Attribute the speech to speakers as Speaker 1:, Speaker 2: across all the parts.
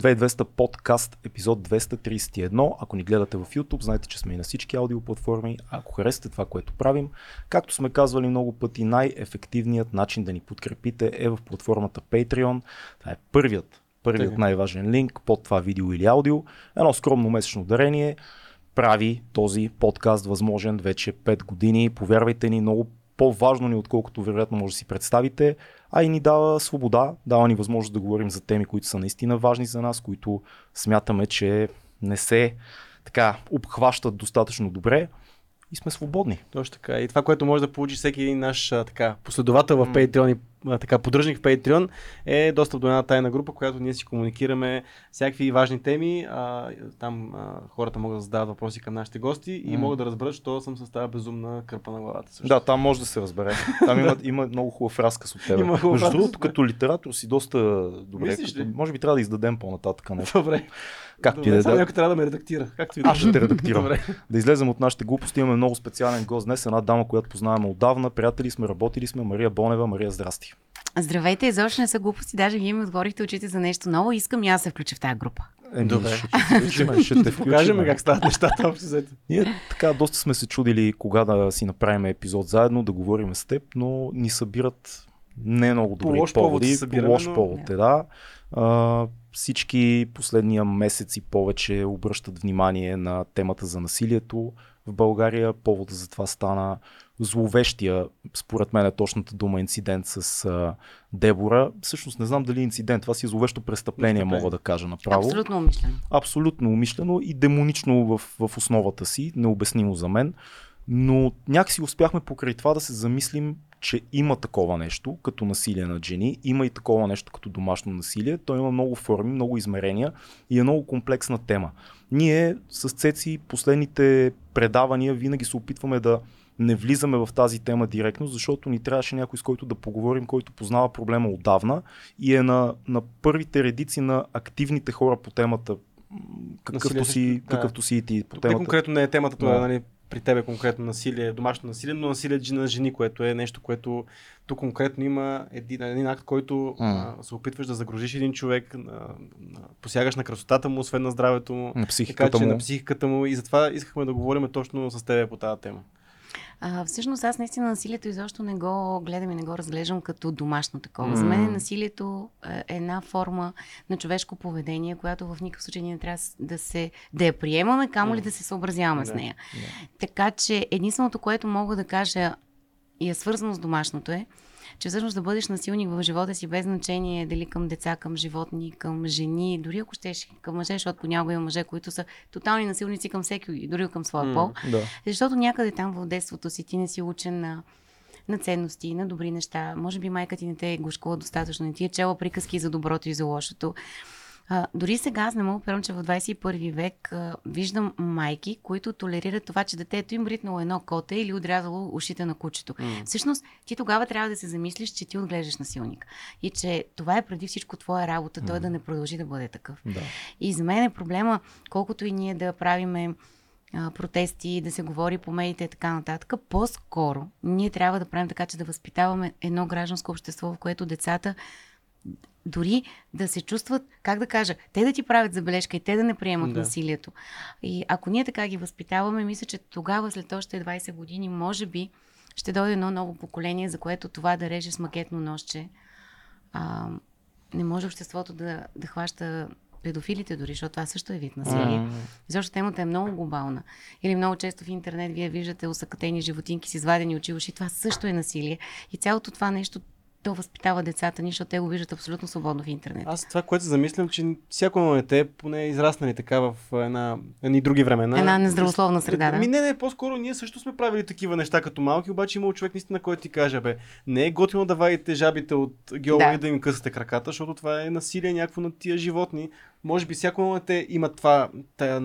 Speaker 1: 2200 подкаст, епизод 231. Ако ни гледате в YouTube, знаете, че сме и на всички аудиоплатформи. Ако харесате това, което правим, както сме казвали много пъти, най-ефективният начин да ни подкрепите е в платформата Patreon. Това е първият, първият
Speaker 2: Така.
Speaker 1: най-важен линк под това видео или аудио. Едно скромно месечно дарение прави този подкаст възможен вече 5 години. Повярвайте ни, много по-важно ни, отколкото вероятно може да си представите, а и ни дава свобода, дава ни възможност да говорим за теми, които са наистина важни за нас, които смятаме, че не се така обхващат достатъчно добре и сме свободни.
Speaker 2: Точно така. И това, което може да получи всеки един наш а, така, последовател в Patreon и така, поддръжник в Patreon е достъп до една тайна група, която ние си комуникираме всякакви важни теми. А, там а, хората могат да задават въпроси към нашите гости и
Speaker 1: М.
Speaker 2: могат да разберат, що съм с тази безумна кърпа на главата. Също.
Speaker 1: Да, там може да се разбере. Там има, има много хубав разказ от теб. Между другото,
Speaker 2: да.
Speaker 1: като литератор си доста добре.
Speaker 2: Мислиш
Speaker 1: Като,
Speaker 2: ли?
Speaker 1: може би трябва да издадем по-нататък нещо.
Speaker 2: Добре.
Speaker 1: Както и
Speaker 2: Добре,
Speaker 1: да
Speaker 2: само
Speaker 1: е.
Speaker 2: някой трябва да ме редактира. Както и да
Speaker 1: Аз ще те редактирам.
Speaker 2: Добре.
Speaker 1: Да излезем от нашите глупости. Имаме много специален гост днес. Една дама, която познаваме отдавна. Приятели сме, работили сме. Мария Бонева. Мария, здрасти.
Speaker 3: Здравейте, изобщо не са глупости, даже вие ми отворихте очите за нещо ново и искам и аз да се включа в тази група.
Speaker 1: Еми,
Speaker 2: Добре.
Speaker 1: Ще, те включим, ще те
Speaker 2: Покажем
Speaker 1: включим.
Speaker 2: как стават нещата. общо взето.
Speaker 1: Ние така доста сме се чудили кога да си направим епизод заедно, да говорим с теб, но ни събират не много
Speaker 2: По
Speaker 1: добри
Speaker 2: лош повод
Speaker 1: поводи.
Speaker 2: се
Speaker 1: по
Speaker 2: събираме,
Speaker 1: лош
Speaker 2: но-
Speaker 1: повод е, да. А, всички последния месец и повече обръщат внимание на темата за насилието в България. Повода за това стана зловещия, според мен е точната дума, инцидент с а, Дебора. Всъщност не знам дали е инцидент, това си е зловещо престъпление,
Speaker 2: Престъпление.
Speaker 1: мога да кажа направо
Speaker 3: Абсолютно умишлено.
Speaker 1: абсолютно умишлено и демонично в, в основата си, необяснимо за мен. Но някакси успяхме покрай това да се замислим, че има такова нещо като насилие над жени, има и такова нещо като домашно насилие. То има много форми, много измерения и е много комплексна тема. Ние с Цеци последните предавания винаги се опитваме да не влизаме в тази тема директно, защото ни трябваше някой с който да поговорим, който познава проблема отдавна и е на, на първите редици на активните хора по темата, какъвто
Speaker 2: Насилие
Speaker 1: си,
Speaker 2: да.
Speaker 1: какъвто си и ти по
Speaker 2: Тук
Speaker 1: темата.
Speaker 2: конкретно не е темата, това
Speaker 1: Да.
Speaker 2: е нали, при тебе конкретно насилие, домашно насилие, но насилие на жени, което е нещо, което тук конкретно има един, един акт, който
Speaker 1: М.
Speaker 2: а, се опитваш да загружиш един човек, на, на, посягаш на красотата му, освен на здравето му,
Speaker 1: на
Speaker 2: така
Speaker 1: психиката
Speaker 2: че
Speaker 1: му.
Speaker 2: на психиката му и затова искахме да говорим точно с тебе по тази тема.
Speaker 3: А, всъщност аз наистина насилието изобщо не го гледам и не го разглеждам като домашно такова. За мен насилието е една форма на човешко поведение, която в никакъв случай ние не трябва да се да я приемаме, камо ли да се съобразяваме с
Speaker 2: Да,
Speaker 3: нея. Така че единственото, което мога да кажа и е свързано с домашното е, че всъщност да бъдеш насилник в живота си без значение дали към деца, към животни, към жени, дори ако щеш към мъже, защото понякога има мъже, които са тотални насилници към всеки, дори към своя
Speaker 2: М.
Speaker 3: пол.
Speaker 1: Да.
Speaker 3: Защото някъде там в детството си ти не си учен на, на ценности, на добри неща. Може би майка ти не те е гушкала достатъчно, не ти е чела приказки за доброто и за лошото. А, дори сега аз не мога приемам, че в 21 век а, виждам майки, които толерират това, че детето им ритнало едно коте или отрязало ушите на кучето.
Speaker 2: М.
Speaker 3: Всъщност, ти тогава трябва да се замислиш, че ти отглеждаш насилник. И че това е преди всичко твоя работа, той да не продължи да бъде такъв.
Speaker 1: Да.
Speaker 3: И за мен е проблема, колкото и ние да правиме протести, да се говори по медиите и така нататък, по-скоро ние трябва да правим така, че да възпитаваме едно гражданско общество, в което децата дори да се чувстват, как да кажа, те да ти правят забележка и те да не приемат
Speaker 2: Да.
Speaker 3: насилието. И ако ние така ги възпитаваме, мисля, че тогава, след още 20 години, може би ще дойде едно ново поколение, за което това да реже с макетно нощче, а, не може обществото да, да хваща педофилите дори, защото това също е вид насилие.
Speaker 1: М.
Speaker 3: Защото темата е много глобална. Или много често в интернет вие виждате усъкатени животинки с извадени очи уши. Това също е насилие. И цялото това нещо, то възпитава децата ни, защото те го виждат абсолютно свободно в интернет.
Speaker 2: Аз това, което замислям, че всяко едно дете, поне е израснали така в една, едни други времена.
Speaker 3: Една нездравословна среда, да.
Speaker 2: Ми не, не, по-скоро ние също сме правили такива неща като малки, обаче има човек наистина, който ти каже, бе, не е готино да вадите жабите от геола
Speaker 3: Да.
Speaker 2: и да им късате краката, защото това е насилие някакво на тия животни. Може би всяко едно дете има това, тая,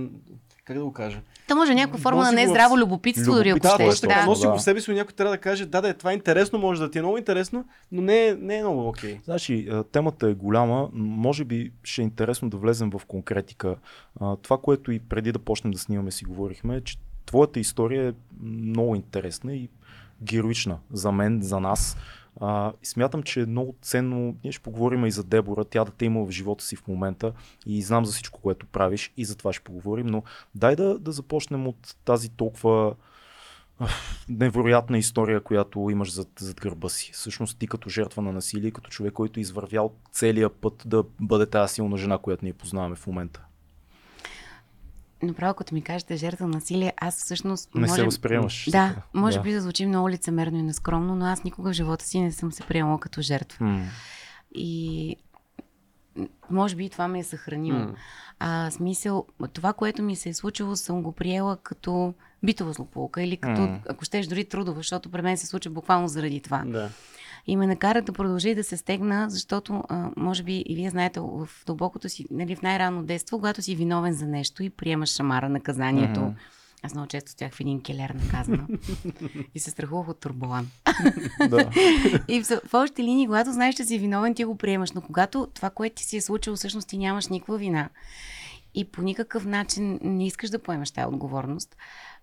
Speaker 2: как да го кажа?
Speaker 3: То може някаква форма на
Speaker 2: го в-
Speaker 3: нездраво любопитство, дори ако
Speaker 1: Любопитство,
Speaker 2: Да, точно така.
Speaker 3: Да.
Speaker 2: Носи го в себе си, но някой трябва да каже, да, да, това е интересно, може да ти е много интересно, но не е, не е много окей.
Speaker 1: Значи, а, темата е голяма. Може би ще е интересно да влезем в конкретика. Това, което и преди да почнем да снимаме си говорихме, е, че твоята история е много интересна и героична за мен, за нас. А, смятам, че е много ценно, ние ще поговорим и за Дебора, тя да те има в живота си в момента и знам за всичко, което правиш и за това ще поговорим, но дай да, да започнем от тази толкова невероятна история, която имаш зад, зад гърба си. Всъщност ти като жертва на насилие, като човек, който е извървял целия път да бъде тази силна жена, която ние познаваме в момента.
Speaker 3: Направо, като ми кажете жертва на насилие, аз всъщност.
Speaker 1: Не може... се възприемаш.
Speaker 3: Да, може да. би да звучи много лицемерно и нескромно, но аз никога в живота си не съм се приемала като жертва. Mm. И може би това ме е съхранило. Mm. А смисъл, това, което ми се е случило, съм го приела като битова злополука или като, mm. ако щеш, дори трудова, защото при мен се случва буквално заради това. Да. И ме накара да продължи да се стегна, защото, а, може би, и вие знаете, в дълбокото си, нали, в най-рано детство, когато си виновен за нещо и приемаш шамара наказанието. Mm-hmm. Аз много често стоях в един келер наказана. и се страхувах от турбулан. и в, в общи линии, когато знаеш, че си виновен, ти го приемаш. Но когато това, което ти си е случило, всъщност ти нямаш никаква вина. И по никакъв начин не искаш да поемаш тази отговорност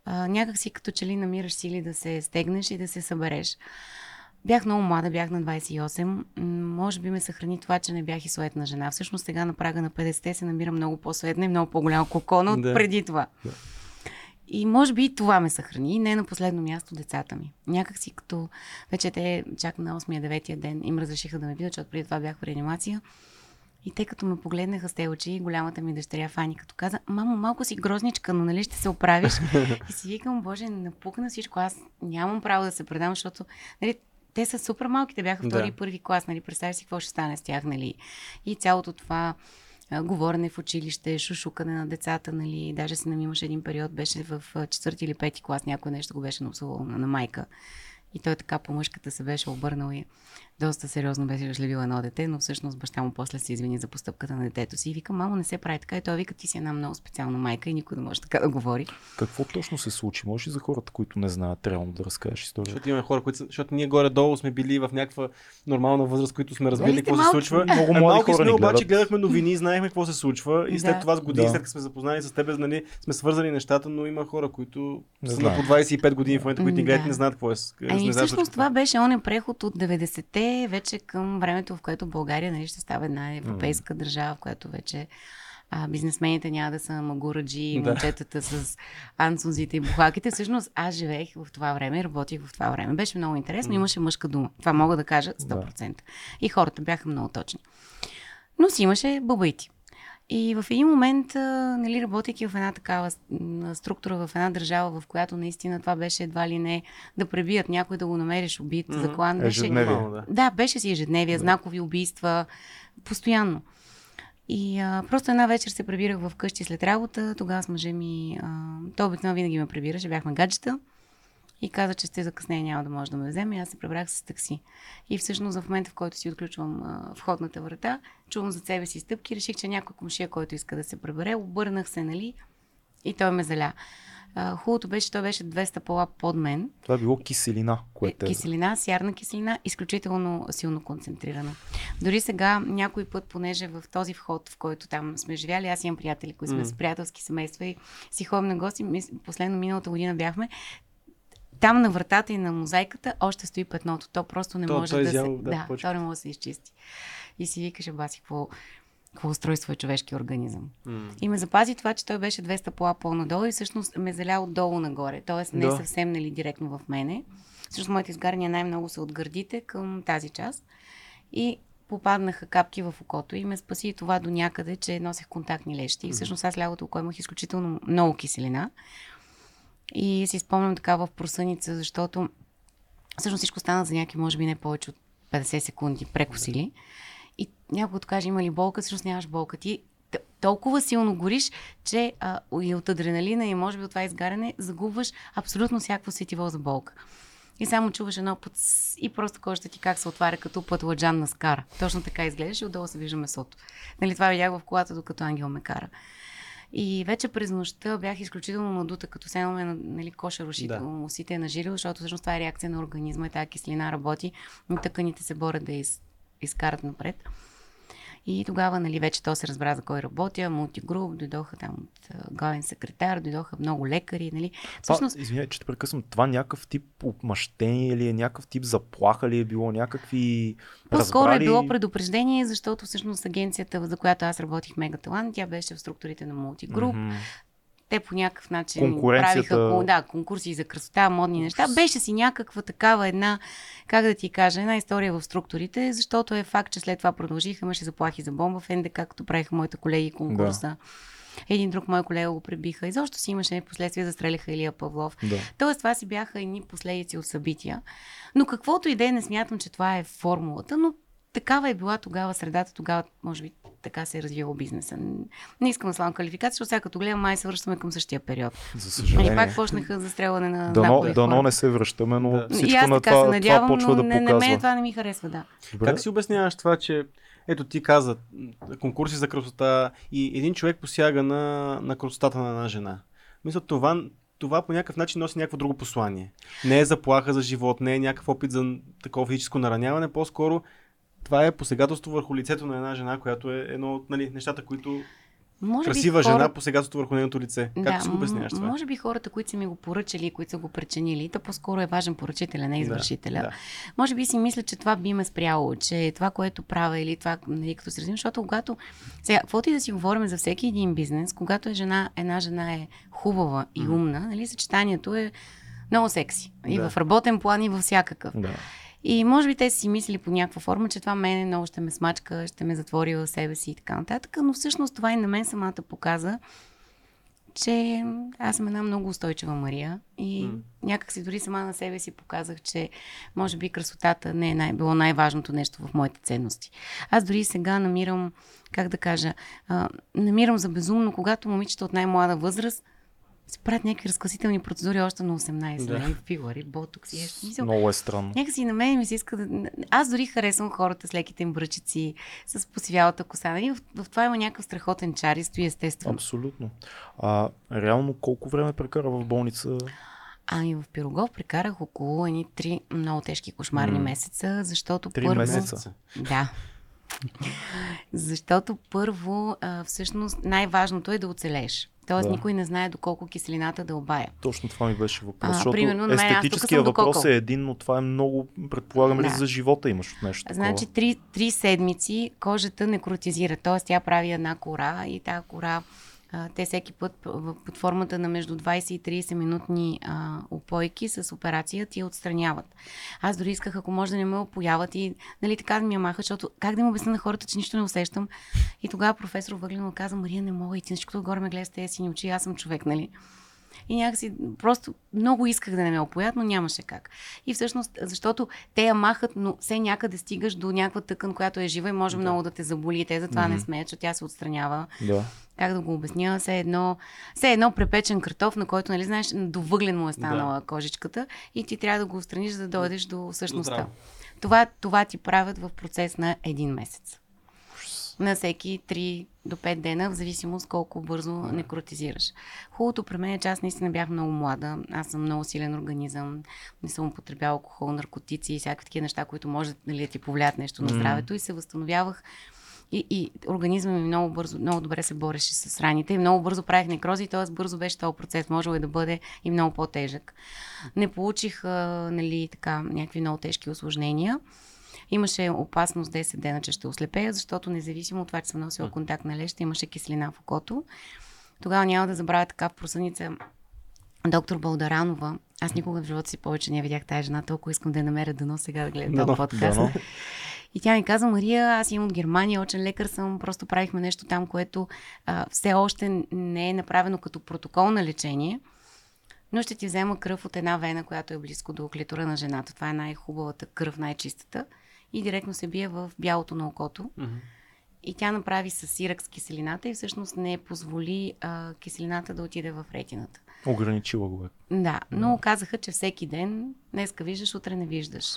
Speaker 3: а, някак си като че ли намираш сили да се стегнеш и да се събереш. Бях много млада, бях на 28. Може би ме съхрани това, че не бях и суетна жена. Всъщност сега на прага на 50 се намира много по-суетна и много по-голямо кокона от да. преди това. Да. И може би и това ме съхрани. И не на последно място децата ми. Някак си като вече те чак на 8-9 ден им разрешиха да ме видят, защото преди това бях в реанимация. И те като ме погледнаха с те очи, голямата ми дъщеря Фани, като каза, мамо, малко си грозничка, но нали ще се оправиш? и си викам, боже, напукна всичко, аз нямам право да се предам, защото нали, те са супер малки, те бяха втори да. и първи клас, нали, представяш си какво ще стане с тях, нали. И цялото това а, говорене в училище, шушукане на децата, нали, даже си имаше един период, беше в четвърти или пети клас, някой нещо го беше напсувал на, на майка. И той така по мъжката се беше обърнал и доста сериозно беше разлюбил едно дете, но всъщност баща му после се извини за постъпката на детето си и вика, мамо, не се прави така. И той вика, ти си една много специална майка и никой не може така да говори.
Speaker 1: Какво точно се случи? Може ли за хората, които не знаят, реално да разкажеш история?
Speaker 2: Защото имаме хора, които, защото ние горе-долу сме били в някаква нормална възраст, които сме разбили какво се случва. Много млади хора сме, обаче гледахме новини, знаехме какво се случва и след да. това с години, да. след като сме запознали с теб, нали, сме свързани нещата, но има хора, които не са на по 25 години в момента, които ни гледат, да. не знаят какво е.
Speaker 3: Ами, всъщност това беше он преход от 90-те вече към времето, в което България нали, ще става една европейска mm. държава, в която вече а, бизнесмените няма да са магураджи, да. момчетата с ансунзите и бухалките. Всъщност аз живеех в това време, работих в това време. Беше много интересно, mm. имаше мъжка дума. Това мога да кажа 100%. Да. И хората бяха много точни. Но си имаше бабайти. И в един момент, нали, работейки в една такава структура, в една държава, в която наистина това беше едва ли не да пребият някой да го намериш убит, mm-hmm. заклан. Беше... Да. да, беше си ежедневие, знакови убийства, постоянно. И а, просто една вечер се прибирах в къщи след работа, тогава с мъжа ми, а, той обикновено винаги ме прибираше, бяхме гаджета и каза, че сте закъснение, няма да може да ме вземе. И аз се пребрах с такси. И всъщност в момента, в който си отключвам а, входната врата, чувам за себе си стъпки, реших, че някой комшия, който иска да се пребере, обърнах се, нали, и той ме заля. А, хубавото беше, той беше 200 пола под мен.
Speaker 1: Това е било киселина, което
Speaker 3: е. Киселина, сярна киселина, изключително силно концентрирана. Дори сега, някой път, понеже в този вход, в който там сме живяли, аз имам приятели, които сме mm. с приятелски семейства и си ходим на гости. Последно миналата година бяхме там на вратата и на мозайката още стои петното. То просто не то, може да, се... Да, да то не може да се изчисти. И си викаше, баси, какво, какво устройство е човешки организъм. Mm. И ме запази това, че той беше 200 пола по-надолу и всъщност ме заля отдолу нагоре. Тоест не да. съвсем нали, директно в мене. Всъщност моите изгаряния най-много са от гърдите към тази част. И попаднаха капки в окото и ме спаси това до някъде, че носех контактни лещи. И всъщност аз лявото око имах изключително много киселина. И си спомням така в просъница, защото всъщност всичко стана за някакви, може би не повече от 50 секунди прекосили. И някой каже, има ли болка, всъщност нямаш болка. Ти толкова силно гориш, че а, и от адреналина и може би от това изгаряне загубваш абсолютно всякакво сетиво за болка. И само чуваш едно път и просто кожата ти как се отваря като пътладжан на скара. Точно така изглеждаш и отдолу се вижда месото. Нали, това видях в колата, докато ангел ме кара. И вече през нощта бях изключително надута, като се имаме нали, коша руши да. усите е на жило, защото всъщност това е реакция на организма и тази киселина работи, но тъканите се борят да из, изкарат напред. И тогава, нали, вече то се разбра за кой работя, мултигруп, дойдоха там от главен секретар, дойдоха много лекари, нали.
Speaker 1: Всъщност... Извиняй, че те прекъсвам, това някакъв тип отмъщение или е някакъв тип заплаха ли е било, някакви
Speaker 3: По-скоро
Speaker 1: разбрали...
Speaker 3: е било предупреждение, защото всъщност агенцията, за която аз работих Мегаталан, тя беше в структурите на мултигруп. Mm-hmm те по някакъв начин правиха да, конкурси за красота, модни неща. Беше си някаква такава една, как да ти кажа, една история в структурите, защото е факт, че след това продължиха, имаше заплахи за бомба в НДК, както правиха моите колеги конкурса. Да. Един друг мой колега го пребиха. И защо си имаше последствия, застреляха Илия Павлов. Да. Тоест, това си бяха едни последици от събития. Но каквото и да е, не смятам, че това е формулата, но такава е била тогава средата, тогава може би така се е развивал бизнеса. Не искам да славам квалификация, защото сега като гледам, май се връщаме към същия период.
Speaker 1: За съжаление.
Speaker 3: И пак почнаха застрелване на
Speaker 1: дано, дано не се връщаме, но да. всичко на това, надявам, това почва да показва.
Speaker 3: На мен това не ми харесва, да.
Speaker 2: Добре. Как си обясняваш това, че ето ти каза конкурси за красота и един човек посяга на, на красотата на една жена. Мисля, това, това по някакъв начин носи някакво друго послание. Не е заплаха за живот, не е някакъв опит за такова физическо нараняване, по-скоро това е посегателство върху лицето на една жена, която е едно от нали, нещата, които може Красива хора... жена, посегателство върху нейното лице. Как да, си го обясняваш това?
Speaker 3: Може би хората, които са ми го поръчали, които са го причинили, то по-скоро е важен поръчителя, не извършителя. Да, да. Може би си мисля, че това би ме спряло, че това, което правя или това, нали, като се развивам, защото когато... Сега, каквото и да си говорим за всеки един бизнес, когато е жена, една жена е хубава и умна, нали, съчетанието е много секси. И да. в работен план, и във всякакъв. Да. И може би те си мислили по някаква форма, че това мене много ще ме смачка, ще ме затвори в себе си и така нататък. Но всъщност това и на мен самата показа, че аз съм една много устойчива Мария и mm. някак си дори сама на себе си показах, че може би красотата не е най- било най-важното нещо в моите ценности. Аз дори сега намирам, как да кажа, а, намирам за безумно, когато момичета от най-млада възраст се правят някакви разкласителни процедури още на 18. Да. Нали? Филари, ботокс и
Speaker 1: нещо. Много е странно.
Speaker 3: Някакси на мен ми се иска да... Аз дори харесвам хората с леките им бръчици, с посивялата коса. Нали? В, в това има някакъв страхотен чар и естествено.
Speaker 1: Абсолютно. А реално колко време прекара в болница?
Speaker 3: Ами в Пирогов прекарах около едни три много тежки кошмарни mm. месеца, защото
Speaker 1: три
Speaker 3: първо...
Speaker 1: месеца?
Speaker 3: Да. Защото първо, а, всъщност, най-важното е да оцелееш. Тоест, да. никой не знае доколко киселината дълбая.
Speaker 1: Точно това ми беше въпрос. А, защото примерно, естетическия въпрос е един, но това е много, предполагам, да. за живота имаш от нещо.
Speaker 3: Такова. Значи, три, три седмици кожата некротизира. Тоест, тя прави една кора и тази кора те всеки път под формата на между 20 и 30 минутни а, опойки с операция ти я отстраняват. Аз дори исках, ако може да не ме опояват и нали, така да ми я маха, защото как да им обясня на хората, че нищо не усещам. И тогава професор Въглинов каза, Мария, не мога и ти всичкото отгоре ме гледа с тези сини очи, аз съм човек, нали? И някакси просто много исках да не ме опоят, но нямаше как. И всъщност, защото те я махат, но все някъде стигаш до някаква тъкан, която е жива и може да. много да те заболи. Те затова mm-hmm. не смеят, че тя се отстранява. Да. Как да го обясня? Все едно, все едно препечен картоф, на който, нали знаеш, до въглен му е станала да. кожичката и ти трябва да го отстраниш, за да дойдеш до същността. Това, това ти правят в процес на един месец на всеки 3 до 5 дена, в зависимост колко бързо некротизираш. Хубавото при мен е, че аз наистина бях много млада. Аз съм много силен организъм. Не съм употребял алкохол, наркотици и всякакви такива неща, които може нали, да ти повлият нещо на здравето. И се възстановявах и, и организма ми много бързо, много добре се бореше с раните и много бързо правих некрози, т.е. бързо беше този процес. Може е да бъде и много по-тежък. Не получих а, нали, така, някакви много тежки осложнения. Имаше опасност 10 дена, че ще ослепея, защото независимо от това, че съм носила контактна леща, имаше киселина в окото. Тогава няма да забравя така в просъница доктор Балдаранова. Аз никога в живота си повече не видях тази жена, толкова искам да я намеря дано сега да гледам този подкаст. И тя ми каза, Мария, аз имам от Германия, очен лекар съм, просто правихме нещо там, което а, все още не е направено като протокол на лечение, но ще ти взема кръв от една вена, която е близко до клитора на жената. Това е най-хубавата кръв, най-чистата и директно се бие в бялото на окото. Mm-hmm. И тя направи с сирък с киселината и всъщност не позволи а, киселината да отиде в ретината.
Speaker 1: Ограничила го
Speaker 3: е. Да, но казаха, че всеки ден, днеска виждаш, утре не виждаш.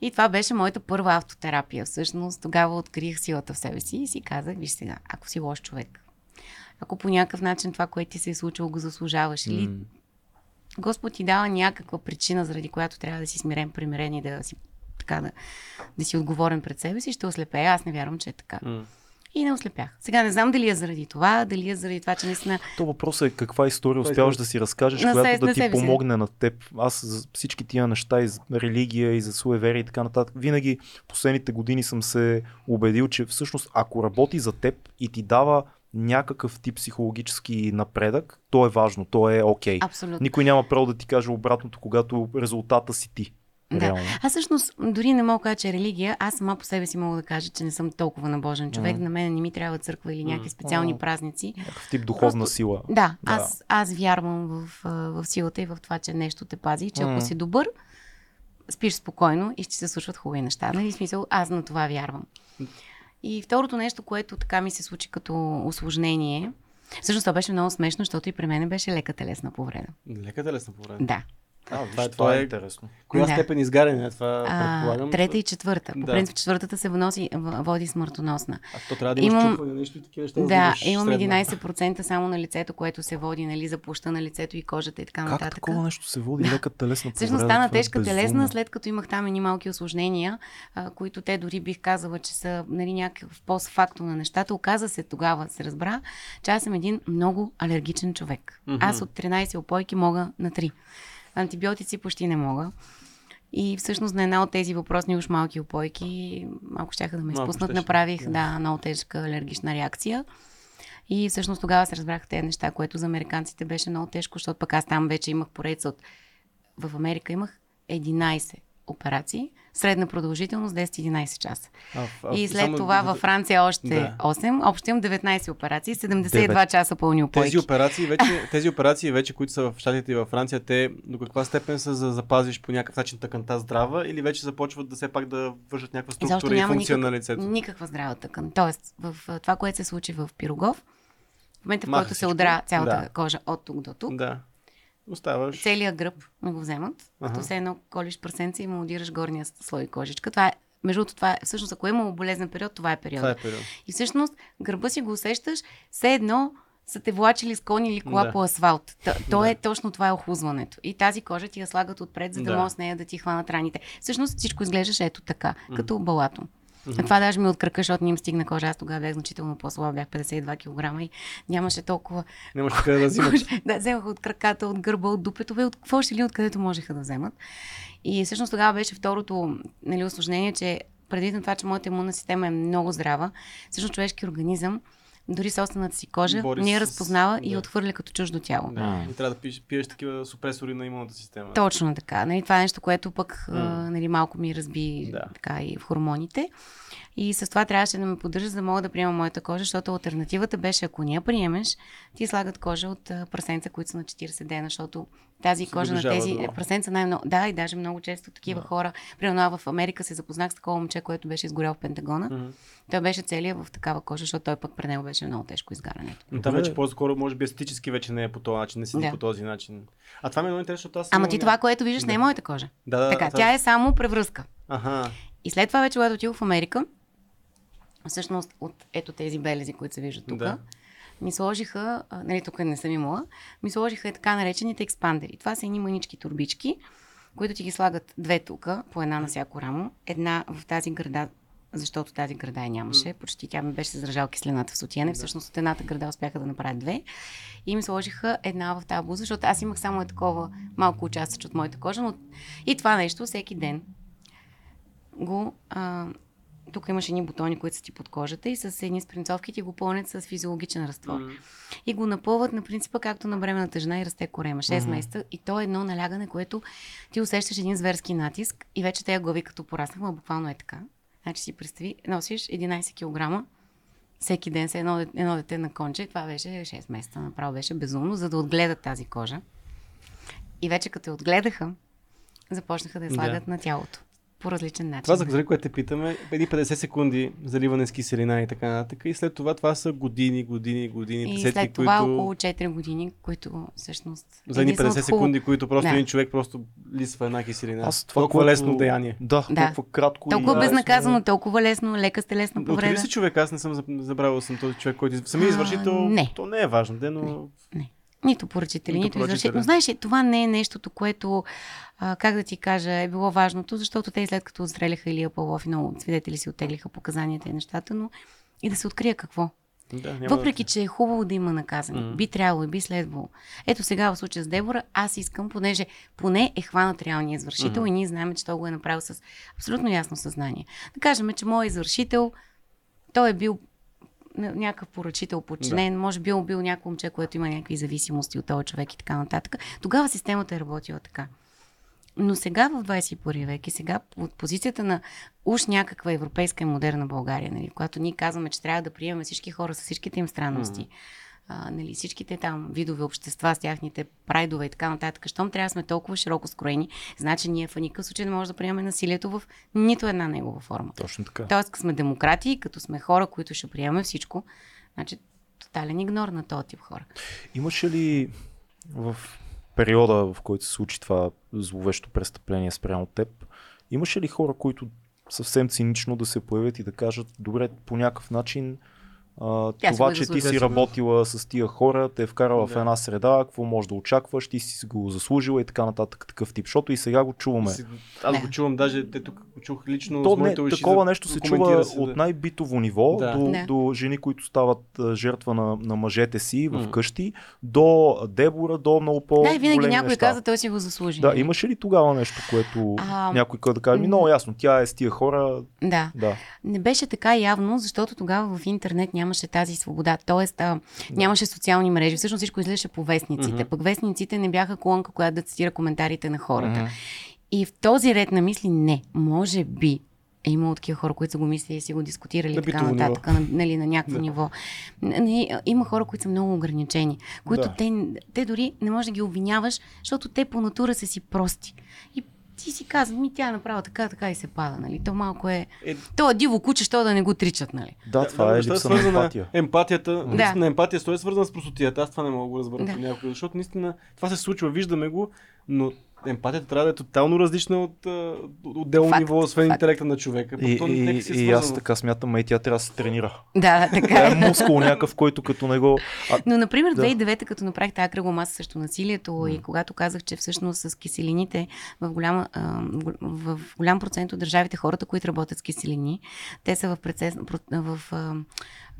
Speaker 3: И това беше моята първа автотерапия. Всъщност тогава открих силата в себе си и си казах, виж сега, ако си лош човек, ако по някакъв начин това, което ти се е случило, го заслужаваш или Господ ти дава някаква причина, заради която трябва да си смирен, примирен и да си така да, да си отговорен пред себе си, ще ослепея. Аз не вярвам, че е така.
Speaker 2: М.
Speaker 3: И не ослепях. Сега не знам дали е заради това, дали е заради това, че наистина
Speaker 1: То въпросът е каква история
Speaker 2: е
Speaker 1: успяваш
Speaker 2: той.
Speaker 1: да си разкажеш,
Speaker 3: На
Speaker 1: която
Speaker 3: се-
Speaker 1: да ти
Speaker 3: себе си.
Speaker 1: помогне на теб. Аз за всички тия неща и за религия и за суеверие и така нататък, винаги последните години съм се убедил, че всъщност ако работи за теб и ти дава някакъв тип психологически напредък, то е важно, то е окей.
Speaker 3: абсолютно.
Speaker 1: Никой няма право да ти каже обратното, когато резултата си ти.
Speaker 3: Да.
Speaker 1: Реално.
Speaker 3: Аз всъщност дори не мога да кажа, че е религия. Аз сама по себе си мога да кажа, че не съм толкова набожен човек.
Speaker 1: Мгм.
Speaker 3: На мен не ми трябва църква или някакви специални
Speaker 1: М.
Speaker 3: празници.
Speaker 1: Някакъв тип духовна
Speaker 3: Просто-
Speaker 1: сила.
Speaker 3: Да,
Speaker 1: Да.
Speaker 3: аз, аз вярвам в, в силата и в това, че нещо те пази, че
Speaker 1: М.
Speaker 3: ако си добър, спиш спокойно и ще се случват хубави неща. Нали? Смисъл, аз на това вярвам. И второто нещо, което така ми се случи като осложнение, всъщност това беше много смешно, защото и при мен беше лека телесна повреда.
Speaker 2: Леката лесна повреда.
Speaker 3: Да.
Speaker 1: А, виж,
Speaker 2: Това е-
Speaker 1: това,
Speaker 2: това
Speaker 1: е
Speaker 2: е-
Speaker 1: интересно.
Speaker 2: Коя
Speaker 3: Да.
Speaker 2: степен изгаряне? Това
Speaker 3: А,
Speaker 2: предполагам.
Speaker 3: трета и четвърта. По
Speaker 2: Да.
Speaker 3: принцип четвъртата се вноси, води смъртоносна.
Speaker 2: А то трябва да имаш
Speaker 3: Имам-
Speaker 2: чупване, нещо и такива неща.
Speaker 3: Да,
Speaker 2: имаш
Speaker 3: имам
Speaker 2: средна.
Speaker 3: 11% само на лицето, което се води, нали, за площа на лицето и кожата и така
Speaker 1: Как
Speaker 3: нататък.
Speaker 1: такова нещо се води лека телесна повреда?
Speaker 3: Всъщност стана
Speaker 1: е
Speaker 3: тежка
Speaker 1: безумно.
Speaker 3: телесна, след като имах там едни малки осложнения, а, които те дори бих казала, че са нали, някакъв постфактор на нещата. Оказа се тогава, се разбра, че аз съм един много алергичен човек.
Speaker 2: Мгм.
Speaker 3: Аз от 13 опойки мога на 3. Антибиотици почти не мога. И всъщност на една от тези въпросни уж малки опойки, малко щяха да ме
Speaker 2: Малко
Speaker 3: изпуснат,
Speaker 2: щеше,
Speaker 3: направих
Speaker 2: да.
Speaker 3: да, много тежка алергична реакция. И всъщност тогава се разбраха тези неща, което за американците беше много тежко, защото пък аз там вече имах поредица от... В Америка имах 11 операции, средна продължителност 10-11 часа.
Speaker 2: А, а,
Speaker 3: И след
Speaker 2: само
Speaker 3: това във Франция още
Speaker 2: Да.
Speaker 3: 8, общо имам 19 операции, 72
Speaker 1: Девет.
Speaker 3: часа пълни опойки.
Speaker 2: Тези операции, вече, тези операции вече, които са в Штатите и във Франция, те до каква степен са за да запазиш по някакъв начин тъканта здрава или вече започват да все пак да вършат някаква структура и
Speaker 3: няма
Speaker 2: функция
Speaker 3: никак-
Speaker 2: на лицето?
Speaker 3: Никаква здрава тъкан. Тоест, в това, което се случи в Пирогов, в момента, в който се удра цялата
Speaker 2: Да.
Speaker 3: кожа от тук до тук,
Speaker 2: Да. Оставаш.
Speaker 3: целият гръб не го вземат,
Speaker 2: Аха.
Speaker 3: като все едно колиш прасенце и му удираш горния слой кожичка. Това е, между другото, това е, всъщност, ако е имало болезнен период, това е период.
Speaker 2: Това е период.
Speaker 3: И всъщност гърба си го усещаш, все едно са те влачили с кон или кола
Speaker 2: Да.
Speaker 3: по асфалт. Т- то
Speaker 2: Да.
Speaker 3: е точно това е охлузването. И тази кожа ти я слагат отпред, за да,
Speaker 2: Да.
Speaker 3: може с нея да ти хванат раните. Всъщност всичко изглеждаше ето така, като балато. А това даже ми от кръка, защото не им стигна кожа. Аз тогава бях значително по-слаба, бях 52 кг и нямаше толкова.
Speaker 2: Нямаш къде да взимаш.
Speaker 3: да, вземаха от краката, от гърба, от дупето, бе, от какво ще ли, откъдето можеха да вземат. И всъщност тогава беше второто нали, осложнение, че предвид на това, че моята имунна система е много здрава, всъщност човешки организъм, дори собствената си кожа,
Speaker 2: Бори
Speaker 3: не я
Speaker 2: се с-
Speaker 3: разпознава и
Speaker 2: да.
Speaker 3: отхвърля като чуждо тяло.
Speaker 2: Да. И трябва да пиеш, пиеш такива супресори на имунната система.
Speaker 3: Точно така. Нали, това е нещо, което пък а, нали, малко ми разби
Speaker 2: Да.
Speaker 3: така и в хормоните. И с това трябваше да ме поддържа, за да мога да приема моята кожа, защото альтернативата беше, ако не я приемеш, ти слагат кожа от прасенца, които са на 40 дена, защото тази кожа на тези
Speaker 2: до-
Speaker 3: прасенца най-много. Да, и даже много често такива
Speaker 2: Да.
Speaker 3: хора. Примерно в Америка се запознах с такова момче, което беше изгорял в Пентагона.
Speaker 2: Мгм.
Speaker 3: Той беше целият в такава кожа, защото той пък при него беше много тежко изгарянето.
Speaker 2: Но там вече по-скоро, може би естетически вече не е по този начин, не седи
Speaker 3: Да.
Speaker 2: по този начин. А това ми е много интересно, защото аз...
Speaker 3: Ама ти това, което виждаш, не е
Speaker 2: Да.
Speaker 3: моята кожа.
Speaker 2: Да, да,
Speaker 3: Така,
Speaker 2: това-
Speaker 3: тя е само превръзка.
Speaker 2: Аха.
Speaker 3: И след това вече, когато отидох в Америка, всъщност от ето тези белези, които се виждат тук,
Speaker 2: Да.
Speaker 3: Ми сложиха, а, нали тук не съм имала, ми сложиха и така наречените експандери. Това са едни мънички турбички, които ти ги слагат две тук, по една на всяко рамо, една в тази града, защото тази града я нямаше, почти тя ми беше заражал киселината в сутиене, всъщност от едната града успяха да направят две. И ми сложиха една в тази буза, защото аз имах само е такова малко участък от моята кожа, но и това нещо всеки ден го... А, тук имаш едни бутони, които са ти под кожата и с едни спринцовки ти го пълнят с физиологичен разтвор.
Speaker 2: М.
Speaker 3: И го напълват на принципа, както на бременната жена и расте корема. 6
Speaker 1: Мгм.
Speaker 3: месеца. И то е едно налягане, което ти усещаш един зверски натиск и вече те глави като пораснахме, буквално е така. Значи си представи, носиш 11 кг всеки ден се едно, едно дете на конче. Това беше 6 месеца. Направо беше безумно, за да отгледат тази кожа. И вече като я отгледаха, започнаха да я
Speaker 2: Да.
Speaker 3: слагат на тялото. По различен начин.
Speaker 2: Това, за което те питаме, едни 50 секунди заливане с киселина и така нататък. И след това това са години, години, години,
Speaker 3: И
Speaker 2: десетки,
Speaker 3: след това
Speaker 2: които...
Speaker 3: около 4 години, които всъщност...
Speaker 2: За едни
Speaker 3: единствено
Speaker 2: 50
Speaker 3: хубаво-
Speaker 2: секунди, които просто
Speaker 3: Да.
Speaker 2: един човек просто лисва една киселина.
Speaker 1: Аз това,
Speaker 2: Толкова
Speaker 1: което-
Speaker 2: лесно деяние.
Speaker 1: Да,
Speaker 3: Да.
Speaker 1: толкова кратко.
Speaker 3: Толкова
Speaker 1: и
Speaker 3: безнаказано, толкова лесно, лека с телесна
Speaker 2: Откри ли
Speaker 3: повреда.
Speaker 2: си човек? Аз не съм заб- забравил съм този човек, който... Самия
Speaker 3: А,
Speaker 2: извършител,
Speaker 3: не.
Speaker 2: то не е важно, де, но...
Speaker 3: Не. Нито поръчители,
Speaker 2: Нито
Speaker 3: нито, извършители. Но знаеш, това не е нещото, което, а, как да ти кажа, е било важното, защото те след като отстреляха Илия Павлов и много свидетели си оттеглиха показанията и нещата, но и да се открие какво.
Speaker 2: Да,
Speaker 3: Въпреки, че е хубаво да има наказани.
Speaker 2: Мгм.
Speaker 3: Би трябвало и би следвало. Ето сега в случая с Дебора, аз искам, понеже поне е хванат реалния извършител
Speaker 2: Мгм.
Speaker 3: и ние знаем, че той го е направил с абсолютно ясно съзнание. Да кажем, че моят извършител, той е бил някакъв поръчител, подчинен, да. може би е бил някакво момче, което има някакви зависимости от този човек и така нататък. Тогава системата е работила така. Но сега в 21 век и сега от позицията на уж някаква европейска и модерна България, нали, когато ние казваме, че трябва да приемем всички хора с всичките им странности, а, нали, всичките там видове общества с тяхните прайдове и така нататък, щом трябва да сме толкова широко скроени, значи ние в никакъв случай не може да приемем насилието в нито една негова форма.
Speaker 1: Точно така.
Speaker 3: Тоест, като сме демократи, като сме хора, които ще приемем всичко, значи тотален игнор на този тип хора.
Speaker 1: Имаше ли в периода, в който се случи това зловещо престъпление спрямо теб, имаше ли хора, които съвсем цинично да се появят и да кажат, добре, по някакъв начин а,
Speaker 3: Тя
Speaker 1: това, че ти си работила с тия хора, те е вкарала в
Speaker 2: Да.
Speaker 1: една среда, какво можеш да очакваш, ти си го заслужила и така нататък, такъв тип. Защото и сега го чуваме.
Speaker 2: Си- Аз го чувам, даже те тук го чух лично
Speaker 1: То
Speaker 2: с
Speaker 1: не, такова
Speaker 2: за-
Speaker 1: нещо се чува
Speaker 2: се,
Speaker 1: от най-битово ниво
Speaker 2: Да.
Speaker 1: до,
Speaker 3: Да.
Speaker 1: до жени, които стават жертва на, на мъжете си в
Speaker 2: М.
Speaker 1: къщи, до Дебора, до много по
Speaker 3: Да, винаги някой
Speaker 1: неща.
Speaker 3: каза, той си го заслужи.
Speaker 1: Да, имаше ли тогава нещо, което
Speaker 3: А,
Speaker 1: някой каза да каже, ми много ясно, тя е с тия хора,
Speaker 3: Да.
Speaker 1: да.
Speaker 3: Не беше така явно, защото тогава в интернет нямаше тази свобода. Тоест, а, нямаше социални мрежи. Всъщност всичко излизаше по вестниците. Пък вестниците не бяха колонка, която да цитира коментарите на хората. И в този ред на мисли, не. Може би е имало такива хора, които са го мислили и си го дискутирали
Speaker 2: На
Speaker 3: така нататък, на, нали, на някакво
Speaker 2: Да.
Speaker 3: ниво. Нали, има хора, които са много ограничени, които
Speaker 1: Да.
Speaker 3: те, те дори не можеш да ги обвиняваш, защото те по натура са си прости. И ти си казваш, ми тя е направила така, така и се пада, нали? То малко е...
Speaker 2: Е,
Speaker 3: То е диво куче, що да не го тричат, нали?
Speaker 1: Да, това е
Speaker 2: защо
Speaker 1: липса на
Speaker 2: свързана
Speaker 1: емпатия.
Speaker 2: Емпатията,
Speaker 3: Да.
Speaker 2: наистина емпатия, той е свързана с простотията. Аз това не мога да го разбера
Speaker 3: Да.
Speaker 2: да. някой, защото наистина това се случва, виждаме го, но емпатията трябва да е тотално различна от отделно
Speaker 3: Факт,
Speaker 2: ниво, освен
Speaker 3: факт.
Speaker 2: интелекта на човека.
Speaker 1: И,
Speaker 2: То
Speaker 1: и,
Speaker 2: си е
Speaker 1: и аз така смятам, и тя трябва да се тренира.
Speaker 3: Да, така
Speaker 1: Тя
Speaker 3: е.
Speaker 1: е мускул някакъв, който като него... А,
Speaker 3: Но, например,
Speaker 1: Да.
Speaker 3: 2009, като направих тази кръгла маса срещу насилието
Speaker 1: М.
Speaker 3: и когато казах, че всъщност с киселините в, голяма, а, в, в голям процент от държавите, хората, които работят с киселини, те са в, процес, в а,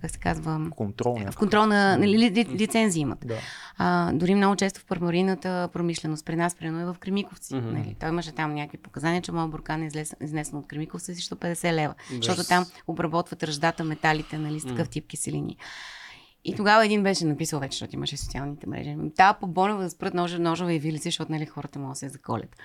Speaker 3: как се казва,
Speaker 1: контрол
Speaker 3: в
Speaker 1: някакъв.
Speaker 3: контрол на нали, ли, ли, лицензии имат.
Speaker 1: Да.
Speaker 3: А, дори много често в пармарийната промишленост, при нас, примерно и в Кремиковци.
Speaker 2: Мгм.
Speaker 3: Нали, той имаше там някакви показания, че моят буркан е изнесен от Кремиковци срещу 50 лева.
Speaker 2: Да.
Speaker 3: Защото там обработват ръждата, металите, нали, с такъв тип киселини. И тогава един беше написал вече, защото имаше социалните мрежи. Та по Бонева да спрат ножа, ножове и вилици, защото нали, хората могат да се заколят.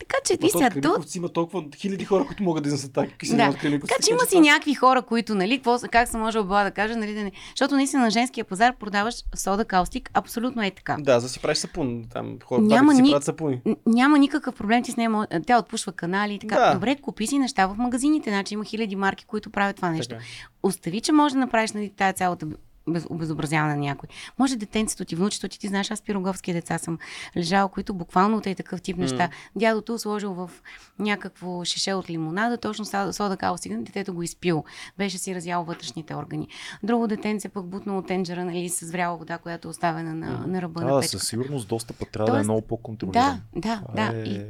Speaker 3: Така че,
Speaker 2: то
Speaker 3: сега, то,
Speaker 2: има толкова хиляди хора, които могат да изнесат така киселина
Speaker 3: Да.
Speaker 2: от Кремиковци.
Speaker 3: така че има си някакви хора, които, нали, какво, как се може била да кажа, нали, да не... Защото наистина на женския пазар продаваш сода каустик, абсолютно е така.
Speaker 2: Да, за си правиш сапун. Там хората
Speaker 3: Няма
Speaker 2: си
Speaker 3: ни-
Speaker 2: правят сапуни.
Speaker 3: Няма никакъв проблем, ти с нея, тя отпушва канали и така.
Speaker 2: Да.
Speaker 3: Добре, купи си неща в магазините, значи има хиляди марки, които правят това нещо.
Speaker 2: Така.
Speaker 3: Остави, че може да направиш нали, тази цялата без, обезобразяване на някой. Може детенцето ти, внучето ти, ти знаеш, аз пироговски деца съм лежал, които буквално от е такъв тип неща. Дядото сложил в някакво шише от лимонада, точно сода, сода каустик, детето го изпил. Беше си разял вътрешните органи. Друго детенце пък бутнало тенджера, нали, с вряла вода, която е оставена на, на ръба на
Speaker 1: Да,
Speaker 3: печката.
Speaker 1: със сигурност достъпът трябва да е
Speaker 3: Тоест,
Speaker 1: много по-контролиран.
Speaker 3: Да, да,
Speaker 1: Това
Speaker 3: да.
Speaker 1: е-
Speaker 3: И,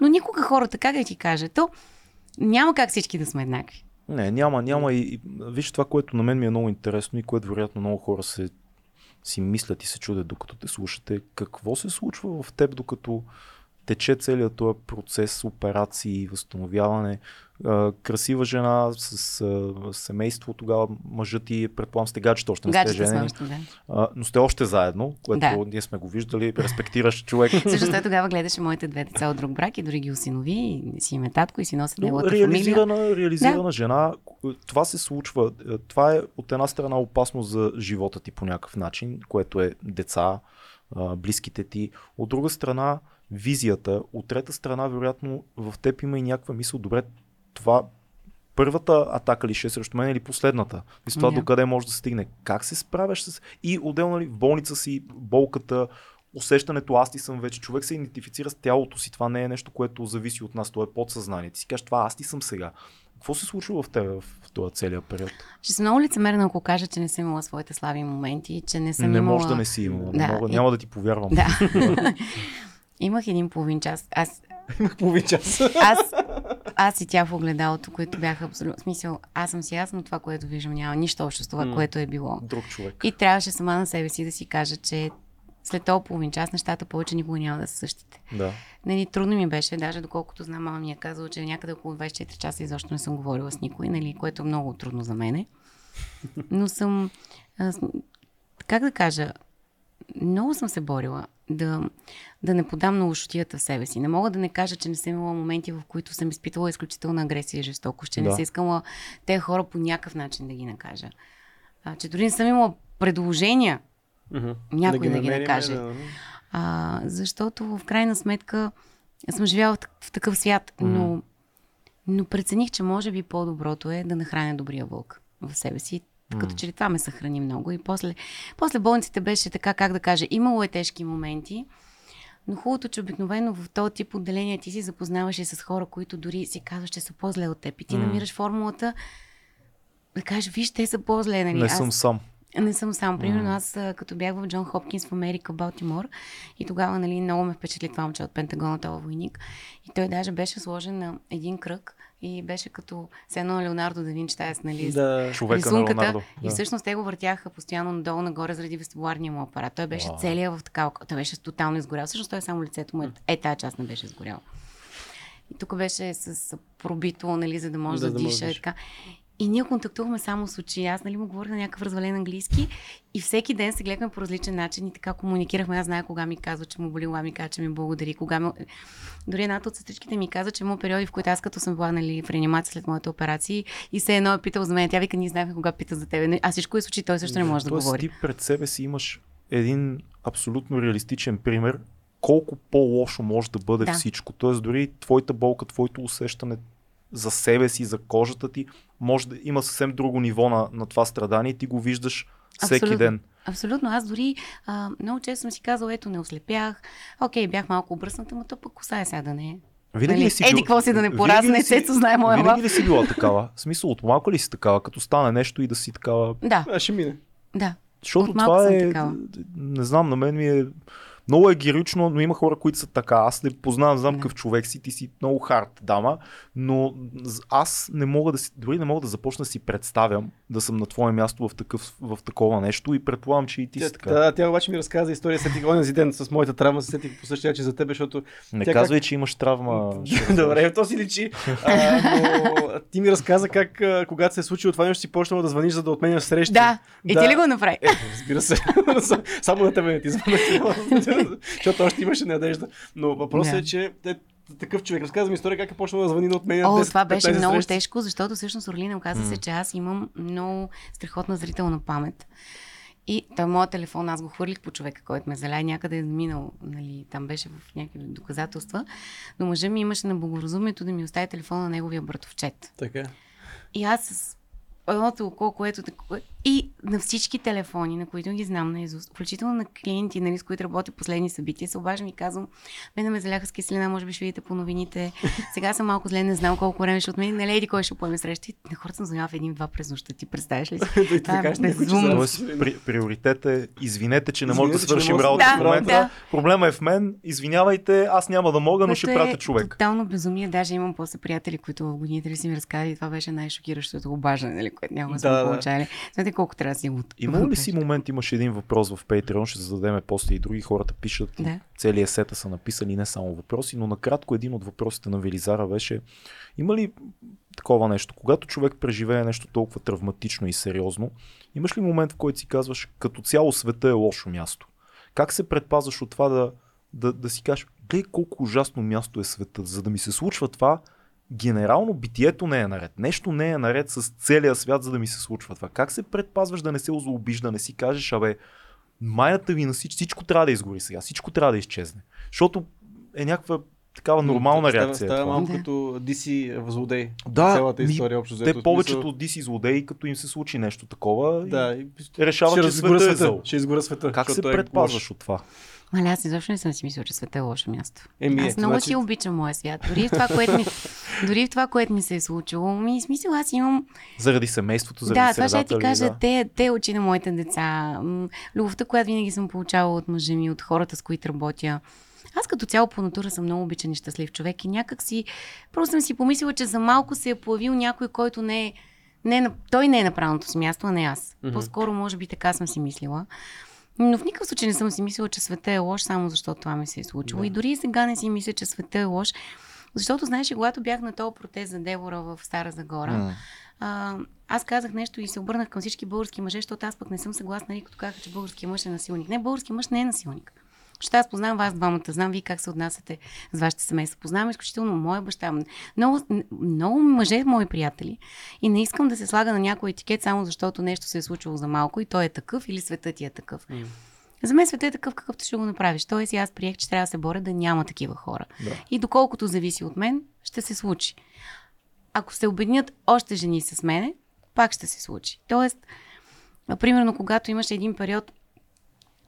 Speaker 3: но никога хората, как да ти кажа, то няма как всички да сме еднакви.
Speaker 1: Не, няма, няма и, и виж това, което на мен ми е много интересно и което вероятно много хора се, си мислят и се чудят докато те слушате. Какво се случва в теб, докато тече целият този процес, операции, възстановяване. А, красива жена с а, семейство, тогава мъжът ти, предполагам сте гаджета, още не сте
Speaker 3: Гаджета сме
Speaker 1: женени,
Speaker 3: да.
Speaker 1: а, но сте още заедно, което
Speaker 3: Да.
Speaker 1: ние сме го виждали, респектираш човек.
Speaker 3: Също той тогава гледаше моите две деца от друг брак и дори ги осинови и си им е татко и си носи
Speaker 1: Но
Speaker 3: неговата фамилия.
Speaker 1: реализирана, реализирана жена, това се случва. Е, Това е от една страна опасно за живота ти по някакъв начин, което е деца, близките ти. От друга страна, визията. От трета страна, вероятно, в теб има и някаква мисъл, добре, това първата атака ли ще е срещу мен или последната? И с това
Speaker 3: Да.
Speaker 1: докъде може да стигне? Как се справяш с... И отделно ли в болница си, болката, усещането аз ти съм вече. Човек се идентифицира с тялото си. Това не е нещо, което зависи от нас. То е подсъзнание. Ти си кажеш, това аз ти съм сега. Какво се случва в тебе в този целият период?
Speaker 3: Ще съм много лицемерна, ако кажа, че не съм имала своите слави моменти, че не съм
Speaker 1: не
Speaker 3: имала...
Speaker 1: може да не си имала.
Speaker 3: Да,
Speaker 1: Не мога,
Speaker 3: и-
Speaker 1: няма да ти повярвам.
Speaker 3: Да. Имах един половин час. Аз,
Speaker 2: Имах половин час.
Speaker 3: аз, аз и тя в огледалото, които бяха абсолютно... Смисъл, аз съм си ясно това, което виждам, няма нищо общо с това,
Speaker 2: М.
Speaker 3: което е било.
Speaker 1: Друг човек.
Speaker 3: И трябваше сама на себе си да си кажа, че след този половин час нещата повече никога няма да са същите.
Speaker 1: Да.
Speaker 3: Нали, трудно ми беше, даже доколкото знам, мама ми е казала, че някъде около 24 часа изобщо не съм говорила с никой, нали, което е много трудно за мене. Но съм, а, с- как да кажа, много съм се борила да, да не подам на лошотията в себе си. Не мога да не кажа, че не съм имала моменти, в които съм изпитвала изключителна агресия и жестокост, че не
Speaker 1: Да.
Speaker 3: съм искала тези хора по някакъв начин да ги накажа. А, че дори не съм имала предложения
Speaker 2: Мгм.
Speaker 3: някой
Speaker 2: ги
Speaker 3: да ги накаже.
Speaker 2: да.
Speaker 3: А, защото в крайна сметка съм живяла в, так- в такъв свят, но, но прецених, че може би по-доброто е да нахраня добрия вълк в себе си. Като че ли това ме съхрани много. И после, после болниците беше така, как да кажа, имало е тежки моменти, но хубавото, че обикновено в този тип отделения ти си запознаваш и с хора, които дори си казваш, че са по-зле от теб. И ти
Speaker 1: М.
Speaker 3: намираш формулата да кажеш, виж, те са по-зле. Нали?
Speaker 1: Не
Speaker 3: Аз-
Speaker 1: съм сам.
Speaker 3: не съм сам. Примерно аз, а, като бях в Джон Хопкинс в Америка, Балтимор, и тогава нали, много ме впечатли това момче от Пентагона, този войник. И той даже беше сложен на един кръг и беше като все едно на Леонардо да Винчи, тази нали,
Speaker 2: Да.
Speaker 1: Човека на
Speaker 3: рисунката.
Speaker 1: Леонардо.
Speaker 3: И всъщност те го въртяха постоянно надолу нагоре заради вестибуларния му апарат. Той беше
Speaker 1: Вау.
Speaker 3: целия в такава. Той беше тотално изгорял. Всъщност той само лицето му е, е тая част не беше изгорял. И тук беше с пробито, нали, за да може
Speaker 2: Да,
Speaker 3: да,
Speaker 2: да
Speaker 3: диша.
Speaker 2: да
Speaker 3: и така. И ние контактувахме само с очи. Аз нали, му говорих на някакъв развален английски и всеки ден се гледахме по различен начин и така комуникирахме. Аз знае кога ми казва, че му боли, кога ми казва, че ми благодари, кога ми... Дори едната от сестричките ми каза, че има периоди, в които аз като съм била нали, в реанимация след моите операции и се едно е питал за мен. Тя вика, ние знаехме кога пита за тебе. Нали, Аз всичко е с очи, той също не може да
Speaker 1: Тоест,
Speaker 3: говори.
Speaker 1: ти пред себе си имаш един абсолютно реалистичен пример колко по-лошо може да бъде
Speaker 3: Да.
Speaker 1: всичко. Тоест дори твоята болка, твоето усещане за себе си, за кожата ти, може да има съвсем друго ниво на, на това страдание и ти го виждаш всеки
Speaker 3: Абсолютно.
Speaker 1: ден.
Speaker 3: Абсолютно. Аз дори а, много често съм си казала, ето не ослепях. Окей, бях малко обръсната, но то пък коса е сега да не е.
Speaker 1: Винаги
Speaker 3: Нали,
Speaker 1: ли си
Speaker 3: еди
Speaker 1: бил-
Speaker 3: какво си да не порасне, Цецо знае моя
Speaker 1: Винаги
Speaker 3: лав.
Speaker 1: ли си била такава? В смисъл, от малко ли си такава, като стане нещо и да си такава?
Speaker 3: Да,
Speaker 2: А, ще мине.
Speaker 3: да.
Speaker 1: Защото
Speaker 3: От малко
Speaker 1: това
Speaker 3: съм
Speaker 1: е,
Speaker 3: такава.
Speaker 1: не знам, на мен ми е много е героично, но има хора, които са така. Аз не познавам, знам какъв човек си, ти си много хард дама, но аз не мога да си, дори не мога да започна да си представям да съм на твое място в, такъв, в такова нещо и предполагам, че и ти си така.
Speaker 2: Да, тя обаче ми разказа история след онзи ден с моята травма, се сетих по същия начин за теб, защото
Speaker 1: Не
Speaker 2: тя
Speaker 1: казвай, че имаш травма.
Speaker 2: Добре, то си личи. А, но ти ми разказа как, когато се е случило това нещо, си почнала да звъниш, за да отменяш срещи.
Speaker 3: Да. И ти ли го направи?
Speaker 2: Е, разбира се. Само на тебе не ти звънах. Защото още имаше надежда. Но въпросът
Speaker 3: Да.
Speaker 2: е, че те, такъв човек. Разказа ми история как е почнал да звъни на отменя.
Speaker 3: О,
Speaker 2: 10,
Speaker 3: това беше
Speaker 2: 15
Speaker 3: много
Speaker 2: срещи.
Speaker 3: тежко, защото всъщност Орлина оказа се, че аз имам много страхотна зрителна памет. И той моят телефон, аз го хвърлих по човека, който ме заля някъде е минал, нали, там беше в някакви доказателства, но мъжа ми имаше на благоразумието да ми остави телефона на неговия братовчет.
Speaker 2: Така.
Speaker 3: И аз с едното око, което. И на всички телефони, на които ги знам наизуст, включително на клиенти, нали, с които работя последни събития, се обаждам и казвам, мен ме заляха с киселина, може би ще видите по новините. Сега съм малко зле, не знам колко време ще отмени. Нали, еди кой ще поеме среща. И на хората съм звъняла в един-два през нощта. Ти представяш ли си? Е.
Speaker 1: Тоест, при, приоритет е, извинете, че не може да свършим
Speaker 2: да
Speaker 1: работа в момента. Проблема е в мен, извинявайте, аз няма да мога, но ще пратя
Speaker 3: е
Speaker 1: човек.
Speaker 3: Тотално безумие. Даже имам после приятели, които в годините ли си ми разказали, това беше най-шокиращото обаждане, нали, което няма да сме
Speaker 2: Да, да.
Speaker 3: получали. Знаете колко трябва да си луд.
Speaker 1: Имало ли си момент, имаш един въпрос в Patreon, ще зададем после и други хората пишат,
Speaker 3: Да.
Speaker 1: целия сета са написали не само въпроси, но накратко един от въпросите на Велизара беше, има ли такова нещо, когато човек преживее нещо толкова травматично и сериозно, имаш ли момент, в който си казваш, като цяло света е лошо място? Как се предпазваш от това да, да, да си кажеш, гледай колко ужасно място е светът, за да ми се случва това, генерално битието не е наред. Нещо не е наред с целия свят, за да ми се случва това. Как се предпазваш да не се озлобиш, да не си кажеш, абе, майната ви на всичко, всичко трябва да изгори сега, всичко трябва да изчезне. Защото е някаква такава нормална
Speaker 2: Става-
Speaker 1: реакция.
Speaker 2: Става
Speaker 1: това.
Speaker 2: малко
Speaker 3: Да.
Speaker 2: като DC в злодей.
Speaker 1: Да,
Speaker 2: Цялата
Speaker 1: ми-
Speaker 2: история общо
Speaker 1: Те
Speaker 2: взето.
Speaker 1: Повечето
Speaker 2: смисъл-
Speaker 1: от DC злодеи, като им се случи нещо такова,
Speaker 2: Да,
Speaker 1: и решават, че
Speaker 2: разгоря
Speaker 1: света е
Speaker 2: света.
Speaker 1: зъл.
Speaker 2: Ще изгоря света.
Speaker 1: Как се
Speaker 2: е
Speaker 1: предпазваш от това?
Speaker 3: Маля, аз изобщо не съм си мислила, че света е лошо място.
Speaker 2: Еми,
Speaker 3: аз
Speaker 2: ето,
Speaker 3: много
Speaker 2: значи-
Speaker 3: си обичам моя свят. Дори в това, което ми, дори в това, което ми се е случило. Ми, смисъл, аз имам
Speaker 1: Заради семейството, заради
Speaker 3: да, това ще ти кажа,
Speaker 1: да.
Speaker 3: те, те очи на моите деца, любовта, която винаги съм получавала от мъжа ми, от хората, с които работя. Аз като цяло по натура съм много обичан и щастлив човек и някак си, просто съм си помислила, че за малко се е появил някой, който не е, не е той не е на правилното си място, а не аз.
Speaker 2: Мгм.
Speaker 3: По-скоро, може би, така съм си мислила. Но в никакъв случай не съм си мислила, че света е лош, само защото това ми се е случило.
Speaker 2: Да.
Speaker 3: И дори и сега не си мисля, че света е лош, защото, знаеш, когато бях на този протез за Девора в Стара Загора, а, аз казах нещо и се обърнах към всички български мъже, защото аз пък не съм съгласна, нали, като казаха, че български мъж е насилник. Не, български мъж не е насилник. Защото аз познавам вас двамата, знам вие как се отнасяте с вашите семейства. Познавам изключително моя баща. Много, много мъже, мои приятели. И не искам да се слага на някой етикет, само защото нещо се е случило за малко и той е такъв или светът ти е такъв. За мен светът е такъв, какъвто ще го направиш. Тоест, аз приех, че трябва да се боря да няма такива хора.
Speaker 1: Да.
Speaker 3: И доколкото зависи от мен, ще се случи. Ако се обеднят още жени с мене, пак ще се случи. Тоест, примерно, когато имаше един период,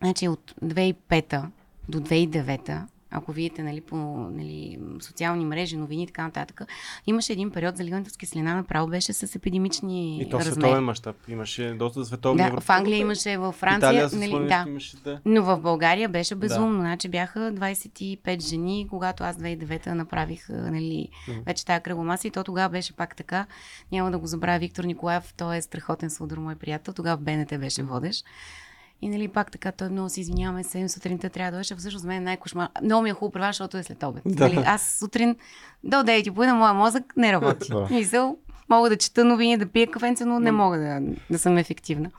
Speaker 3: значи от 2005 до 2009, ако видите нали, по нали, социални мрежи, новини и така нататък, имаше един период заливането с киселина направо беше с епидемични
Speaker 2: И то
Speaker 3: размери.
Speaker 2: световен мащаб. Имаше доста световни.
Speaker 3: Да,
Speaker 2: европейски.
Speaker 3: в Англия имаше, в Франция,
Speaker 2: Италия
Speaker 3: нали, да.
Speaker 2: имаше, да.
Speaker 3: Но в България беше безумно. Значи бяха 25 жени, когато аз 2009 направих нали,
Speaker 2: Мгм.
Speaker 3: вече тази кръгломаса и то тогава беше пак така. Няма да го забравя Виктор Николаев, той е страхотен сълдър, мой приятел. Тогава в БНТ беше водещ. И нали пак така, той много се извиняваме, 7 сутринта трябва да дойде, а всъщност мен е най-кошмар. Много ми е хубаво при вас, защото е след обед.
Speaker 2: Да.
Speaker 3: Нали, аз сутрин до 9 и половина моя мозък не работи.
Speaker 1: Да.
Speaker 3: Мисъл, мога да чета новини, да пия кафенце, но не мога да, да съм ефективна.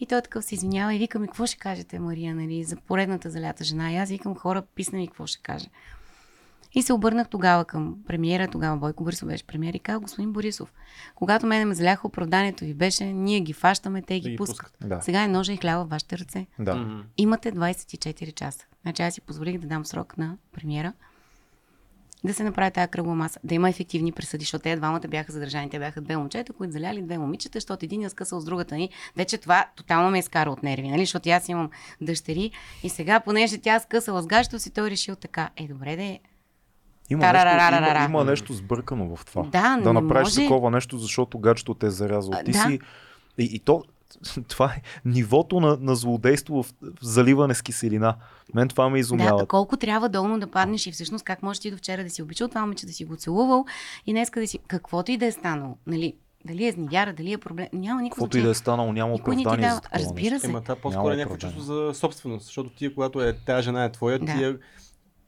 Speaker 3: И той такъв се извинява и вика ми, какво ще кажете, Мария, нали, за поредната залята жена. И аз викам, хора, писна ми какво ще каже. И се обърнах тогава към премиера, тогава Бойко Борисов беше премиер и каза, господин Борисов, когато мене ме заляха, оправданието ви беше, ние ги фащаме, те
Speaker 2: Да
Speaker 3: ги пускат.
Speaker 1: Да.
Speaker 3: Сега е ножа и хляба в вашите ръце.
Speaker 1: да.
Speaker 3: Имате 24 часа. Значи аз си позволих да дам срок на премиера да се направи тази кръгла маса, да има ефективни присъди, защото те двамата бяха задържани. Те бяха две момчета, които заляли две момичета, защото един я скъсал с другата ни. Вече това тотално ме изкара от нерви, нали? Защото аз имам дъщери и сега, понеже тя скъсала с гащето си, той решил така. Е, добре, де.
Speaker 1: Има, нещо, има, има нещо сбъркано в това.
Speaker 3: Да,
Speaker 1: да направиш
Speaker 3: може.
Speaker 1: такова нещо, защото гаджето те е зарязал.
Speaker 3: А,
Speaker 1: Ти
Speaker 3: да.
Speaker 1: си... И, и то, това е нивото на, на злодейство в, в заливане с киселина. Мен това ме изумява.
Speaker 3: Да, колко трябва долно да паднеш и всъщност как можеш ти до вчера да си обичал това момиче, да си го целувал и днеска да си... Каквото и да е станало, нали? Дали е зневяра, дали е проблем, няма никакво
Speaker 1: Каквото и да е станало, няма оправдание
Speaker 3: дава.
Speaker 1: за такова
Speaker 3: Разбира
Speaker 1: нещо.
Speaker 3: се.
Speaker 2: Ема това по-скоро е някакво чувство за собственост, защото ти, когато е, тази жена е твоя,
Speaker 3: Да.
Speaker 2: ти е,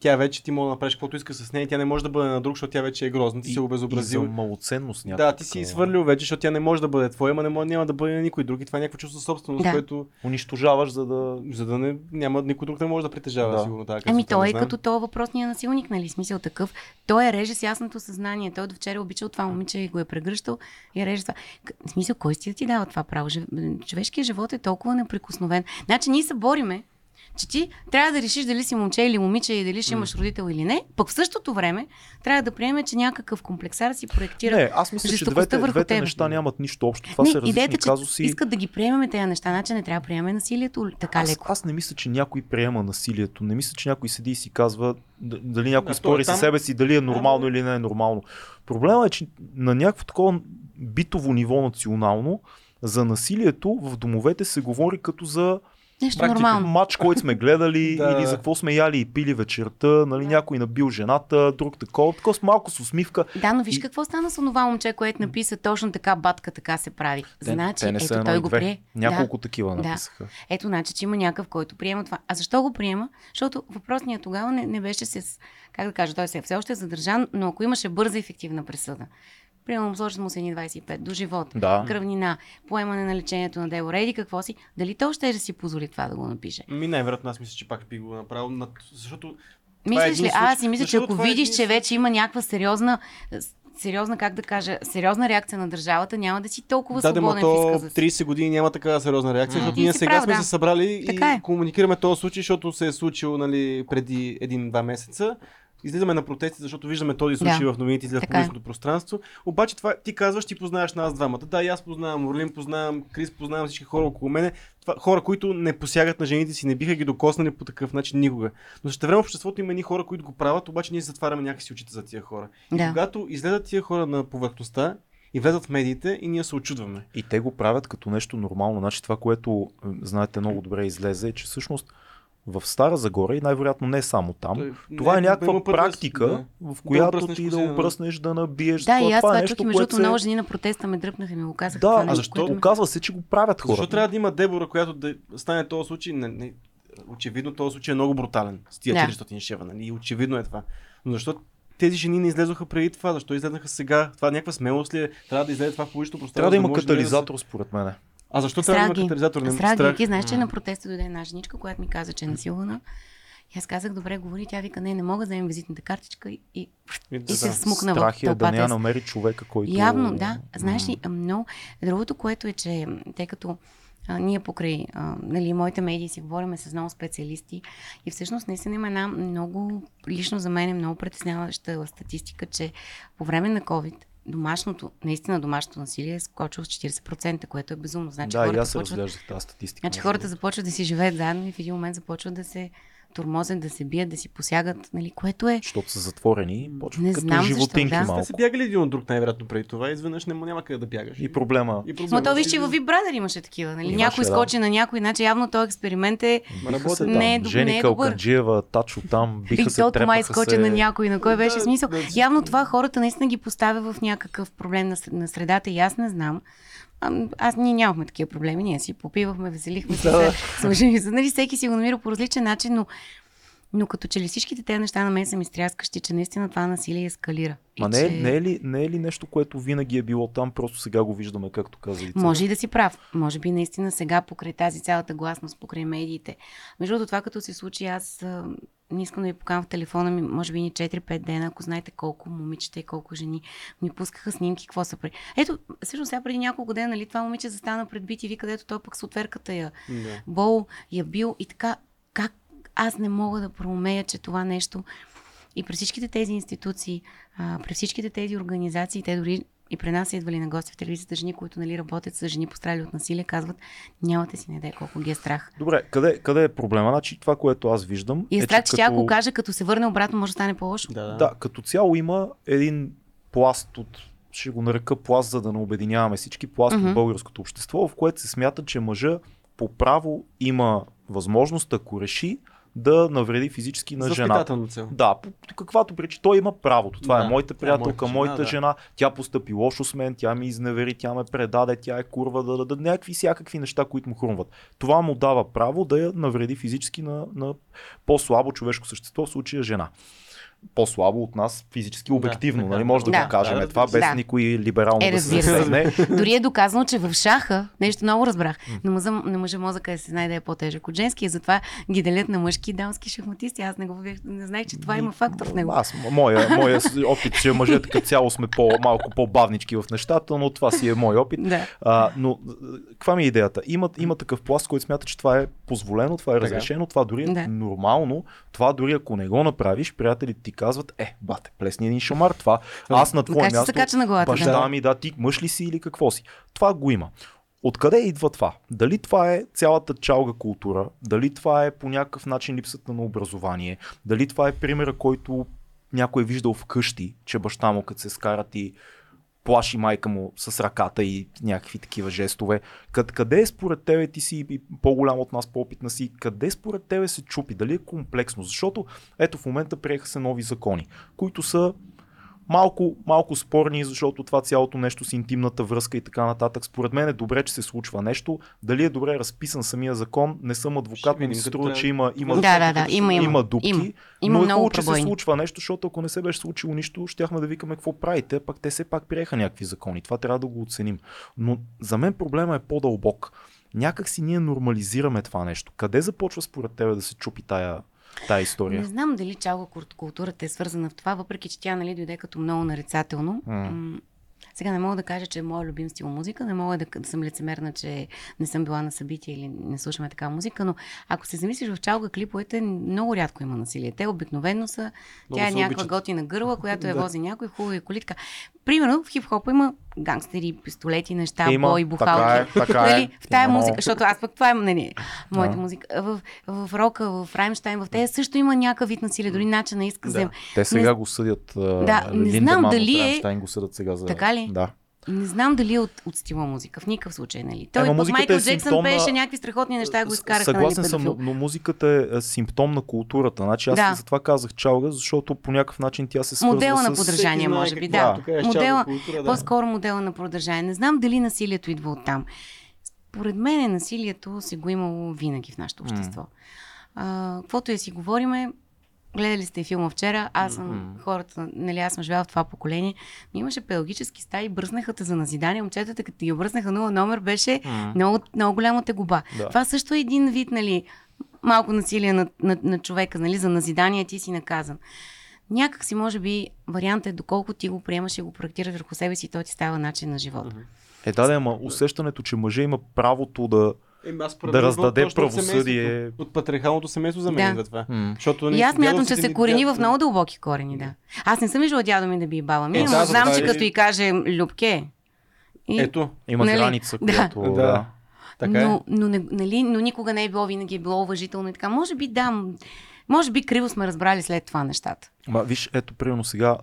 Speaker 2: тя вече ти може да направиш каквото искаш с нея тя не може да бъде на друг, защото тя вече е грозна. Ти
Speaker 1: И-
Speaker 2: се обезобразил.
Speaker 1: И за малоценност
Speaker 2: Да,
Speaker 1: някаква
Speaker 2: ти си свърлил вече, защото тя не може да бъде твоя, ама не може, няма да бъде на никой друг. И това е някакво чувство собственост,
Speaker 3: Да.
Speaker 2: което
Speaker 1: Унищожаваш, за да...
Speaker 2: за да не, няма, никой друг не може да притежава
Speaker 1: Да.
Speaker 2: сигурно тази
Speaker 3: Ами той
Speaker 2: не
Speaker 3: е като този въпросния насилник, нали? Смисъл такъв. Той е реже с ясното съзнание. Той до вчера е обичал това момиче и го е прегръщал и реже това. В смисъл, кой си да ти дава това право? Човешкият живот е толкова неприкосновен. Значи ние се бориме, че ти трябва да решиш дали си момче или момиче и дали ще имаш родител или не. Пък в същото време трябва да приеме, че някакъв комплексар си проектира
Speaker 1: Не, аз мисля, че двете,
Speaker 3: върху
Speaker 1: двете неща нямат нищо общо. Това
Speaker 3: не,
Speaker 1: са различни
Speaker 3: идеята, че
Speaker 1: казуси.
Speaker 3: искат да ги приемеме тези неща, значи не трябва да приемаме насилието така
Speaker 1: аз,
Speaker 3: леко.
Speaker 1: аз не мисля, че някой приема насилието. Не мисля, че някой седи и си казва дали някой
Speaker 2: Да,
Speaker 1: спори
Speaker 2: е
Speaker 1: със
Speaker 2: там.
Speaker 1: себе си, дали е нормално или не е нормално. Проблема е, че на някакво такова битово ниво национално за насилието в домовете се говори като за
Speaker 3: Нещо
Speaker 2: практика.
Speaker 3: нормално.
Speaker 1: матч, който сме гледали
Speaker 2: Да.
Speaker 1: или за какво сме яли и пили вечерта, нали, някой набил жената, друг такова, такова с малко с усмивка.
Speaker 3: Да, но виж
Speaker 1: И-
Speaker 3: какво стана с онова момче, което написа точно така, батка така се прави.
Speaker 1: Те,
Speaker 3: значи,
Speaker 1: те не
Speaker 3: ето той го
Speaker 1: две.
Speaker 3: прие.
Speaker 1: Няколко
Speaker 3: Да.
Speaker 1: такива
Speaker 3: Да.
Speaker 1: написаха.
Speaker 3: Ето, значи, че има някакъв, който приема това. А защо го приема? Защото въпросният тогава не, не беше с, как да кажа, той се е все още е задържан, но ако имаше бърза ефективна присъда, Примерно, сложат му се едни 25 до живот,
Speaker 1: Да.
Speaker 3: кръвнина, поемане на лечението на дело, реди какво си, дали то ще да си позволи това да го напише?
Speaker 2: Ми най-вероятно аз мисля, че пак би го направил, защото е
Speaker 3: Мислиш ли? Аз си мисля, че ако
Speaker 2: е
Speaker 3: видиш,
Speaker 2: един
Speaker 3: че вече има някаква сериозна, сериозна, как да кажа, сериозна реакция на държавата, няма да си толкова
Speaker 2: Да,
Speaker 3: свободен
Speaker 2: то
Speaker 3: в изказа си.
Speaker 2: 30 години няма такава сериозна реакция,
Speaker 3: М.
Speaker 2: защото ние сега
Speaker 3: прав,
Speaker 2: сме
Speaker 3: да.
Speaker 2: се събрали
Speaker 3: Така
Speaker 2: и
Speaker 3: е.
Speaker 2: комуникираме този случай, защото се е случил нали, преди един-два месеца. Излизаме на протести, защото виждаме този случай
Speaker 3: Да.
Speaker 2: в новините, излиза в
Speaker 3: е.
Speaker 2: публичното пространство. Обаче това ти казваш, ти познаваш нас двамата. Да, и аз познавам Орлин, познавам Крис, познавам всички хора около мене. Това, хора, които не посягат на жените си, не биха ги докоснали по такъв начин никога. Но ще време обществото има едни хора, които го правят, обаче ние затваряме някакси очите за тия хора. И
Speaker 3: Да.
Speaker 2: когато излезат тия хора на повърхността и влезат в медиите, и ние се очудваме.
Speaker 1: И те го правят като нещо нормално. Значи това, което е, знаете много добре излезе, е, че всъщност в Стара Загора и най-вероятно не само там,
Speaker 2: Той-
Speaker 1: това
Speaker 2: не,
Speaker 1: е някаква
Speaker 2: да-
Speaker 1: практика,
Speaker 2: да.
Speaker 1: в която
Speaker 2: обръснеш
Speaker 1: ти да
Speaker 2: козина, да.
Speaker 1: да набиеш.
Speaker 3: Да, и аз
Speaker 1: това
Speaker 3: това
Speaker 1: е
Speaker 3: чух
Speaker 1: нещо,
Speaker 3: и между другото
Speaker 1: се...
Speaker 3: много жени на протеста ме дръпнаха и ми го казаха.
Speaker 1: Да,
Speaker 3: това
Speaker 1: а
Speaker 2: защо?
Speaker 3: което
Speaker 1: Оказва се, че го правят хората.
Speaker 2: Защо трябва да има Дебора, която да стане този случай? Не, не, очевидно този случай е много брутален с тия
Speaker 3: Да.
Speaker 2: 400 шева, нали? Очевидно е това. Но защо тези жени не излезоха преди това? Защо излезнаха сега? Това някаква смелост ли е? Трябва да излезе това в публично пространство.
Speaker 1: Трябва да има
Speaker 2: нали,
Speaker 1: катализатор, според мен.
Speaker 2: Да. А защо трябва да
Speaker 3: Страх
Speaker 2: има
Speaker 3: ги.
Speaker 2: катализатор? Не-
Speaker 3: Страх ги.
Speaker 2: страх.
Speaker 3: Ти знаеш, че на протеста дойде една женичка, която ми каза, че е насилвана. И аз казах, добре, говори. Тя вика, не, не мога да вземем визитната картичка и, и,
Speaker 2: И
Speaker 3: и се
Speaker 2: да.
Speaker 3: смукна в
Speaker 1: Страх е да
Speaker 3: тълпата.
Speaker 1: не я намери човека, който...
Speaker 3: Явно, да. Знаеш ли, много. Другото, което е, че тъй като а, ние покрай а, нали, моите медии си говорим с много специалисти и всъщност наистина има една много, лично за мен е много притесняваща статистика, че по време на COVID домашното, наистина домашното насилие е скочило с 40%, което е безумно. Значи
Speaker 1: да, и
Speaker 3: хората
Speaker 1: аз се
Speaker 3: почват
Speaker 1: разглеждах тази статистика.
Speaker 3: Значи хората започват да си живеят заедно и в един момент започват да се тормозят, да се бият, да си посягат, нали, което е...
Speaker 1: Защото са затворени, почват
Speaker 3: Не
Speaker 1: като
Speaker 3: знам защо,
Speaker 1: животинки
Speaker 3: да.
Speaker 2: Те
Speaker 1: малко.
Speaker 2: са бягали един от друг най-вероятно преди това. Изведнъж няма, няма къде да бягаш.
Speaker 1: И проблема.
Speaker 2: И
Speaker 3: Ма
Speaker 2: проблема
Speaker 3: то
Speaker 2: си
Speaker 3: виж, че във Brother имаше такива, нали?
Speaker 1: Имаше,
Speaker 3: някой
Speaker 1: да.
Speaker 3: скочи на някой, значи явно този експеримент е...
Speaker 1: Биха се
Speaker 2: там.
Speaker 3: Не е доб-
Speaker 1: Жени
Speaker 3: не е добър.
Speaker 1: Калканджиева, Тачо там, биха
Speaker 3: И
Speaker 1: се,
Speaker 3: тото май скочи
Speaker 1: се.
Speaker 3: на някой, на кой беше
Speaker 2: Да,
Speaker 3: смисъл.
Speaker 2: да.
Speaker 3: Явно това хората наистина ги поставя в някакъв проблем на средата и аз не знам. А, аз ние нямахме такива проблеми, ние си попивахме, веселихме се,
Speaker 2: Да.
Speaker 3: служили се. Нали, всеки си го намира по различен начин, но, но като че ли всичките тези неща на мен са ми стряскащи, че наистина това насилие ескалира.
Speaker 1: Ма не, е,
Speaker 3: че...
Speaker 1: не, е ли, не е ли нещо, което винаги е било там, просто сега го виждаме, както каза и
Speaker 3: Може и да си прав. Може би наистина сега покрай тази цялата гласност, покрай медиите. Между другото, това като се случи, аз не искам да ви покажа в телефона ми, може би ни 4-5 дена, ако знаете колко момичета и колко жени ми пускаха снимки, какво са при. Ето, всъщност сега преди няколко дена, нали, това момиче застана пред BTV, където той пък с отверката я
Speaker 2: Да.
Speaker 3: бол, я бил и така, как аз не мога да проумея, че това нещо и при всичките тези институции, а, при всичките тези организации, те дори и при нас идвали на гости в телевизията жени, които нали, работят с жени пострадали от насилие, казват, нямате си не идея колко ги е страх.
Speaker 1: Добре, къде, къде е проблема? Значи това, което аз виждам.
Speaker 3: И е страх, че тя
Speaker 1: като-
Speaker 3: ако каже, като се върне обратно, може да стане по-лошо.
Speaker 2: Да, да.
Speaker 1: Да, като цяло има един пласт от ще го нарека пласт, за да не обединяваме всички, пласт
Speaker 3: Мгм.
Speaker 1: от българското общество, в което се смята, че мъжа по право има възможност, ако реши, да навреди физически на
Speaker 2: възпитателна цел.
Speaker 1: Да, по каквато причина. Той има правото. Това
Speaker 2: Да,
Speaker 1: е моята
Speaker 2: тя е моята
Speaker 1: приятелка,
Speaker 2: жена,
Speaker 1: моята
Speaker 2: да.
Speaker 1: жена. Тя постъпи лошо с мен, тя ми изневери, тя ме предаде, тя е курва, да, да, да някакви всякакви неща, които му хрумват. Това му дава право да я навреди физически на, на по-слабо човешко същество, в случая жена. По-слабо от нас физически, обективно,
Speaker 2: така.
Speaker 1: нали? Може да,
Speaker 3: Да.
Speaker 1: го кажем
Speaker 2: Да,
Speaker 1: това без
Speaker 3: да.
Speaker 1: никой либерално
Speaker 3: Е,
Speaker 1: да се засегне.
Speaker 3: Дори е доказано, че в шаха, нещо много разбрах, на мъжа, на мъжа мозъка е се знае да е по-тежък от женски и затова ги делят на мъжки и дамски шахматисти. Аз не го не знаех, че това има фактор в него.
Speaker 1: Аз, моя, моя опит, че мъжете като цяло сме по, малко по-бавнички в нещата, но това си е мой опит.
Speaker 3: Да.
Speaker 1: А, но каква ми е идеята? Има, има такъв пласт, който смята, че това е позволено, това е разрешено, това дори е
Speaker 3: Да.
Speaker 1: нормално. Това дори ако не го направиш, приятелите ти казват, е, бате, плесни един шамар, това аз на твое
Speaker 3: се
Speaker 1: място,
Speaker 3: кача на главата?
Speaker 1: баща
Speaker 3: Да.
Speaker 1: ми, да, ти мъж ли си или какво си. Това го има. Откъде идва това? Дали това е цялата чалга култура? Дали това е по някакъв начин липсата на образование? Дали това е примера, който някой е виждал вкъщи, че баща му като се скарат и плаши майка му с ръката и някакви такива жестове. Къд, къде е според тебе, ти си по-голям от нас, по-опитна си, къде според тебе се чупи? Дали е комплексно? Защото ето в момента приеха се нови закони, които са малко, малко спорни, защото това цялото нещо с интимната връзка и така нататък. Според мен е добре, че се случва нещо. Дали е добре разписан самия закон, не съм адвокат, но ми се струва, че има, има,
Speaker 3: Да, да, да, има, има.
Speaker 1: има дупки.
Speaker 3: Има. Има
Speaker 1: но е хубаво, че се случва нещо, защото ако не се беше случило нищо, щяхме да викаме какво правите, пак те все пак приеха някакви закони. Това трябва да го оценим. Но за мен проблема е по-дълбок. Някак си ние нормализираме това нещо. Къде започва според тебе да се чупи тая, тая история?
Speaker 3: Не знам дали чалга културата е свързана в това, въпреки че тя нали, дойде като много нарицателно.
Speaker 1: М,
Speaker 3: Сега не мога да кажа, че е моят любим стил музика, не мога да, да съм лицемерна, че не съм била на събитие или не слушаме такава музика, но ако се замислиш в чалга клиповете, много рядко има насилие. Те обикновено са,
Speaker 2: Много
Speaker 3: тя е някаква
Speaker 2: обичат.
Speaker 3: готина гърла, която я
Speaker 2: Да.
Speaker 3: вози някой, хубави колитка. Примерно в хип-хопа има гангстери, пистолети, неща,
Speaker 1: Има,
Speaker 3: бой, бухалки.
Speaker 1: така е, така е.
Speaker 3: Нали, в тая
Speaker 1: Има
Speaker 3: музика,
Speaker 1: много.
Speaker 3: защото аз пък това е нали, моята
Speaker 1: Да.
Speaker 3: музика. В, в рока, в Раймштайн, в тея също има някакъв вид насилие, дори начин на изказа.
Speaker 2: Да.
Speaker 1: Те сега
Speaker 3: Не-
Speaker 1: го съдят.
Speaker 3: Да, не знам дали е-
Speaker 1: Рамштайн го съдят сега за...
Speaker 3: Така ли?
Speaker 1: Да.
Speaker 3: Не знам дали е от, от стила музика, в никакъв случай, нали? Той
Speaker 1: Ема, музиката
Speaker 3: Майкъл
Speaker 1: е
Speaker 3: Джексън
Speaker 1: симптом на-
Speaker 3: пееше някакви страхотни неща, го изкараха,
Speaker 1: Съгласен
Speaker 3: нали,
Speaker 1: съм, но, но музиката е симптом на културата. Значи аз
Speaker 3: Да.
Speaker 1: затова казах чалга, защото по някакъв начин тя се свързва
Speaker 3: Модела
Speaker 1: с...
Speaker 3: на подражание, може би,
Speaker 2: какво
Speaker 3: да.
Speaker 2: е, е
Speaker 3: Модела,
Speaker 2: култура, да.
Speaker 3: по-скоро модела на продължание. Не знам дали насилието идва от там. Според мен насилието се го имало винаги в нашето общество. А, каквото и си говориме, гледали сте филма вчера, аз съм хората, нали, аз съм живяла в това поколение, но имаше педагогически стаи, бръснаха те за назидание, момчетата, като ги бръснаха нула номер, беше много, много голяма тегуба.
Speaker 1: Да.
Speaker 3: Това също е един вид, нали, малко насилие на, на, на човека, нали, за назидание ти си наказан. Някак си, може би, вариантът е доколко ти го приемаш и го проектираш върху себе си, той ти става начин на живота.
Speaker 1: Е, да, да, ама усещането, че мъже има правото да...
Speaker 2: Еми, аз
Speaker 1: да раздаде
Speaker 2: от
Speaker 1: правосъдие.
Speaker 2: семейството. От патриархалното семейство за мен
Speaker 3: Да.
Speaker 2: това.
Speaker 1: М.
Speaker 2: Защото
Speaker 3: И аз мятам, че се корени в много дълбоки корени, да. Аз не съм виждала дядо ми да би баба ми,
Speaker 2: Е,
Speaker 3: но
Speaker 2: да,
Speaker 3: знам, че
Speaker 2: и-
Speaker 3: като и каже Любке. И...
Speaker 2: Ето,
Speaker 1: Има
Speaker 3: Нали?
Speaker 1: граница,
Speaker 3: Да.
Speaker 1: която...
Speaker 2: Да.
Speaker 1: Да.
Speaker 2: така е.
Speaker 3: но, но, не, нали, но никога не е било, винаги е било уважително и така. Може би да, може би криво сме разбрали след това нещата.
Speaker 1: Ма, виж, ето, примерно сега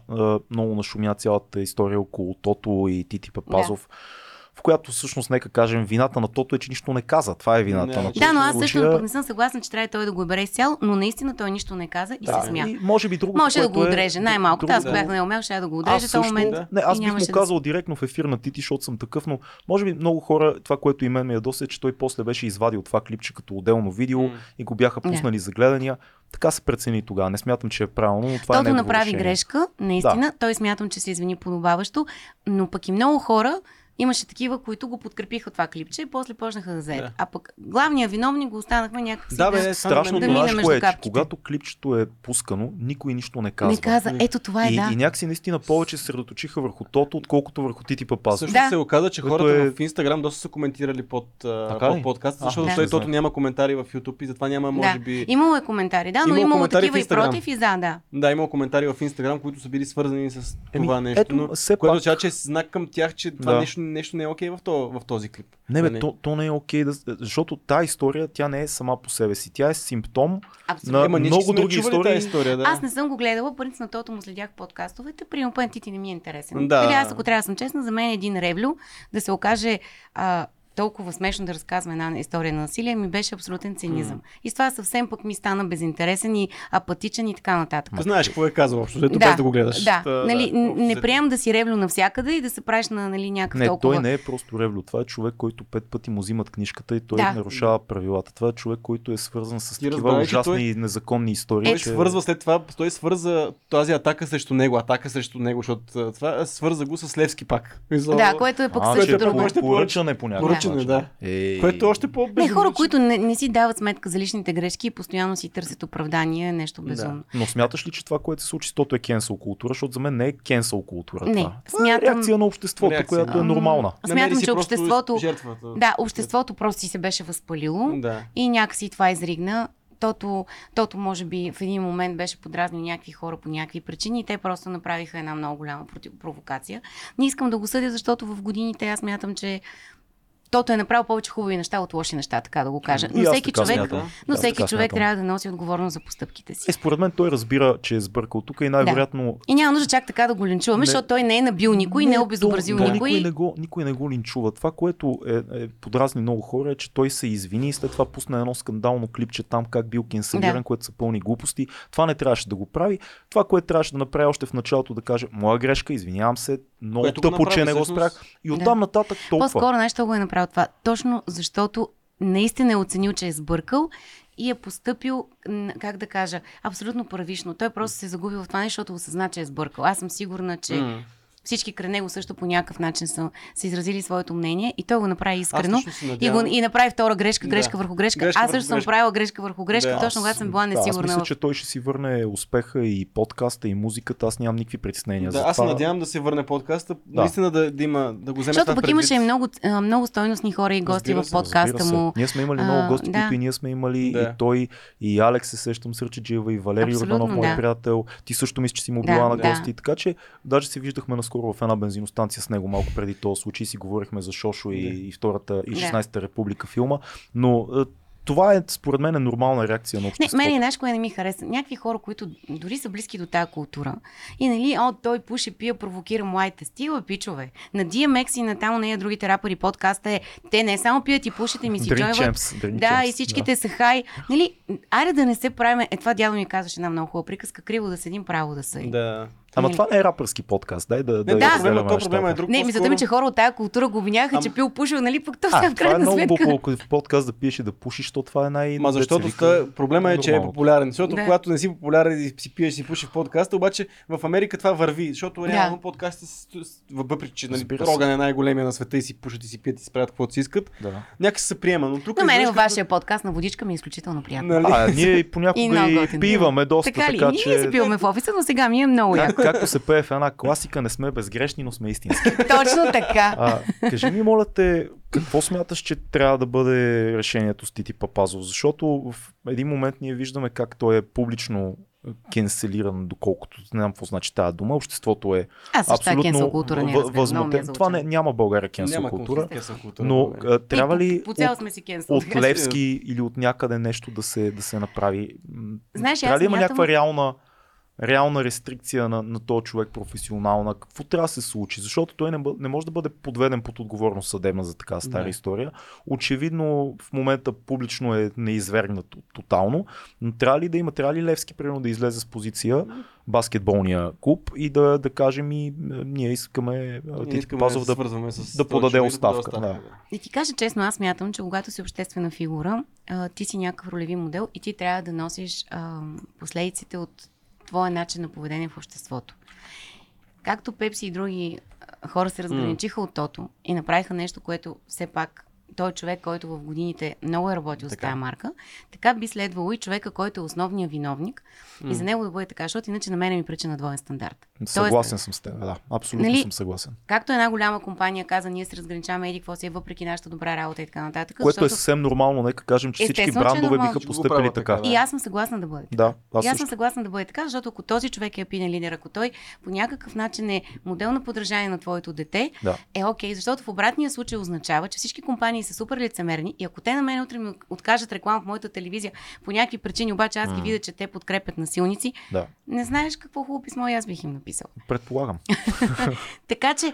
Speaker 1: много нашумя цялата история около Тото и Тити Папазов. В която всъщност, нека кажем, вината на Тото е, че нищо не каза. Това е вината
Speaker 2: Не,
Speaker 1: на Тото.
Speaker 3: Да, но аз също
Speaker 1: случая-
Speaker 3: пък не съм съгласна, че трябва той да го бере изцяло, но наистина той нищо не каза и
Speaker 1: Да,
Speaker 3: се смя.
Speaker 1: и може би друго.
Speaker 3: Може да го отреже, най-малко. Аз
Speaker 2: да.
Speaker 3: бях на умел, ще да го отрежа този момент.
Speaker 2: да.
Speaker 1: не, аз бих му
Speaker 3: нямаше да
Speaker 1: казал директно в ефир на Тити, защото съм такъв, но може би много хора, това, което и мен ме ядоса, е, че той после беше извадил това клипче като отделно видео и го бяха
Speaker 3: Не.
Speaker 1: пуснали за гледания. Така се прецени тогава. Не смятам, че е правилно, но това е
Speaker 3: Тото
Speaker 1: негово
Speaker 3: направи
Speaker 1: решение.
Speaker 3: грешка, наистина. Той смятам, че се извини подобаващо, но пък и много хора имаше такива, които го подкрепиха това клипче и после почнаха да заедат.
Speaker 2: Да.
Speaker 3: А пък главния виновник го останахме някакси
Speaker 2: Да, бе,
Speaker 3: да,
Speaker 2: е,
Speaker 1: Страшното
Speaker 3: Да
Speaker 1: да
Speaker 3: мине
Speaker 1: е, че когато клипчето е пускано, никой нищо не казва.
Speaker 3: не каза, ето това е
Speaker 1: и,
Speaker 3: да.
Speaker 1: и някакси наистина повече се средоточиха върху Тото, отколкото върху Тити Папазов.
Speaker 2: Също
Speaker 3: Да.
Speaker 2: се оказа, че хората
Speaker 1: е-
Speaker 2: в Инстаграм доста са коментирали под,
Speaker 1: Така
Speaker 2: под подкаста,
Speaker 1: А,
Speaker 2: защото
Speaker 3: да.
Speaker 2: той тото няма коментари в YouTube и затова няма, може
Speaker 3: да.
Speaker 2: би...
Speaker 3: Имало е коментари, да, но
Speaker 2: Имало
Speaker 3: имало
Speaker 2: коментари
Speaker 3: такива и против и за, да.
Speaker 2: Да, има коментари в Инстаграм, които са били свързани с това нещо,
Speaker 1: ето,
Speaker 2: но
Speaker 1: все
Speaker 2: което означава, че е знак към тях, че това нещо, нещо не е окей в, то, в този клип.
Speaker 1: Не, бе,
Speaker 2: Нали?
Speaker 1: то, то не е окей, да, защото тази история, тя не е сама по себе си. Тя е симптом
Speaker 3: Абсолютно.
Speaker 1: на
Speaker 2: Ема,
Speaker 1: много други истории.
Speaker 2: история, да.
Speaker 3: Аз не съм го гледала, принцип на тото му следях в подкастовете, при пън Тити не ми е интересен.
Speaker 2: Да.
Speaker 3: Или аз, ако трябва да съм честна, за мен е един ревлю да се окаже а, толкова смешно да разказва една история на насилие, ми беше абсолютен цинизъм. И с това съвсем пък ми стана безинтересен и апатичен и така нататък.
Speaker 2: Знаеш какво е казал общо, ето без да го гледаш.
Speaker 3: Да,
Speaker 2: Та,
Speaker 3: нали,
Speaker 2: да,
Speaker 3: не приемам да си ревлю навсякъде и да се правиш на нали, някакъв
Speaker 1: Не,
Speaker 3: толкова...
Speaker 1: той не е просто ревлю. Това е човек, който пет пъти му взимат книжката и той
Speaker 3: Да.
Speaker 1: нарушава правилата. Това е човек, който е свързан с
Speaker 2: Ти
Speaker 1: такива ужасни
Speaker 2: той-
Speaker 1: и незаконни истории.
Speaker 2: Той
Speaker 1: че...
Speaker 2: свързва след това, той свърза тази атака срещу него, атака срещу него, защото това свърза го с Левски пак.
Speaker 3: Да, което е пък
Speaker 1: А,
Speaker 3: също
Speaker 1: е
Speaker 3: друго.
Speaker 1: поръчане по начин.
Speaker 2: да.
Speaker 1: Ей.
Speaker 2: Което е още по
Speaker 3: Не, хора, които не, не си дават сметка за личните грешки и постоянно си търсят оправдание, е нещо безумно.
Speaker 1: Но смяташ ли, че това, което се случи с Тото е кенсъл култура? Защото за мен не е кенсъл култура.
Speaker 3: Не,
Speaker 1: това. е
Speaker 3: смятам-
Speaker 1: реакция на обществото,
Speaker 2: Реакция.
Speaker 1: която е нормална.
Speaker 3: Смятам, че обществото...
Speaker 2: Жертвата.
Speaker 3: Да, обществото просто си се беше възпалило
Speaker 2: Да.
Speaker 3: и някакси това изригна. Тото, тото, може би, в един момент беше подразнил някакви хора по някакви причини и те просто направиха една много голяма против- провокация. Не искам да го съдя, защото в годините аз мятам, че Тото е направил повече хубави неща от лоши неща, така да го кажа.
Speaker 1: И
Speaker 3: Но всеки човек,
Speaker 1: смятам.
Speaker 3: но всеки човек
Speaker 1: смятам.
Speaker 3: трябва да носи отговорност за постъпките си.
Speaker 1: Е, според мен той разбира, че е сбъркал тук и най-вероятно
Speaker 3: И няма нужда чак така да го линчуваме,
Speaker 1: Не.
Speaker 3: защото той не е набил никой, не, е обезобразил
Speaker 1: то, то
Speaker 3: никой.
Speaker 1: Никой не, го, никой не го линчува. Това, което е, е подразни много хора, е, че той се извини и след това пусна едно скандално клипче там, как бил кенселиран,
Speaker 3: Да.
Speaker 1: което са пълни глупости. Това не трябваше да го прави. Това, което трябваше да направи още в началото, да каже, моя грешка, извинявам се, много
Speaker 2: Което
Speaker 1: тъпо, че не го спрях. И оттам нататък толкова.
Speaker 3: По-скоро нещо го е направил това. Точно защото наистина е оценил, че е сбъркал и е поступил, как да кажа, абсолютно правишно. Той просто се загуби в това нещо, защото осъзна, че е сбъркал. Аз съм сигурна, че
Speaker 2: М.
Speaker 3: всички край него също по някакъв начин са, са изразили своето мнение и той го направи искрено. И, го, и направи втора грешка,
Speaker 2: Да.
Speaker 3: грешка върху грешка.
Speaker 2: Грешка
Speaker 3: аз също съм
Speaker 2: грешка.
Speaker 3: правила грешка върху грешка,
Speaker 2: Да.
Speaker 3: точно когато съм била
Speaker 1: да, аз
Speaker 3: несигурна.
Speaker 1: мисля, че той ще си върне успеха и подкаста, и музиката. Аз нямам никакви притеснения.
Speaker 2: Да,
Speaker 1: за
Speaker 2: аз се
Speaker 1: това.
Speaker 2: надявам да се върне подкаста, наистина да, да има, да го вземе
Speaker 3: Защото пък имаше много, а, много стойностни хора и гости
Speaker 2: Разбира
Speaker 3: в подкаста
Speaker 1: се.
Speaker 3: му.
Speaker 1: Ние сме имали
Speaker 3: А,
Speaker 1: много гости,
Speaker 3: да.
Speaker 1: които и ние сме имали.
Speaker 2: Да.
Speaker 1: И той, и Алекс се сещам, Сърчеджиева, и Валерий Йорданов, мой
Speaker 3: да.
Speaker 1: приятел. Ти също мисля, че си му
Speaker 3: Да,
Speaker 1: била на
Speaker 3: да.
Speaker 1: гости. Така че даже се виждахме наскоро в една бензиностанция с него малко преди този случай. Си говорихме за Шошо и,
Speaker 2: Да.
Speaker 1: и втората, и
Speaker 3: Да.
Speaker 1: 16-та република филма. Но е, това е, според мен, е нормална реакция на
Speaker 3: Не,
Speaker 1: обществото.
Speaker 3: мен и знаеш кое не ми хареса. Някакви хора, които дори са близки до тази култура. И нали, о, той пуше, пие, провокира младите. Стила, пичове. На DMX и на там нея другите рапъри подкаста е, те не само пият и пушат, и ми си
Speaker 1: Dream
Speaker 3: джойват.
Speaker 1: Champs,
Speaker 3: Да,
Speaker 1: Champs,
Speaker 3: и всичките са хай. Нали, айде да не се правим. Е, това дядо ми казваше една много хубава приказка. Криво да седим, право да съдим.
Speaker 2: Да.
Speaker 1: Ама
Speaker 3: Нали?
Speaker 1: това не е рапърски подкаст. Дай да,
Speaker 2: Не,
Speaker 1: да,
Speaker 2: да,
Speaker 3: Да.
Speaker 2: проблема, то проблема е друг.
Speaker 3: Не, мисълта ми, че хора от тази култура го обвиняха,
Speaker 2: Ам-
Speaker 3: че пил пушил, нали, пък то сега в
Speaker 1: това е
Speaker 3: крайна
Speaker 1: много
Speaker 3: сметка.
Speaker 1: глупо, ако в подкаст да пиеш и да пушиш, то това е най-
Speaker 2: Ма защото ста,
Speaker 1: вика,
Speaker 2: проблема е, че е популярен. Защото
Speaker 3: Да.
Speaker 2: когато не си популярен и си пиеш и пушиш в подкаста, обаче в Америка това върви. Защото
Speaker 3: Да.
Speaker 2: реално подкастите, с- с- въпреки че нали. Роган е най-големия на света и си пушат и си пият и си правят каквото си искат,
Speaker 1: Да.
Speaker 2: някакси се приема. Но тук
Speaker 3: На мен във
Speaker 2: като-
Speaker 3: вашия подкаст на водичка ми е изключително приятно.
Speaker 2: Нали?
Speaker 1: А, ние понякога
Speaker 3: много
Speaker 1: и, пиваме доста,
Speaker 3: Така ли? Ние си пиваме в офиса, но сега ми е много яко.
Speaker 1: Как, както се пее в една класика, не сме безгрешни, но сме истински.
Speaker 3: Точно така.
Speaker 1: А, кажи ми, моля те, какво смяташ, че трябва да бъде решението с Тити Папазов? Защото в един момент ние виждаме как той е публично кенселиран, доколкото не знам какво значи тази дума. Обществото е
Speaker 3: Аз
Speaker 1: абсолютно
Speaker 3: cancel култура не я
Speaker 1: въ-
Speaker 3: разбирам. Много ми е
Speaker 1: възмутен. Това не, няма в България кенсел култура.
Speaker 2: култура.
Speaker 1: Но
Speaker 2: в България.
Speaker 1: а, трябва ли
Speaker 3: по, по цяло
Speaker 1: от,
Speaker 3: сме си кенсъл.
Speaker 1: от Левски или от някъде нещо да се, да се направи?
Speaker 3: Знаеш,
Speaker 1: трябва ли има
Speaker 3: смятам-
Speaker 1: някаква реална, реална рестрикция на, на този човек професионална? Какво трябва да се случи? Защото той не, бъ- не може да бъде подведен под отговорност съдебна за така стара
Speaker 2: Да.
Speaker 1: история. Очевидно в момента публично е неизвергнат т- тотално, но трябва ли да има, трябва ли Левски примерно да излезе с позиция баскетболния клуб и да, да кажем и е, ние искаме е,
Speaker 2: Ние
Speaker 1: Тити
Speaker 2: искаме
Speaker 1: Пазов да,
Speaker 2: свързваме с
Speaker 1: да подаде
Speaker 2: човек,
Speaker 1: оставка, да.
Speaker 3: Да ти кажа честно, аз мятам, че когато си обществена фигура, ти си някакъв ролеви модел и ти трябва да носиш последиците от твоя начин на поведение в обществото. Както Пепси и други хора се разграничиха от тото и направиха нещо, което все пак той е човек, който в годините много е работил с
Speaker 2: Така.
Speaker 3: тази марка, така би следвало и човека, който е основният виновник и за него да бъде така, защото иначе на мен ми прича на двоен стандарт.
Speaker 1: Съгласен съм с теб, да. Абсолютно
Speaker 3: Нали,
Speaker 1: съм съгласен.
Speaker 3: Както една голяма компания каза, ние се разграничаваме еди какво си е, въпреки нашата добра работа и така нататък.
Speaker 1: Което е
Speaker 3: защото...
Speaker 1: съвсем нормално, нека кажем, че всички
Speaker 3: Естествено, че е
Speaker 1: брандове биха поступили
Speaker 2: правят
Speaker 1: така.
Speaker 3: И аз съм съгласна да бъде.
Speaker 1: Да, аз
Speaker 3: и аз съм съгласна да бъде така, защото ако този човек е апинен лидер, ако той по някакъв начин е модел на подражание на твоето дете,
Speaker 1: Да.
Speaker 3: е окей, защото в обратния случай означава, че всички компании са супер лицемерни и ако те на мен утре ми откажат реклама в моята телевизия по някакви причини, обаче аз ги видя, че те подкрепят насилници,
Speaker 1: Да,
Speaker 3: не знаеш какво хубаво писмо и аз бих им написал.
Speaker 1: предполагам.
Speaker 3: Така че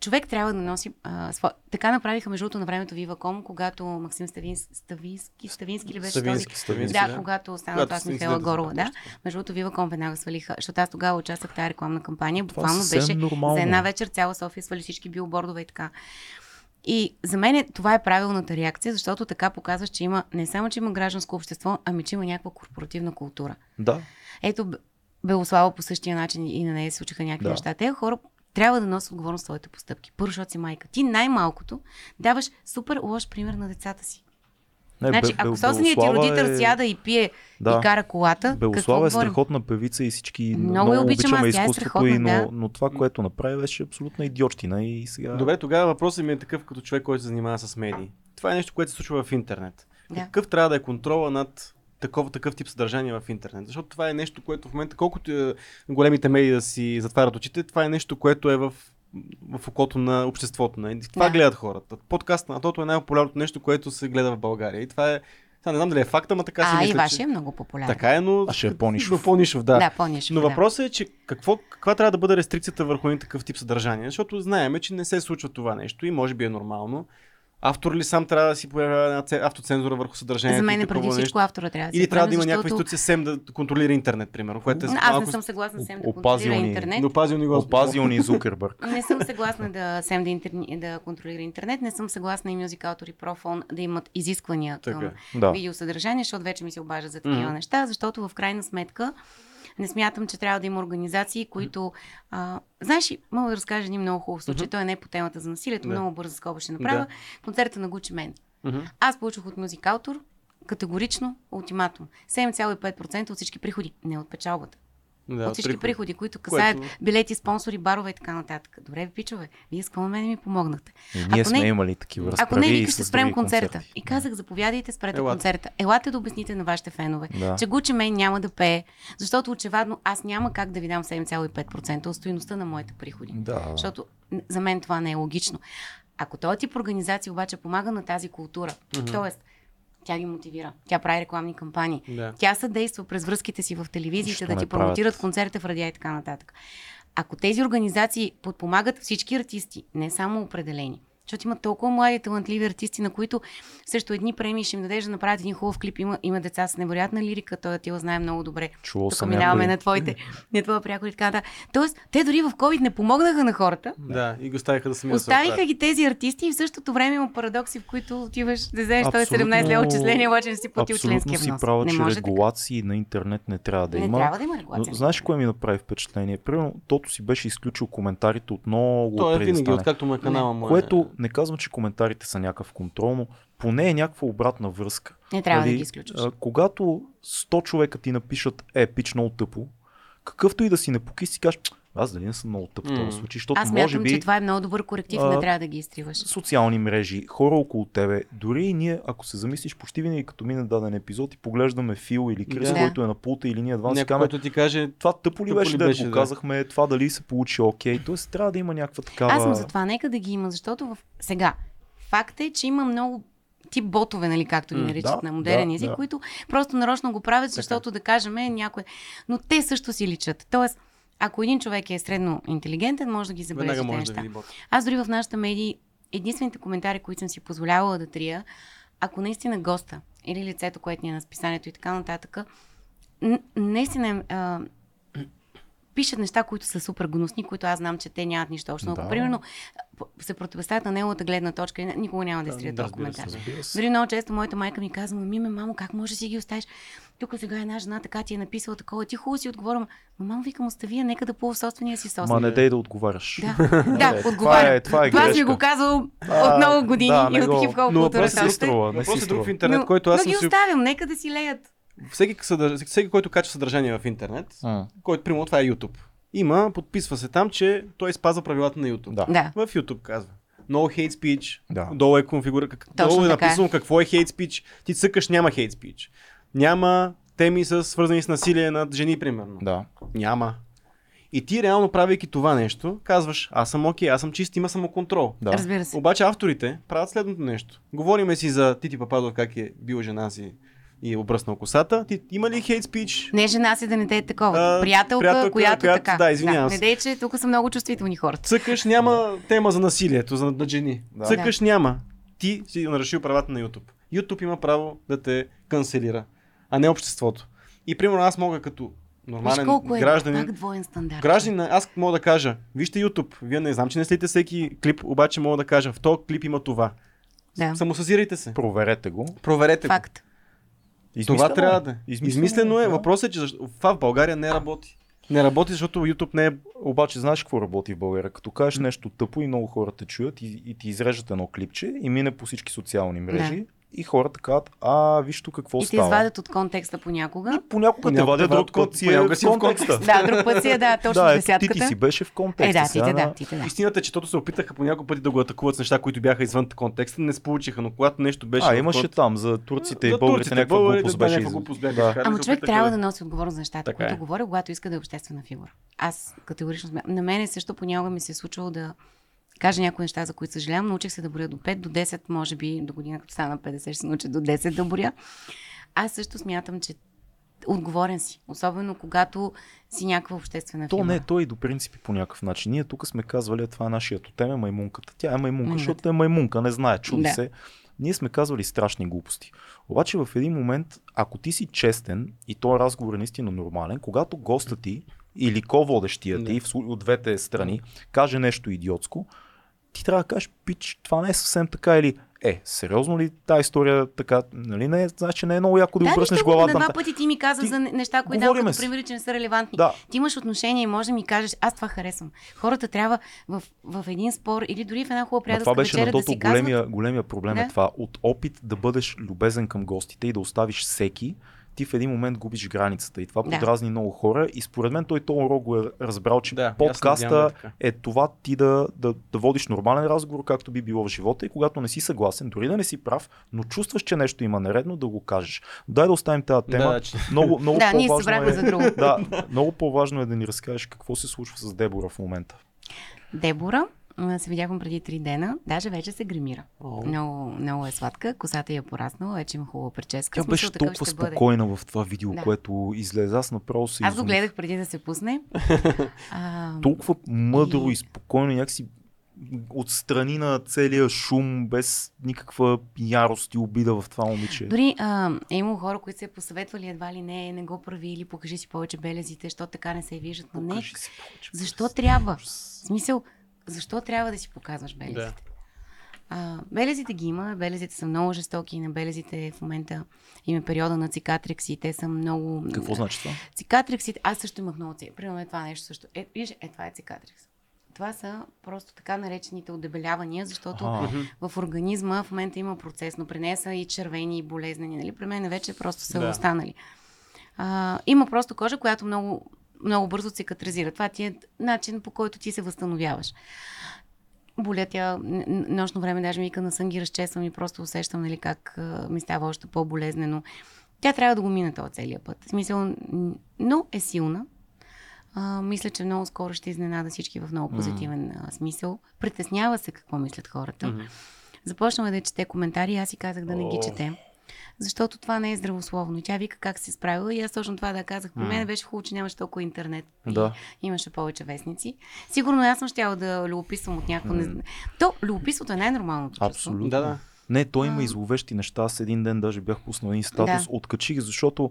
Speaker 3: човек трябва да носи. А, сво... Така направиха между другото на времето Viva.com, когато Максим Ставинс... Ставински, Ставински ли беше
Speaker 2: Ставински,
Speaker 3: този?
Speaker 2: Ставински,
Speaker 3: да,
Speaker 2: да.
Speaker 3: когато стана това с Михайла
Speaker 2: инцидента
Speaker 3: Горова. Да. Между другото Viva.com веднага свалиха, защото аз тогава участвах в тази рекламна кампания. Буквално беше
Speaker 1: нормално.
Speaker 3: за една вечер цяла София свали всички билбордове и така. И за мен е, това е правилната реакция, защото така показваш, че има не само, че има гражданско общество, ами че има някаква корпоративна култура.
Speaker 1: Да,
Speaker 3: Ето, Белослава по същия начин и на нея се случиха някакви
Speaker 1: Да.
Speaker 3: неща. Те хора трябва да носят отговорност своите постъпки. Първо, защото си майка. Ти най-малкото даваш супер лош пример на децата си.
Speaker 1: Не,
Speaker 3: значи,
Speaker 1: Бе-
Speaker 3: ако собственият ти родител
Speaker 1: е-
Speaker 3: сяда и пие
Speaker 1: Да.
Speaker 3: и кара колата,
Speaker 1: Белослава е страхотна певица и всички
Speaker 3: Много
Speaker 1: много,
Speaker 3: обичам
Speaker 1: обичаме
Speaker 3: е
Speaker 1: изкуството
Speaker 3: страхотна,
Speaker 1: и, но,
Speaker 3: да.
Speaker 1: но това, което направи, беше абсолютна идиотщина и сега...
Speaker 2: Добре, тогава въпросът ми е такъв като човек, който се занимава с медии. Това е нещо, което се случва в интернет.
Speaker 3: Да.
Speaker 2: Какъв трябва да е контрола над такова, такъв тип съдържание в интернет? Защото това е нещо, което в момента, колкото е, големите медии да си затварят очите, това е нещо, което е в в окото на обществото. Не? Това
Speaker 3: Да.
Speaker 2: гледат хората. Подкаст на Тото е най-популярното нещо, което се гледа в България. И това е. Сега не знам дали е факта, но така си
Speaker 3: А,
Speaker 2: мисля,
Speaker 3: и вашия
Speaker 2: че...
Speaker 3: е много популярен.
Speaker 2: Така е, но...
Speaker 1: А ще е по-нишов.
Speaker 2: Но по-нишов, да.
Speaker 3: Да, по-нишов,
Speaker 2: Но
Speaker 3: да.
Speaker 2: въпросът е, че какво, каква трябва да бъде рестрикцията върху един такъв тип съдържание? Защото знаеме, че не се случва това нещо и може би е нормално. Автор ли сам трябва да си появява една це- автоцензура върху съдържанието?
Speaker 3: За мен е преди всичко
Speaker 2: нещо?
Speaker 3: автора трябва да си
Speaker 2: Или трябва да има някаква
Speaker 3: защото-
Speaker 2: институция СЕМ да контролира интернет, примерно, което е
Speaker 3: Аз
Speaker 2: малко...
Speaker 3: не съм съгласна Сем да
Speaker 1: Опазил
Speaker 3: контролира
Speaker 1: ни-
Speaker 3: интернет.
Speaker 2: Но пазил ни го.
Speaker 1: Опазил ни Зукербърг.
Speaker 3: Не съм съгласна да Сем да, интерни... да контролира интернет. Не съм съгласна и Music Autor и Profone да имат изисквания към
Speaker 2: Така.
Speaker 1: Да.
Speaker 3: видеосъдържание, защото вече ми се обаждат за такива
Speaker 2: Мгм.
Speaker 3: неща, защото в крайна сметка Не смятам, че трябва да има организации, които... А, знаеш, мога да разкажа един много хубав случай.
Speaker 2: Мгм.
Speaker 3: Той не е по темата за насилието,
Speaker 2: Да.
Speaker 3: много бърза скоба ще направя.
Speaker 2: Да.
Speaker 3: Концерта на Гучи Мен.
Speaker 2: Мгм.
Speaker 3: Аз получих от музикалтор категорично ултиматум. 7,5% от всички приходи, не от печалбата.
Speaker 2: Да,
Speaker 3: от всички
Speaker 2: приходи.
Speaker 3: приходи, които касаят
Speaker 2: Което-
Speaker 3: билети, спонсори, барове и така нататък. Добре, ви пичове, вие с мен ми помогнахте?
Speaker 1: И ние
Speaker 3: Ако
Speaker 1: сме
Speaker 3: не-
Speaker 1: имали такива
Speaker 3: Ако
Speaker 1: разправи
Speaker 3: не,
Speaker 1: и
Speaker 3: вика, ще спрем концерта.
Speaker 1: концерти.
Speaker 3: И казах, заповядайте, спрете
Speaker 2: Елате.
Speaker 3: концерта. Елате да обясните на вашите фенове,
Speaker 1: Да.
Speaker 3: че Гучи Мейн няма да пее, защото очевадно аз няма как да ви дам 7,5% от стоиността на моите приходи.
Speaker 1: Да.
Speaker 3: Защото за мен това не е логично. Ако този тип организация обаче помага на тази култура, т.е. тя ги мотивира, тя прави рекламни кампании,
Speaker 2: Да.
Speaker 3: тя съдейства през връзките си в телевизиите
Speaker 1: Защо
Speaker 3: да ти промотират концерта в радиа и така нататък. Ако тези организации подпомагат всички артисти, не само определени, защото има толкова млади талантливи артисти, на които също едни премии ще им дадеш да направят един хубав клип. Има, има деца с невероятна лирика, той ти го знае много добре.
Speaker 1: Чувал
Speaker 3: Тук
Speaker 1: съм
Speaker 3: минаваме
Speaker 1: някой.
Speaker 3: на твоите, на твоя приятел и така нататък. Тоест, те дори в COVID не помогнаха на хората,
Speaker 2: Да, и го оставиха да сами да се
Speaker 3: Оставиха ги тези артисти и в същото време има парадокси, в които отиваш да вземеш той
Speaker 1: Абсолютно-
Speaker 3: 17 лева отчисление, обаче не си платил
Speaker 1: Абсолютно
Speaker 3: членския
Speaker 1: си
Speaker 3: внос.
Speaker 1: права,
Speaker 3: не
Speaker 1: че
Speaker 3: може така.
Speaker 1: регулации на интернет не трябва да
Speaker 3: Не
Speaker 1: има.
Speaker 3: трябва да има
Speaker 1: Но
Speaker 3: регулация.
Speaker 1: знаеш кое ми направи впечатление? Примерно, Тото си беше изключил коментарите от много
Speaker 2: Той е
Speaker 1: да
Speaker 2: винаги, откакто му е канала му. е-
Speaker 1: Което не казвам, че коментарите са някакъв контрол, но поне е някаква обратна връзка.
Speaker 3: Не трябва да
Speaker 1: Нали,
Speaker 3: ги изключваш.
Speaker 1: а, Когато 100 човека ти напишат е, пич много тъпо, какъвто и да си не поки си кажеш, аз дали не съм много тъп в този случай, защото
Speaker 3: Аз
Speaker 1: може
Speaker 3: мятам,
Speaker 1: би
Speaker 3: че това е много добър коректив,
Speaker 1: а,
Speaker 3: не трябва да ги изтриваш.
Speaker 1: социални мрежи, хора около тебе, дори и ние, ако се замислиш, почти винаги като мине даден епизод и поглеждаме Фил или Крис,
Speaker 3: Да.
Speaker 1: който е на пулта или ние два си
Speaker 2: който ти каже,
Speaker 1: това тъпо ли
Speaker 2: Тъпо
Speaker 1: беше,
Speaker 2: ли
Speaker 1: да
Speaker 2: беше,
Speaker 1: го
Speaker 2: да.
Speaker 1: казахме, това дали се получи окей, т.е. трябва да има някаква такава...
Speaker 3: Аз съм за това, нека да ги има, защото в... сега, факт е, че има много тип ботове, нали, както ги наричат
Speaker 1: да,
Speaker 3: на модерен
Speaker 1: да,
Speaker 3: език,
Speaker 1: да.
Speaker 3: които просто нарочно го правят, защото да кажем някой. Но те също си личат. Тоест, ако един човек е средно интелигентен, може да ги забележи тези
Speaker 2: да
Speaker 3: неща.
Speaker 2: види бот.
Speaker 3: Аз дори в нашата медии, единствените коментари, които съм си позволявала да трия, ако наистина госта или лицето, което ни е на списанието и така нататък, наистина а, пишат неща, които са супер гнусни, които аз знам, че те нямат нищо общо. Ако,
Speaker 1: Да.
Speaker 3: примерно, се противоставят на неговата гледна точка, никога няма да изтрия
Speaker 2: Да,
Speaker 3: този коментар. Дори много често моята майка ми казва, ми ме, мамо, как може да си ги оставиш? Тук сега една жена така ти е написала такова. Ти хубаво си отговорила. Но мамо, викам, остави я, нека да плува в собствения си собствен.
Speaker 1: Ма не дей да отговаряш.
Speaker 3: Да, да,
Speaker 1: това
Speaker 3: отговарям.
Speaker 1: е- това е
Speaker 3: това си
Speaker 1: грешка.
Speaker 3: го казал от много години
Speaker 1: да,
Speaker 3: и от хип хоп
Speaker 2: Но
Speaker 3: културата.
Speaker 2: въпросът е
Speaker 1: си си
Speaker 2: е друг в интернет,
Speaker 3: но,
Speaker 2: който аз
Speaker 3: но ги
Speaker 2: си...
Speaker 3: оставям, нека да си леят.
Speaker 2: Всеки, всеки, който качва съдържание в интернет, който, примерно, това е YouTube. Има, подписва се там, че той спазва правилата на YouTube.
Speaker 1: Да.
Speaker 3: Да.
Speaker 2: В YouTube казва. No hate speech.
Speaker 1: Да.
Speaker 2: Долу е конфигура. Как...
Speaker 3: Точно
Speaker 2: Долу е
Speaker 3: така е.
Speaker 2: написано какво е hate speech. Ти цъкаш, няма hate speech. Няма теми с, свързани с насилие над жени, примерно.
Speaker 1: Да.
Speaker 2: Няма. И ти реално правейки това нещо, казваш, аз съм окей, аз съм чист, има самоконтрол.
Speaker 1: Да.
Speaker 3: Разбира се.
Speaker 2: Обаче авторите правят следното нещо. Говориме си за Тити Пападов, как е бил жена си и е обръснал косата. Ти има ли хейт спич?
Speaker 3: Не жена си да не те е такова.
Speaker 2: А,
Speaker 3: приятелка,
Speaker 2: приятелка,
Speaker 3: която,
Speaker 2: която-
Speaker 3: така.
Speaker 2: да, извинявам
Speaker 3: Не
Speaker 2: се.
Speaker 3: дей, че тук са много чувствителни хората.
Speaker 2: Цъкаш няма тема за насилието, за на жени.
Speaker 1: Да.
Speaker 2: Цъкаш няма. Ти си нарешил правата на YouTube. YouTube има право да те канцелира, а не обществото. И примерно аз мога като нормален
Speaker 3: колко е
Speaker 2: гражданин,
Speaker 3: пак двоен стандарт.
Speaker 2: Гражданин, аз мога да кажа, вижте YouTube, вие не знам, че не следите всеки клип, обаче мога да кажа, в този клип има това.
Speaker 3: Да.
Speaker 2: Самосъзирайте се.
Speaker 1: Проверете го.
Speaker 2: Проверете го.
Speaker 3: Факт.
Speaker 2: Това
Speaker 1: Измислено
Speaker 2: трябва да е.
Speaker 1: Измислено,
Speaker 2: Измислено е.
Speaker 1: да.
Speaker 2: Въпросът е, че защо... това в България не работи. Не работи, защото YouTube не е...
Speaker 1: Обаче знаеш какво работи в България? Като кажеш нещо тъпо и много хора те чуят и, и ти изрежат едно клипче и мине по всички социални мрежи и хората казват, а виж тук какво
Speaker 3: И те
Speaker 1: става.
Speaker 3: извадят от контекста понякога.
Speaker 1: И понякога те вадят
Speaker 2: те
Speaker 1: друг път си, е
Speaker 2: си
Speaker 1: в контекста.
Speaker 3: Да, друг път си е, да, точно
Speaker 1: да,
Speaker 3: с
Speaker 1: ето, ти,
Speaker 3: десятката.
Speaker 1: ти си беше в контекста.
Speaker 3: Е, да, ти
Speaker 1: сега
Speaker 3: те,
Speaker 1: на-
Speaker 3: да, ти те, да.
Speaker 2: Истината е, че тото се опитаха по няколко пъти да го атакуват с неща, които бяха извън контекста, не се получиха, но когато нещо беше.
Speaker 1: А, имаше
Speaker 2: код-
Speaker 1: там за турците и българите някаква глупост
Speaker 2: да,
Speaker 1: беше.
Speaker 3: Ама човек трябва
Speaker 2: да-
Speaker 3: носи отговорност за нещата, които
Speaker 2: е.
Speaker 3: говоря, когато иска да е обществена фигура. Аз категорично смятам. На мене също понякога ми се е случвало да кажа някои неща, за които съжалявам. Научих се да боря до 5, до 10, може би до година, като стана 50, ще се науча до 10 да боря. Аз също смятам, че отговорен си. Особено когато си някаква обществена
Speaker 1: То
Speaker 3: фигура.
Speaker 1: не, то и до принципи по някакъв начин. Ние тук сме казвали, това е нашия тем е маймунката. Тя е маймунка,
Speaker 3: Маймунката.
Speaker 1: защото е маймунка, не знае, чуди
Speaker 3: Да.
Speaker 1: се. Ние сме казвали страшни глупости. Обаче в един момент, ако ти си честен и този разговор е наистина нормален, когато госта ти или ко-водещия
Speaker 2: Да.
Speaker 1: ти в слу- от двете страни каже нещо идиотско, ти трябва да кажеш, пич, това не е съвсем така или е, сериозно ли тази история така, нали не е, значи не е много яко да,
Speaker 3: Да,
Speaker 1: да обръснеш
Speaker 3: нищо,
Speaker 1: главата.
Speaker 3: на два пъти ти ми каза
Speaker 1: Ти-
Speaker 3: за не- неща, които давам като примери, че не са релевантни.
Speaker 1: Да.
Speaker 3: Ти имаш отношение и може да ми кажеш, аз това харесвам. Хората трябва в, в един спор или дори в една хубава приятелска
Speaker 1: това беше на
Speaker 3: да
Speaker 1: тото
Speaker 3: казват,
Speaker 1: големия, големия проблем е
Speaker 3: Да.
Speaker 1: това. От опит да бъдеш любезен към гостите и да оставиш всеки, ти в един момент губиш границата и това
Speaker 3: Да.
Speaker 1: подразни много хора и според мен той този урок го е разбрал, че
Speaker 2: Да,
Speaker 1: подкаста
Speaker 2: е
Speaker 1: това ти да, да, да водиш нормален разговор, както би било в живота и когато не си съгласен, дори да не си прав, но чувстваш, че нещо има нередно, да го кажеш. Дай да оставим тази тема.
Speaker 2: Да, че-
Speaker 1: Много, много
Speaker 3: Да, ние
Speaker 1: е,
Speaker 3: за друго.
Speaker 1: Да, много по-важно е да ни разкажеш какво се случва с Дебора в момента.
Speaker 3: Дебора, се видяхме преди три дена, даже вече се гримира.
Speaker 2: О.
Speaker 3: Много, много е сладка, косата й е пораснала, вече има хубава прическа.
Speaker 1: Тя
Speaker 3: Смисъл,
Speaker 1: беше толкова
Speaker 3: ще бъде.
Speaker 1: спокойна в това видео,
Speaker 3: Да.
Speaker 1: което излезе. Аз направо се
Speaker 3: Аз го
Speaker 1: изумих.
Speaker 3: гледах преди да се пусне. а,
Speaker 1: толкова мъдро
Speaker 3: И-
Speaker 1: и спокойно, някакси отстрани на целия шум, без никаква ярост и обида в това момиче.
Speaker 3: Дори а, е имало хора, които се посъветвали едва ли не, не го прави или покажи си повече белезите, защото така не се виждат. Но не,
Speaker 1: Покажи си повече.
Speaker 3: защо трябва? В смисъл, защо трябва да си показваш белезите?
Speaker 2: Да.
Speaker 3: А, белезите ги има, белезите са много жестоки на белезите в момента има периода на цикатрикс и те са много...
Speaker 1: Какво значи това?
Speaker 3: Цикатриксите, аз също имах много цикатрикс. Примерно е това нещо също. Е, виж, е, това е цикатрикс. Това са просто така наречените отдебелявания, защото
Speaker 1: Аха.
Speaker 3: в организма в момента има процес, но при нея са и червени, и болезнени. Нали? При мен вече просто са
Speaker 2: Да.
Speaker 3: останали. А, има просто кожа, която много, много бързо цикатризира. Това ти е начин по който ти се възстановяваш. Боля тя, нощно време даже ми вика на сън ги разчесвам и просто усещам нали, как ми става още по-болезнено. Тя трябва да го мине този целият път. В смисъл, но е силна. А, мисля, че много скоро ще изненада всички в много позитивен а, смисъл. Притеснява се какво мислят хората.
Speaker 2: Мгм.
Speaker 3: Започнала да чете коментари аз си казах да не ги чете. Защото това не е здравословно. И Тя вика как се справила и аз точно това да казах. При мен беше хубаво, че нямаше толкова интернет. И
Speaker 1: Да.
Speaker 3: Имаше повече вестници. Сигурно аз съм щяла да любописвам от някакво... Не... То, любопитството е най-нормалното чувство.
Speaker 1: Абсолютно.
Speaker 2: Да, да.
Speaker 1: Не, той има
Speaker 3: А.
Speaker 1: и зловещи неща. Аз един ден даже бях пуснал един статус,
Speaker 3: Да.
Speaker 1: откачих, защото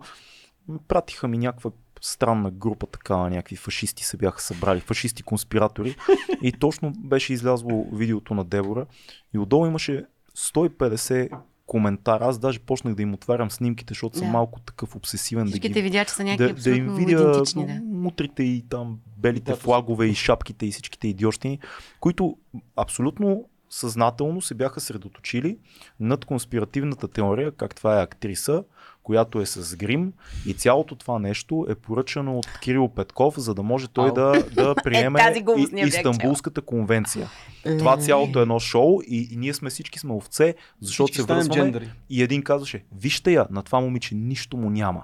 Speaker 1: пратиха ми някаква странна група, такава, някакви фашисти се бяха събрали, фашисти конспиратори. и точно беше излязло видеото на Дебора. И отдолу имаше 150 коментара. Аз даже почнах да им отварям снимките, защото съм
Speaker 3: Да.
Speaker 1: малко такъв обсесивен. Да
Speaker 3: Всичките
Speaker 1: ги,
Speaker 3: видя, че са някакви
Speaker 1: да, да им видя.
Speaker 3: Да.
Speaker 1: мутрите и там белите
Speaker 2: Да,
Speaker 1: флагове и шапките и всичките идиощини, които абсолютно съзнателно се бяха средоточили над конспиративната теория, как това е актриса, която е с грим и цялото това нещо е поръчано от Кирил Петков, за да може той
Speaker 2: Ау.
Speaker 1: да, да приеме и,
Speaker 3: бях чела.
Speaker 1: Истанбулската конвенция. Това цялото е едно шоу и, и ние сме всички сме овце, защото
Speaker 2: Всички
Speaker 1: се връзваме
Speaker 2: джендъри.
Speaker 1: и един казваше, вижте я, на това момиче нищо му няма.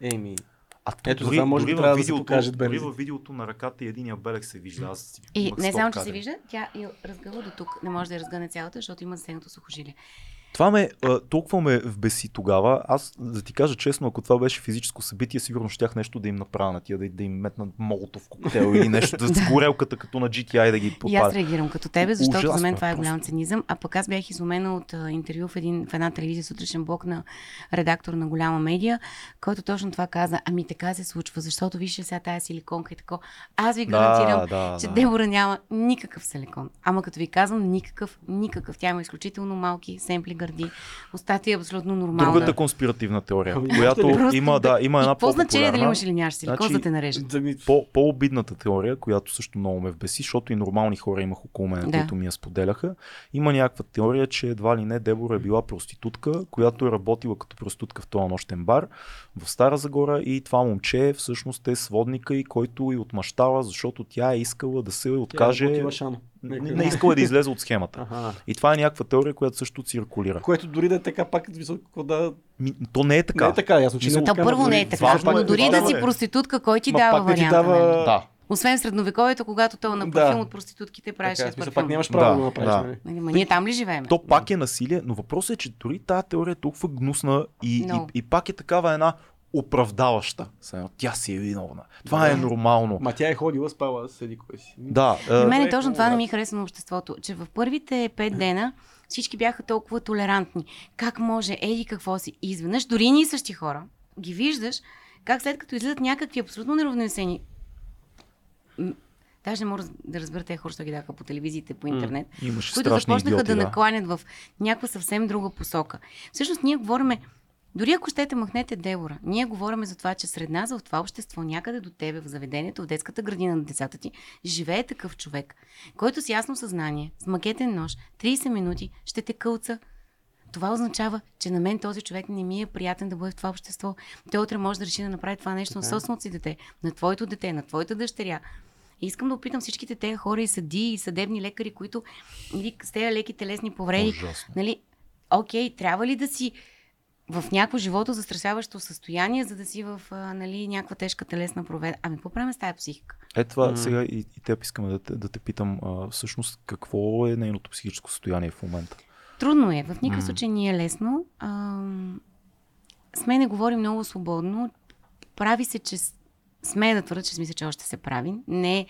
Speaker 2: Еми,
Speaker 1: А то
Speaker 2: Ето,
Speaker 1: дори,
Speaker 2: затова може
Speaker 1: дори, във
Speaker 2: да
Speaker 1: видеото,
Speaker 2: покажат
Speaker 1: дори във видеото на ръката и единия белег се вижда. Аз си
Speaker 3: И не само, че се вижда, тя я разгъва до тук. Не може да я разгъне цялата, защото има засегнато сухожилие.
Speaker 1: Това ме, а, толкова ме вбеси тогава. Аз, да ти кажа честно, ако това беше физическо събитие, сигурно щях нещо да им направя на тия, да, да им метна молотов коктейл или нещо, да с горелката като на GTI да ги
Speaker 3: И аз
Speaker 1: подпаля.
Speaker 3: реагирам като тебе, защото
Speaker 1: Ужасно
Speaker 3: за мен това е голям цинизъм. А пък аз бях изумена от а, интервю в, един, в една телевизия сутрешен блок на редактор на голяма медия, който точно това каза. Ами така се случва, защото вижте сега тая силиконка и тако. Аз ви гарантирам,
Speaker 1: Да, да,
Speaker 3: че
Speaker 1: да.
Speaker 3: Дебора няма никакъв силикон. Ама като ви казвам, никакъв, никакъв. Тя има изключително малки семпли гърди. Устата е абсолютно нормална.
Speaker 1: Другата конспиративна теория,
Speaker 2: Ами,
Speaker 1: която има, да, има една
Speaker 3: какво значение дали имаш или нямаш силикон,
Speaker 1: Значи,
Speaker 3: да те нарежат?
Speaker 1: По, по-обидната теория, която също много ме вбеси, защото и нормални хора имах около мен,
Speaker 3: Да.
Speaker 1: които ми я споделяха. Има някаква теория, че едва ли не Дебора е била проститутка, която е работила като проститутка в този нощен бар в Стара Загора и това момче всъщност е сводника и който и отмъщава, защото тя е искала да се откаже.
Speaker 2: Тя е.
Speaker 1: Не, не искала да излезе от схемата.
Speaker 2: Ага.
Speaker 1: И това е някаква теория, която също циркулира.
Speaker 2: Което дори да е така, пак високо да...
Speaker 1: Ми, то не е така.
Speaker 2: Не е така, ясно, че не
Speaker 1: Мисъл,
Speaker 2: е
Speaker 3: То първо
Speaker 2: но
Speaker 3: не
Speaker 2: дори-
Speaker 3: е така.
Speaker 1: важно
Speaker 3: Но
Speaker 1: е
Speaker 3: дори
Speaker 1: това,
Speaker 3: да си
Speaker 1: бе.
Speaker 3: проститутка, кой ти
Speaker 2: Ма
Speaker 3: дава
Speaker 2: пак да ти
Speaker 3: варианта?
Speaker 2: дава-
Speaker 3: нали?
Speaker 1: Да.
Speaker 3: Освен в средновековието, когато той на
Speaker 2: Да.
Speaker 3: парфюм от проститутките правеше
Speaker 2: Така,
Speaker 3: парфюм.
Speaker 2: пак нямаш право
Speaker 1: Да,
Speaker 2: да направиш.
Speaker 1: да.
Speaker 2: нали?
Speaker 3: Нали, ма ние там ли живеем?
Speaker 1: То пак е насилие, но въпросът е, че дори тази теория е толкова гнусна и, и, и пак е такава една оправдаваща. Тя си е виновна. Това е
Speaker 3: Да.
Speaker 1: нормално.
Speaker 2: Ма тя е ходила, спала, седи кой си.
Speaker 1: Да,
Speaker 3: На
Speaker 1: е,
Speaker 3: мен
Speaker 2: е
Speaker 3: точно това не ми хареса на обществото, че в първите пет дена всички бяха толкова толерантни. Как може, еди какво си. И изведнъж дори ние същи хора ги виждаш, как след като излизат някакви абсолютно неравновесени Даже не мога да разбера тези хора, що ги даха по телевизиите, по интернет,
Speaker 1: Имаше
Speaker 3: които започнаха
Speaker 1: идиоти,
Speaker 3: да
Speaker 1: да.
Speaker 3: накланят в някаква съвсем друга посока. Всъщност ние говориме, дори ако щете махнете Девора, ние говорим за това, че сред нас в това общество, някъде до тебе, в заведението, в детската градина на децата ти, живее такъв човек, който с ясно съзнание, с макетен нож, 30 минути ще те кълца. Това означава, че на мен този човек не ми е приятен да бъде в това общество. Той утре може да реши да направи това нещо на собственото си дете, на твоето дете, на твоята дъщеря. И искам да опитам всичките тези хора и съди, и съдебни лекари, които или с тези леки телесни повреди,
Speaker 1: Ужасно.
Speaker 3: нали, окей, трябва ли да си в някакво живото застрашаващо състояние, за да си в а, нали, някаква тежка телесна проведа. Ами, какво правим с тази психика?
Speaker 1: Е, това
Speaker 2: М.
Speaker 1: сега и, и теб искаме да те, да те питам, а, всъщност какво е нейното психическо състояние в момента?
Speaker 3: Трудно е. В никакъв
Speaker 1: М.
Speaker 3: случай не е лесно. Ам, с мен не говори много свободно. Прави се, че смея да твърда, че мисля, че още се прави. Не,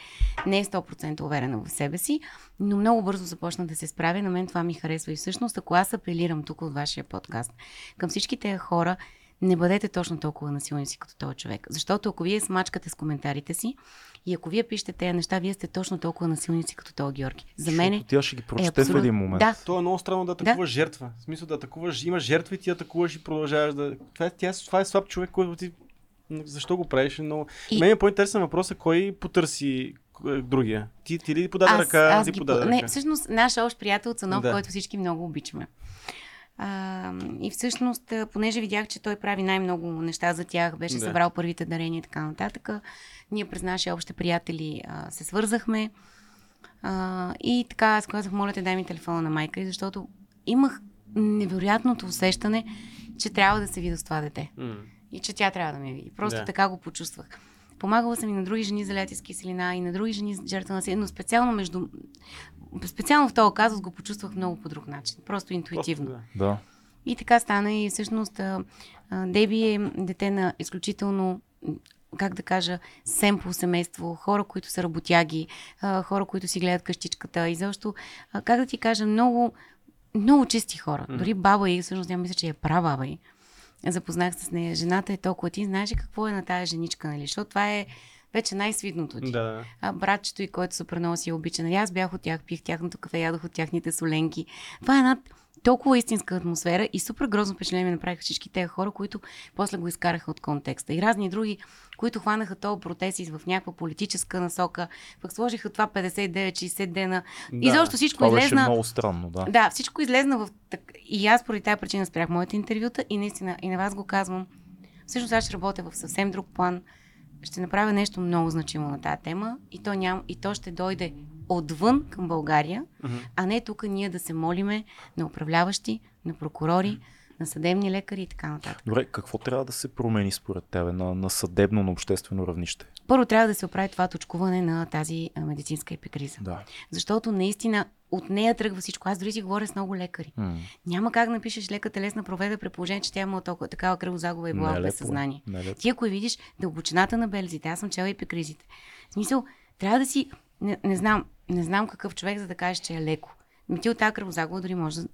Speaker 3: не е 100% уверена в себе си, но много бързо започна да се справя. На мен това ми харесва. И всъщност, ако аз апелирам тук от вашия подкаст към всички тези хора, не бъдете точно толкова насилници като този човек. Защото ако вие смачкате с коментарите си и ако вие пишете тези неща, вие сте точно толкова насилници като този Георги. За мен
Speaker 1: тя ще ги прочете в
Speaker 3: абсолютно-
Speaker 1: един момент.
Speaker 3: Да,
Speaker 2: То е много странно да атакуваш жертва. В смисъл да атакуваш, имаш жертва и ти атакуваш и продължаваш да... Това е, тя, това е слаб човек, който ти... Защо го правиш? Но...
Speaker 3: И-.
Speaker 2: Мен е по-интересен въпрос кой потърси е, другия. Ти, ти ли подаде ръка? ти
Speaker 3: ги
Speaker 2: подаде
Speaker 3: по-
Speaker 2: ръка.
Speaker 3: Не, всъщност, наш общ приятел Цанов,
Speaker 2: Да.
Speaker 3: който всички много обичаме. А, и всъщност, понеже видях, че той прави най-много неща за тях, беше
Speaker 2: Да.
Speaker 3: събрал първите дарения и така нататък, ние през наши общи приятели а, се свързахме. А, и така, аз казах, моля те, дай ми телефона на майка, и защото имах невероятното усещане, че трябва да се видя с това дете
Speaker 2: М.
Speaker 3: и че тя трябва да ме види. Просто
Speaker 2: Да.
Speaker 3: така го почувствах. Помагала съм и на други жени за с киселина, и на други жени за жертва на насилие, но специално между... Специално в този казус го почувствах много по друг начин. Просто интуитивно.
Speaker 2: Просто,
Speaker 1: Да.
Speaker 3: И така стана и всъщност Деби е дете на изключително как да кажа, семпл семейство, хора, които са работяги, хора, които си гледат къщичката и защо, как да ти кажа, много, много чисти хора. Дори баба и, всъщност тя мисля, че е прабаба и. Запознах се с нея. Жената е толкова. Ти знаеш ли какво е на тая женичка, нали? Защото това е вече най-свидното ти.
Speaker 2: Да.
Speaker 3: А братчето и който супер много си я обича. Нали, аз бях от тях, пих тяхното кафе, ядох от тяхните соленки. Това е една толкова истинска атмосфера и супер грозно впечатление ми направиха всички тези хора, които после го изкараха от контекста. И разни други, които хванаха този протест в някаква политическа насока, пък сложиха това 59-60 дена.
Speaker 2: Да.
Speaker 3: И защо всичко
Speaker 1: Това беше
Speaker 3: излезна.
Speaker 1: много странно, да.
Speaker 3: Да, всичко излезна в... И аз поради тази причина спрях моите интервюта и наистина и на вас го казвам. Всъщност аз ще работя в съвсем друг план. Ще направя нещо много значимо на тази тема и то, ням, и то ще дойде отвън към България,
Speaker 2: Мгм.
Speaker 3: а не тук ние да се молиме на управляващи, на прокурори, на съдебни лекари и така нататък.
Speaker 1: Добре, какво трябва да се промени според тебе на, на съдебно, на обществено равнище?
Speaker 3: Първо трябва да се оправи това точкуване на тази медицинска епикриза.
Speaker 1: Да.
Speaker 3: Защото наистина от нея тръгва всичко. Аз дори си говоря с много лекари.
Speaker 1: М.
Speaker 3: Няма как да напишеш лека телесна проведа при положение, че тя имала толкова такава кръвозагуба и била
Speaker 1: е
Speaker 3: безсъзнание.
Speaker 1: не е.
Speaker 3: Ти ако видиш дълбочината на белезите, аз съм чела епикризите. В смисъл, трябва да си, не, не знам, не знам какъв човек, за да кажеш, че е леко. Ми ти от тази кръвозагуба дори може да,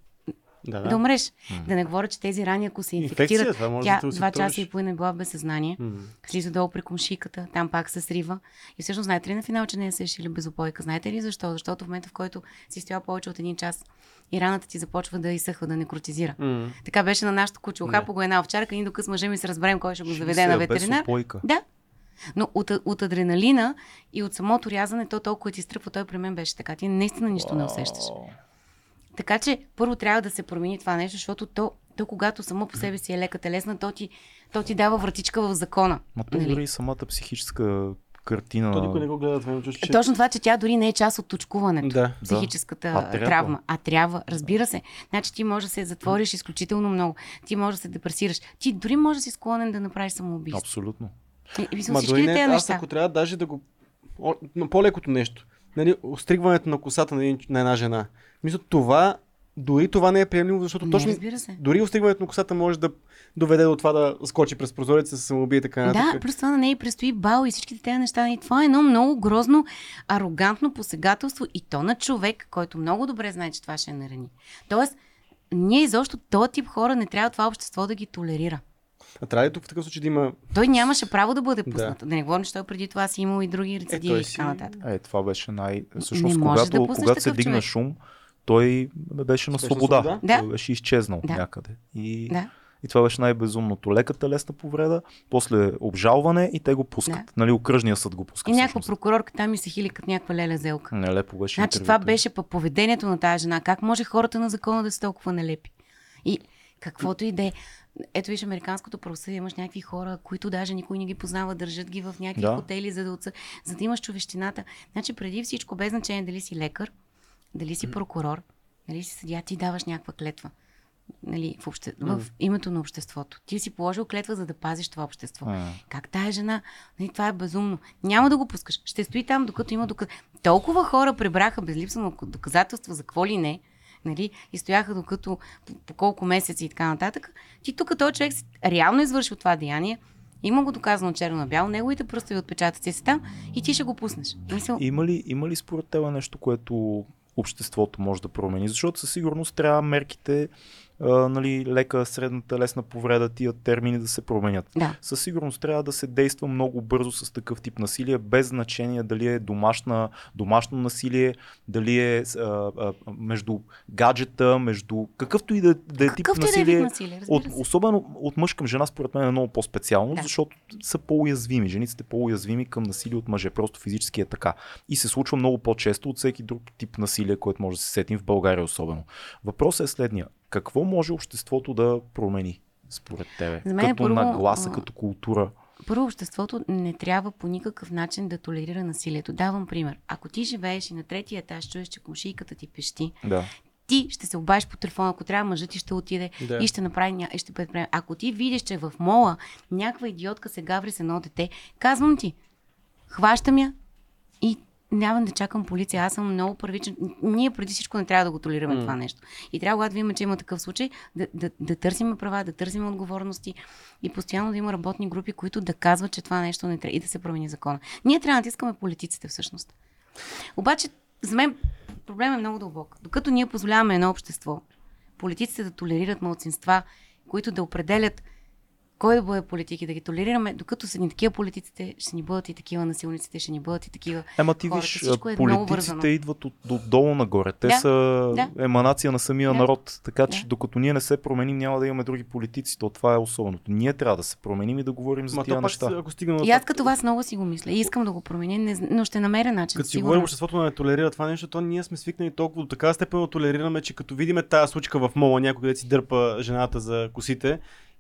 Speaker 2: Да,
Speaker 3: да.
Speaker 2: да.
Speaker 3: умреш. Да не говоря, че тези рани, ако се инфектират, тя
Speaker 2: да
Speaker 3: два часа и половина е била в безсъзнание,
Speaker 2: М.
Speaker 3: слиза долу при комшиката, там пак се срива. И всъщност знаете ли на финал, че не е се решили безопойка? Знаете ли защо? Защото в момента, в който си стоял повече от един час и раната ти започва да изсъхва, да некротизира.
Speaker 2: М.
Speaker 3: Така беше на нашото куче. Охапа го една овчарка, ние докато с мъжа ми се разберем кой ще го заведе на
Speaker 1: без
Speaker 3: ветеринар.
Speaker 1: опойка.
Speaker 3: Да. Но от, от адреналина и от самото рязане, то толкова ти стръпва, той при мен беше така. Ти наистина нищо не усещаш. Така че първо трябва да се промени това нещо, защото то, то когато само по себе си е лека телесна, то ти, то ти дава вратичка в закона.
Speaker 1: Ма то
Speaker 3: Нали?
Speaker 1: дори и самата психическа картина.
Speaker 2: То никой не го гледа това, чувстваш, че...
Speaker 3: Точно това, че тя дори не е част от точкуването.
Speaker 2: Да.
Speaker 3: психическата
Speaker 1: А трябва.
Speaker 3: травма. А трябва, разбира се. Значи ти можеш да се затвориш изключително много. Ти можеш да се депресираш. Ти дори можеш да си склонен да направиш самоубийство.
Speaker 1: Абсолютно.
Speaker 3: И, и,
Speaker 2: Ма дори не, аз
Speaker 3: неща.
Speaker 2: ако трябва даже да го... О, по-лекото нещо. Нали, остригването на косата на, един, на една жена. Мисля, това, дори това не е приемливо, защото
Speaker 3: Не,
Speaker 2: точно дори остригването на косата може да доведе до това да скочи през прозореца, да се самоубие и така
Speaker 3: Да,
Speaker 2: нататък.
Speaker 3: плюс това на нея предстои бал и всичките тези неща. И това е едно много грозно, арогантно посегателство и то на човек, който много добре знае, че това ще е нарани. Тоест, ние изобщо този тип хора не трябва това общество да ги толерира.
Speaker 2: А трябва ли тук в такъв случай да има...
Speaker 3: Той нямаше право да бъде
Speaker 2: Да.
Speaker 3: пуснат. Да, не говорим, че той преди това си имал и други рецидиви
Speaker 2: той
Speaker 3: и така нататък.
Speaker 1: Е, това беше най... Всъщност, когато,
Speaker 3: да
Speaker 1: когато се дигна
Speaker 3: човек.
Speaker 1: шум, той беше на свобода.
Speaker 2: свобода?
Speaker 3: Да.
Speaker 1: Той беше изчезнал
Speaker 3: Да.
Speaker 1: някъде. И,
Speaker 3: Да.
Speaker 1: и това беше най-безумното. Леката лесна повреда, после обжалване и те го пускат.
Speaker 3: Да.
Speaker 1: Нали, окръжния съд го пуска.
Speaker 3: И някаква прокурорка там и се хили като някаква леля зелка.
Speaker 1: Нелепо беше
Speaker 3: Значи това беше по поведението на тази жена. Как може хората на закона да са толкова налепи? И каквото и да е. Ето виж, американското правосъдие имаш някакви хора, които даже никой не ги познава, държат ги в някакви
Speaker 1: Да.
Speaker 3: хотели, за да, отса... за да имаш човещината. Значи преди всичко, без значение дали си лекар, дали си прокурор, дали си съдия, ти даваш някаква клетва. Нали, в, обще... в името на обществото. Ти си положил клетва, за да пазиш това общество.
Speaker 1: М.
Speaker 3: Как тая жена? Нали, това е безумно. Няма да го пускаш. Ще стои там, докато има доказ... Толкова хора пребраха без липса на доказателства за какво ли не. Нали? И стояха докато по, по колко месеци и така нататък. Ти тук този човек реално е извършил това деяние. Има го доказано черно на бяло, неговите пръстови отпечатъци са там и ти ще го пуснеш. Мисъл,
Speaker 1: Има ли, има ли според теб нещо, което обществото може да промени? Защото със сигурност трябва мерките, а, нали, лека, средната, лесна повреда, тия термини да се променят.
Speaker 3: да.
Speaker 1: Със сигурност трябва да се действа много бързо с такъв тип насилие, без значение дали е домашна, домашно насилие, дали е а, а, между гаджета, между какъвто и да, да е тип
Speaker 3: и да е
Speaker 1: насилие.
Speaker 3: вид насилие,
Speaker 1: От, особено от мъж към жена, според мен е много по-специално,
Speaker 3: Да.
Speaker 1: защото са по-уязвими. Жените са по-уязвими към насилие от мъже. Просто физически е така. И се случва много по-често от всеки друг тип насилие, който може да се сетим в България особено. Въпросът е следния. Какво може обществото да промени според тебе?
Speaker 3: За мен е
Speaker 1: като
Speaker 3: първо,
Speaker 1: нагласа, като култура.
Speaker 3: Първо, обществото не трябва по никакъв начин да толерира насилието. Давам пример. Ако ти живееш и на третия етаж чуеш, че комшийката ти пещи,
Speaker 1: Да.
Speaker 3: ти ще се обадиш по телефона, ако трябва мъжът ти ще отиде
Speaker 2: Да.
Speaker 3: и ще направи, и ще предприеме. Ако ти видиш, че в мола някаква идиотка се гаври с едно дете, казвам ти, хващам я и нямам да чакам полиция. Аз съм много първичен. Ние преди всичко не трябва да го толерираме
Speaker 2: М.
Speaker 3: това нещо. И трябва, когато видим, че има такъв случай, да, да, да търсим права, да търсим отговорности и постоянно да има работни групи, които да казват, че това нещо не трябва и да се промени закона. Ние трябва да натискаме политиците всъщност. Обаче, за мен проблем е много дълбок. Докато ние позволяваме едно общество, политиците да толерират малцинства, които да определят кой да бъде политик и да ги толерираме, докато са ни такива политиците, ще ни бъдат и такива насилниците, ще ни бъдат и такива.
Speaker 1: Ема ти
Speaker 3: хората.
Speaker 1: виж,
Speaker 3: е
Speaker 1: политиците идват от, отдолу нагоре. Те
Speaker 3: Да,
Speaker 1: са
Speaker 3: да.
Speaker 1: еманация на самия
Speaker 3: Да.
Speaker 1: народ. Така че
Speaker 3: Да.
Speaker 1: докато ние не се променим, няма да имаме други политици. То това е особеното. Ние трябва да се променим и да говорим за
Speaker 2: Ма
Speaker 1: тия
Speaker 2: пак,
Speaker 1: неща.
Speaker 2: ако
Speaker 3: И аз като вас много си го мисля. И искам да го променя, не, но ще намеря начин.
Speaker 2: Като си говорим, обществото не толерира това нещо, то ние сме свикнали толкова до такава степен да толерираме, че като видиме тази случка в мола, някой където си дърпа жената за косите,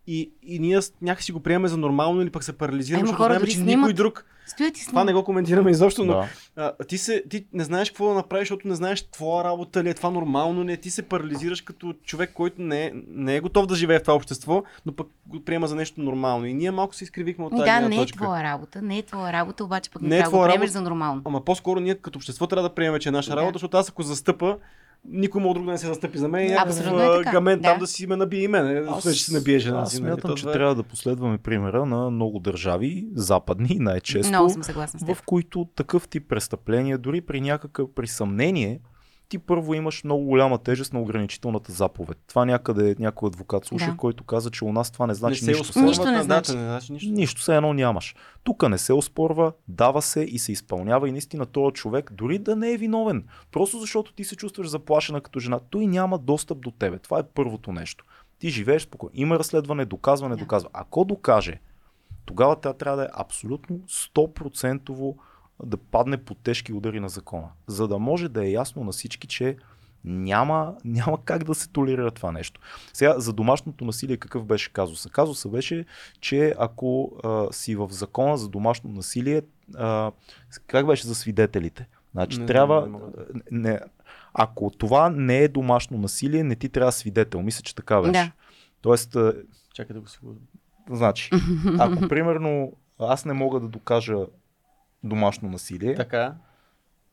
Speaker 2: и, и ние някакси го приемаме за нормално или пък се парализираме, защото знаем, че
Speaker 3: снимат.
Speaker 2: никой друг.
Speaker 3: Стоят и
Speaker 2: Това
Speaker 3: снимат.
Speaker 2: не го коментираме изобщо, но
Speaker 1: Да.
Speaker 2: а, ти, се, ти не знаеш какво да направиш, защото не знаеш твоя работа ли е, това нормално ли е. Ти се парализираш като човек, който не е, не е готов да живее в това общество, но пък го приема за нещо нормално. И ние малко се изкривихме от тази
Speaker 3: Да, не е
Speaker 2: точка.
Speaker 3: твоя работа, не е твоя работа, обаче пък не,
Speaker 2: Не е
Speaker 3: трябва да го приемеш
Speaker 2: работа.
Speaker 3: за нормално.
Speaker 2: Ама по-скоро ние като общество трябва да приемем, че е наша
Speaker 3: Да.
Speaker 2: работа, защото аз ако застъпа, никой мога друг да не се застъпи за мен
Speaker 3: Абсолютно е така,
Speaker 2: гамен там
Speaker 3: да.
Speaker 2: да си ме набие и мен. Аз, че си набие жена
Speaker 1: аз
Speaker 2: си. нали?
Speaker 1: смятам, че
Speaker 2: е-
Speaker 1: трябва да последваме примера на много държави, западни най-често,
Speaker 3: Много съм съгласна с теб.
Speaker 1: в които такъв тип престъпления, дори при някакъв при съмнение, ти първо имаш много голяма тежест на ограничителната заповед. Това някъде някой адвокат слуша,
Speaker 3: Да.
Speaker 1: който каза, че у нас това не
Speaker 2: не
Speaker 1: значи
Speaker 2: се
Speaker 1: нищо.
Speaker 3: Нищо не значи.
Speaker 2: не значи нищо.
Speaker 1: Нищо се едно нямаш. Тук не се оспорва, дава се и се изпълнява и наистина този човек, дори да не е виновен, просто защото ти се чувстваш заплашена като жена, той няма достъп до тебе. Това е първото нещо. Ти живееш спокойно. Има разследване, доказване,
Speaker 3: Да.
Speaker 1: доказва. Ако докаже, тогава тя трябва да е абсолютно 100% да падне под тежки удари на закона. За да може да е ясно на всички, че няма, няма как да се толерира това нещо. Сега за домашното насилие какъв беше казуса? Казуса беше, че ако а, си в закона за домашно насилие, а, как беше за свидетелите? Значи
Speaker 2: Не
Speaker 1: трябва.
Speaker 2: не
Speaker 1: не, ако това не е домашно насилие, не ти трябва свидетел. Мисля, че така беше.
Speaker 3: Да.
Speaker 1: Тоест, а,
Speaker 2: Чакай да го си го...
Speaker 1: значи, ако примерно аз не мога да докажа домашно насилие,
Speaker 2: Така,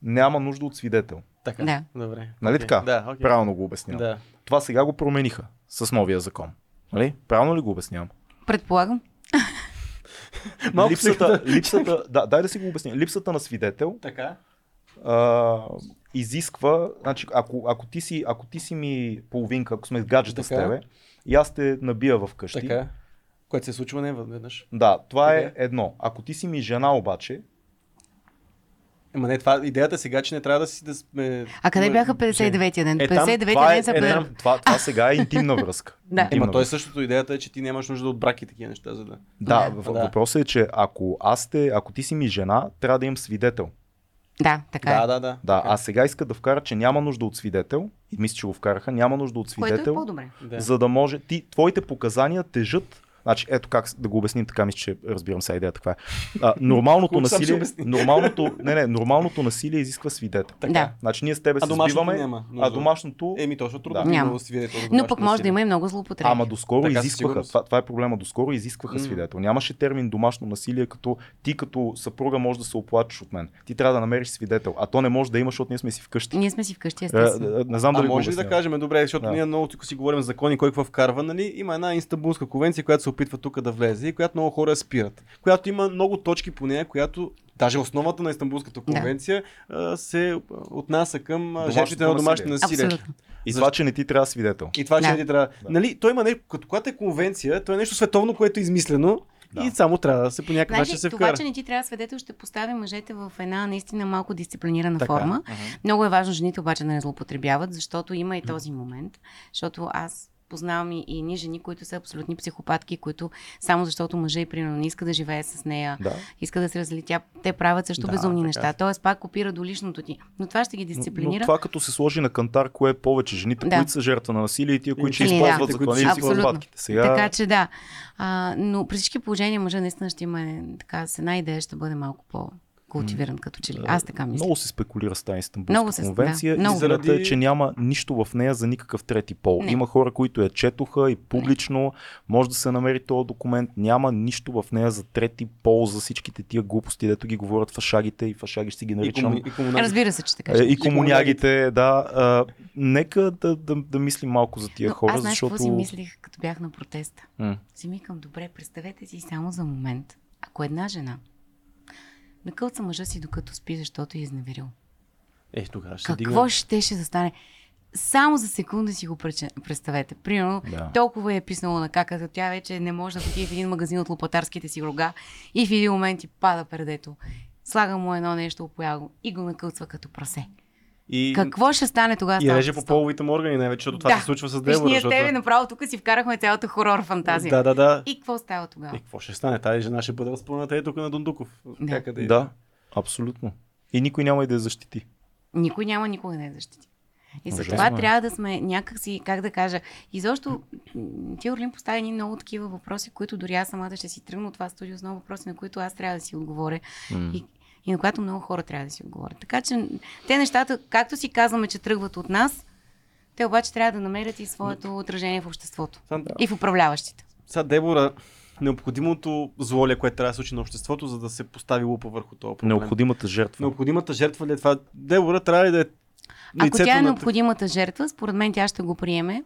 Speaker 1: няма нужда от свидетел.
Speaker 2: така.
Speaker 3: Да.
Speaker 2: Добре.
Speaker 1: Нали
Speaker 2: Окей.
Speaker 1: така?
Speaker 2: Да, окей.
Speaker 1: Правилно го обяснявам.
Speaker 2: Да.
Speaker 1: Това сега го промениха с новия закон. Нали? Правилно ли го обяснявам?
Speaker 3: Предполагам.
Speaker 2: Малко
Speaker 1: липсата, липсата, да, дай да си го обясня. Липсата на свидетел
Speaker 2: Така.
Speaker 1: а, изисква, значи, ако, ако, ти си, ако ти си ми половинка, ако сме с гаджета с
Speaker 2: Така.
Speaker 1: тебе, и аз те набия в къщи,
Speaker 2: Така. Което се е случило не веднъж.
Speaker 1: Да, това е
Speaker 2: Къде?
Speaker 1: едно. Ако ти си ми жена обаче,
Speaker 2: Ема не, това, идеята сега, че не трябва да си да сме...
Speaker 3: А къде бяха 59-я ден?
Speaker 1: е, там,
Speaker 3: 59-я
Speaker 1: това, е,
Speaker 3: ден са
Speaker 1: е, не, това, това сега е интимна връзка.
Speaker 3: Да.
Speaker 1: Интимна
Speaker 2: Ема той същото идеята е, че ти нямаш нужда от брак и такива неща, за да...
Speaker 1: Да,
Speaker 3: Да.
Speaker 1: въпросът е, че ако аз те, ако ти си ми жена, трябва да имам свидетел.
Speaker 3: Да, така
Speaker 2: Да,
Speaker 3: е.
Speaker 2: да, да.
Speaker 1: Да,
Speaker 2: така.
Speaker 1: а сега искат да вкарат, че няма нужда от свидетел. И мисля, че го вкараха. Няма нужда от
Speaker 3: Което е
Speaker 1: свидетел,
Speaker 3: по-добре.
Speaker 2: Да.
Speaker 1: за да може. Ти, твоите показания тежат. Значи, ето как да го обясним така, мисля, че разбирам сега идеята каква е. А, нормалното насилие, нормалното, не, не, нормалното насилие изисква свидетел.
Speaker 2: Така.
Speaker 3: Да.
Speaker 1: Значи ние с тебе
Speaker 2: А
Speaker 1: се
Speaker 2: домашното
Speaker 1: сбиваме,
Speaker 2: няма
Speaker 1: а домашното...
Speaker 2: Еми, точно трудно
Speaker 1: Да.
Speaker 3: Няма.
Speaker 2: има свидетел.
Speaker 3: Но пък може да има и много злоупотреби.
Speaker 1: Ама доскоро
Speaker 2: Така,
Speaker 1: изискваха. Това, това е проблема. Доскоро изискваха свидетел. Нямаше термин домашно насилие, като ти като съпруга може да се оплачеш от мен. Ти трябва да намериш свидетел. А то не може да имаш, защото ние сме си вкъщи.
Speaker 3: Ние сме си вкъщи,
Speaker 1: Е,
Speaker 3: естествено.
Speaker 1: е, не знам дали
Speaker 2: може ли да кажем, добре, защото ние много си говорим за закони, кой какво вкарва, нали? Има една Истанбулска конвенция, която се опитва тук да влезе и която много хора спират. Която има много точки по нея, която даже основата на Истанбулската конвенция а, се отнася към жертвите на домашно насилие.
Speaker 3: Абсолютно.
Speaker 1: И
Speaker 2: Защо?
Speaker 1: това, че не ти трябва свидетел.
Speaker 2: И това, че
Speaker 3: Да.
Speaker 2: не ти трябва.
Speaker 1: Да.
Speaker 2: Нали, той има нещо, като когато е конвенция, то е нещо световно, което е измислено
Speaker 1: Да.
Speaker 2: и само трябва да се по някакъв начин
Speaker 3: Знаеш
Speaker 2: се
Speaker 3: ли, това,
Speaker 2: вкара.
Speaker 3: че не ти трябва свидетел, ще постави мъжете в една наистина малко дисциплинирана
Speaker 1: Така
Speaker 3: форма.
Speaker 1: Мгм.
Speaker 3: Много е важно жените обаче да не злоупотребяват, защото има и този момент. Защото аз познавам и, и ни жени, които са абсолютни психопатки, които само защото мъжа и примерно не иска да живее с нея,
Speaker 1: Да.
Speaker 3: иска да се развали, тя, те правят също
Speaker 2: Да,
Speaker 3: безумни
Speaker 2: така.
Speaker 3: неща. Тоест пак копира до личното ти. Но това ще ги
Speaker 1: Но,
Speaker 3: дисциплинира.
Speaker 1: но това като се сложи на кантар, кое е повече? Жените,
Speaker 3: Да.
Speaker 1: които са жертва на насилие и тия, които ще
Speaker 3: да.
Speaker 1: използват
Speaker 2: си
Speaker 1: или
Speaker 2: използват.
Speaker 1: психопатките. Сега...
Speaker 3: Така че да. А, но при всички положения мъжа наистина ще има е, така, с една идея ще бъде малко по-култивиран като че ли. Аз така мисля.
Speaker 1: Много се спекулира с тази Истанбулска конвенция
Speaker 3: да, много.
Speaker 1: и заради...
Speaker 2: Заради-
Speaker 1: че няма нищо в нея за никакъв трети пол.
Speaker 3: Не.
Speaker 1: Има хора, които я четоха и публично може да се намери този документ. Няма нищо в нея за трети пол, за всичките тия глупости, дето ги говорят фашагите и фашаги ще ги
Speaker 2: И,
Speaker 1: наричам.
Speaker 2: и комунази.
Speaker 3: Разбира се, че така.
Speaker 1: Е, и комунягите, да. А, нека да, да, да мислим малко за тия
Speaker 3: Но
Speaker 1: хора,
Speaker 3: аз знаеш
Speaker 1: защото...
Speaker 3: какво си мислих, като бях на протеста?
Speaker 1: М.
Speaker 3: Си викам, добре, представете си само за момент, ако една жена накълца мъжа си докато спи, защото е изневерил.
Speaker 2: Е, тогава ще
Speaker 3: Какво
Speaker 2: дигна.
Speaker 3: щеше да стане? Само за секунда си го представете. Примерно,
Speaker 1: Да.
Speaker 3: толкова е писнало на каката, тя вече не може да отиде в един магазин от лопатарските си рога и в един момент ти пада предето. Слага му едно нещо опояло и го накълцва като прасе.
Speaker 2: И...
Speaker 3: Какво ще стане тогава?
Speaker 2: И реже по половите му органи, най-вече, защото това
Speaker 3: Да.
Speaker 2: се случва с
Speaker 3: Виж,
Speaker 2: Дебора.
Speaker 3: ние с
Speaker 2: защото...
Speaker 3: тебе направо тук си вкарахме цялата хорор фантазия.
Speaker 2: Да, да, да.
Speaker 3: И какво става тогава?
Speaker 2: И какво ще стане? Тази жена ще бъде разпълната е тук на Дундуков.
Speaker 3: Да.
Speaker 2: Някъде. е.
Speaker 1: Да, абсолютно. И никой няма и да я защити.
Speaker 3: Никой няма никога да я защити. И за това
Speaker 1: е.
Speaker 3: трябва да сме някакси, как да кажа, изобщо ти Орлин постави ни много такива въпроси, които дори аз самата ще си тръгна от това студио с много въпроси, на които аз трябва да си отговоря
Speaker 1: М.
Speaker 3: и, и на които много хора трябва да си отговорят. Така че те нещата, както си казваме, че тръгват от нас, те обаче трябва да намерят и своето отражение в обществото
Speaker 2: Сам-
Speaker 3: и в управляващите.
Speaker 2: Сега, Дебора, необходимото зло ли е, което трябва да се случи на обществото, за да се постави лупа върху този проблем?
Speaker 1: Необходимата жертва.
Speaker 2: Необходимата жертва ли е това? Дебора трябва ли да е
Speaker 3: Ако тя е
Speaker 2: на...
Speaker 3: необходимата жертва, според мен тя ще го приеме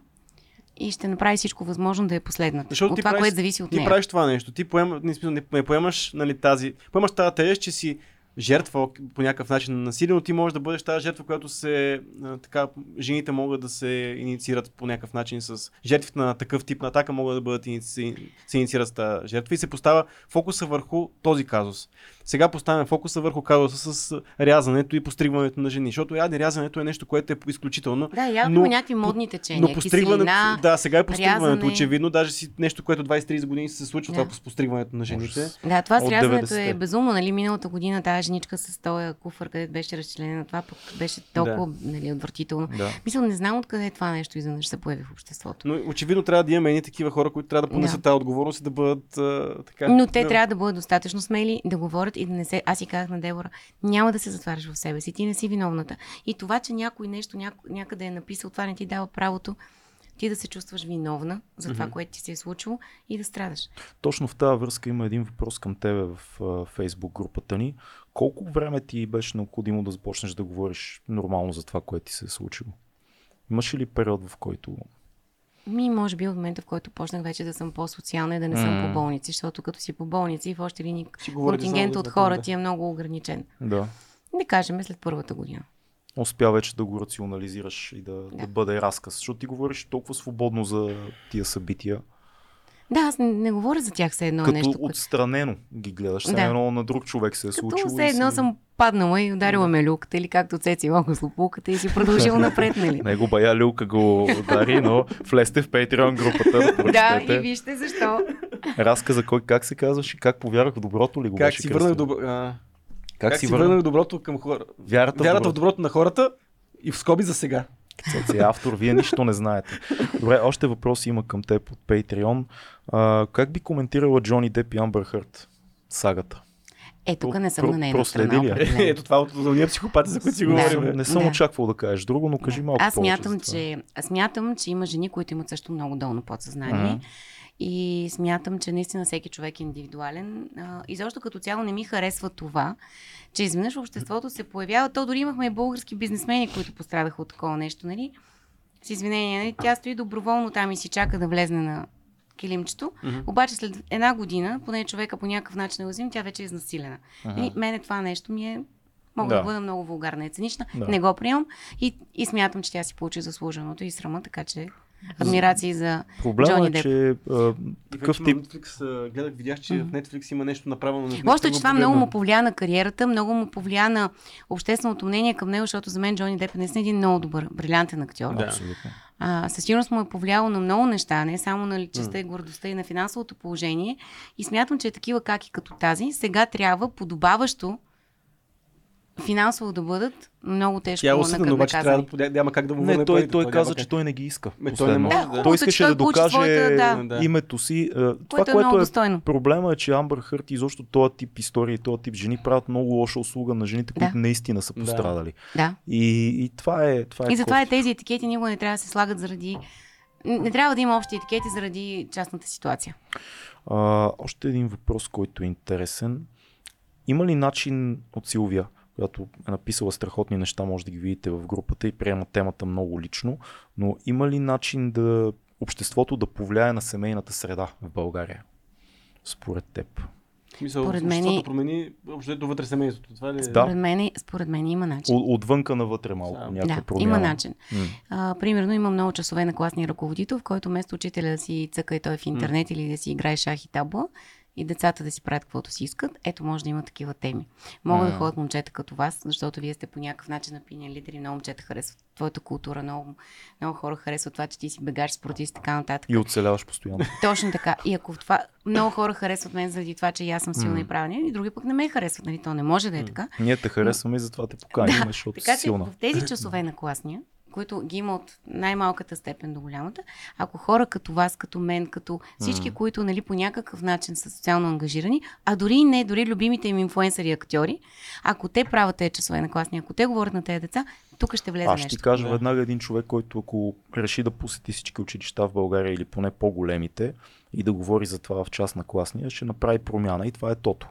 Speaker 3: и ще направи всичко възможно да е последната.
Speaker 2: Защото
Speaker 3: от
Speaker 2: ти
Speaker 3: това,
Speaker 2: правиш-
Speaker 3: което зависи от
Speaker 2: Ти
Speaker 3: нея.
Speaker 2: правиш това нещо. Ти поема, не, не поемаш нали, тази... Поемаш тази тежест, че си жертва по някакъв начин на насилие, но ти можеш да бъдеш тази жертва, която се... така, жените могат да се инициират по някакъв начин с... Жертвите на такъв тип на атака могат да бъдат иници... се инициират с тази жертва и се поставя фокуса върху този казус. Сега поставяме фокуса върху казуса с рязането и постригването на жени, защото яде рязането е нещо, което е изключително.
Speaker 3: Да, явно
Speaker 2: Но
Speaker 3: някакви модни течения.
Speaker 2: Но постригването,
Speaker 3: киселина,
Speaker 2: да, сега е постригването,
Speaker 3: рязане.
Speaker 2: очевидно, даже си нещо, което 20-30 години се случва
Speaker 3: Да.
Speaker 2: това с постригването на жените.
Speaker 3: Да, това
Speaker 1: От
Speaker 3: срязването е
Speaker 1: 90-те.
Speaker 3: безумно. Нали, миналата година тази женичка с този куфър, където беше разчленена, това пък беше толкова нали, отвратително.
Speaker 1: Да.
Speaker 3: Мисля, не знам откъде е това нещо изведнъж се появи в обществото.
Speaker 2: Но очевидно трябва да имаме едни такива хора, които трябва да понесат
Speaker 3: Да.
Speaker 2: тази отговорност и да бъдат а, така.
Speaker 3: Но те
Speaker 2: да.
Speaker 3: трябва да бъдат достатъчно смели, да говорят и да не се... Аз си казах на Дебора, няма да се затваряш в себе си, ти не си виновната. И това, че някой нещо няк... някъде е написал, това не ти дава правото ти да се чувстваш виновна за това,
Speaker 2: Мгм.
Speaker 3: което ти се е случило и да страдаш.
Speaker 1: Точно в тази връзка има един въпрос към тебе в фейсбук групата ни. Колко време ти беше необходимо да започнеш да говориш нормално за това, което ти се е случило? Имаш ли период, в който...
Speaker 3: Ми, може би от момента, в който почнах вече да съм по-социална и да не съм
Speaker 1: М.
Speaker 3: по болници, защото като си по болници, в още
Speaker 2: говорите
Speaker 3: контингент от хора
Speaker 2: да.
Speaker 3: ти е много ограничен.
Speaker 1: Да.
Speaker 3: Не кажем след първата година.
Speaker 1: Успя вече да го рационализираш и да, да.
Speaker 3: Да.
Speaker 1: бъде разказ. Защото ти говориш толкова свободно за тия събития.
Speaker 3: Да, аз не, не говоря за тях все едно
Speaker 1: Като
Speaker 3: нещо. което-
Speaker 1: отстранено ги гледаш. Все
Speaker 3: Да.
Speaker 1: едно на друг човек се е случило.
Speaker 3: Като все
Speaker 1: и
Speaker 3: едно
Speaker 1: си-
Speaker 3: съм паднала и ударила ме люката или както Цеци Локо с лопулката и си продължил напред, нали?
Speaker 1: Него бая Люка го удари, но влезте в Patreon групата да
Speaker 3: Да, и вижте защо.
Speaker 1: Разказа кой как се казваше, как повярвах в доброто ли го
Speaker 2: Как
Speaker 1: беше
Speaker 2: си върнах добро... а,
Speaker 1: Как,
Speaker 2: Как
Speaker 1: си върнах
Speaker 2: върнах доброто към хора.
Speaker 1: вярата,
Speaker 2: Вярата
Speaker 1: в
Speaker 2: в доброто на хората и в скоби за сега.
Speaker 1: Цеци е автор, вие нищо не знаете. Добре, още въпроси има към теб от Patreon. А, как би коментирала Джони Деп и Амбър Хърт сагата?
Speaker 3: Е, тук не съм
Speaker 1: про-
Speaker 3: на нейна
Speaker 1: проследи
Speaker 3: страна. определено.
Speaker 2: Ето това от уния психопати, за които си
Speaker 1: Не
Speaker 2: говорим.
Speaker 1: не съм
Speaker 3: Да.
Speaker 1: очаквал да кажеш друго, но кажи малко
Speaker 3: Аз смятам, че, аз смятам, че има жени, които имат също много долно подсъзнание. И смятам, че наистина всеки човек е индивидуален. И защо като цяло не ми харесва това, че изведнъж обществото се появява. То дори имахме и български бизнесмени, които пострадаха от такова нещо, нали? С извинение, нали? Тя стои доброволно там и си чака да влезне на килимчето.
Speaker 2: Мгм.
Speaker 3: Обаче след една година, поне човека по някакъв начин е уязвим, тя вече е изнасилена. Нали, мене това нещо ми е Мога да,
Speaker 1: Да.
Speaker 3: да бъда много вулгарна и цинична.
Speaker 1: Да.
Speaker 3: Не го приемам и, и смятам, че тя си получи заслуженото и срама, така че адмирации за
Speaker 1: Проблема
Speaker 3: Джони
Speaker 1: е,
Speaker 3: Деп.
Speaker 1: че а, такъв тип...
Speaker 2: Netflix, а, гледах, видях, че в Netflix има нещо направено. Не,
Speaker 3: Още, че това много му повлия на кариерата, много му повлия на общественото мнение към него, защото за мен Джони Деп е наистина един много добър, брилянтен актьор.
Speaker 2: Да.
Speaker 1: Абсолютно.
Speaker 3: А, със сигурност му е повлияло на много неща, не само на личността и гордостта и на финансовото положение. И смятам, че такива каки като тази сега трябва подобаващо финансово да бъдат много тежко
Speaker 2: Тя е осъдена, обаче трябва да няма как да му
Speaker 1: Не, той, той
Speaker 2: няма
Speaker 1: каза, че той не ги иска.
Speaker 2: Ме, той не може,
Speaker 3: Да,
Speaker 1: той искаше
Speaker 3: той
Speaker 1: да докаже
Speaker 3: своята, да.
Speaker 1: Името си. А, Това,
Speaker 3: Което е
Speaker 1: което
Speaker 3: много
Speaker 1: е
Speaker 3: достойно.
Speaker 1: проблема е, че Амбър Хърт и изобщо този тип истории, този тип жени правят много лоша услуга на жените, които
Speaker 3: Да.
Speaker 1: наистина са
Speaker 2: Да.
Speaker 1: пострадали.
Speaker 3: Да.
Speaker 1: И, и това е. Това е
Speaker 3: И затова е тези етикети никога не трябва да се слагат заради... Не трябва да има общи етикети заради частната ситуация.
Speaker 1: А, още един въпрос, който е интересен. Има ли начин от Силвия, която е написала страхотни неща, може да ги видите в групата и приема темата много лично, но има ли начин да обществото да повлияе на семейната среда в България? Според теб.
Speaker 2: Мисъл,
Speaker 3: Според мен
Speaker 2: промени общо до вътре семейството. Това ли е?
Speaker 3: Според мен, според мен има начин.
Speaker 1: От, отвънка навътре малко.
Speaker 2: Да.
Speaker 1: някаква
Speaker 3: Да,
Speaker 1: промяна.
Speaker 3: има начин. А, примерно има много часове на класния ръководител, в който вместо учителя да си цъка и той в интернет или да си играе шах и табла и децата да си правят каквото си искат, ето може да има такива теми. Могат да ходят момчета като вас, защото вие сте по някакъв начин напинен лидери, много момчета харесват твоята култура, много, много хора харесват това, че ти си бегач, спортист и така нататък.
Speaker 1: И оцеляваш постоянно.
Speaker 3: Точно така. И ако това много хора харесват мен заради това, че аз съм силна
Speaker 1: М.
Speaker 3: и правилна, и други пък не ме харесват, нали? То не може да е така.
Speaker 1: Ние те харесваме и затова те поканим, защото
Speaker 3: Така
Speaker 1: си
Speaker 3: че
Speaker 1: силна.
Speaker 3: в тези часове на класния, които ги има от най-малката степен до голямата, ако хора като вас, като мен, като всички,
Speaker 1: Мгм.
Speaker 3: които нали, по някакъв начин са социално ангажирани, а дори и не, дори любимите им инфуенсъри и актьори, ако те правят тези часове на класния, ако те говорят на тези деца, тук ще влезе
Speaker 1: Аз ще
Speaker 3: нещо.
Speaker 1: ти кажа
Speaker 2: Да.
Speaker 1: веднага един човек, който ако реши да посети всички училища в България или поне по-големите и да говори за това в част на класния, ще направи промяна и това е Тото.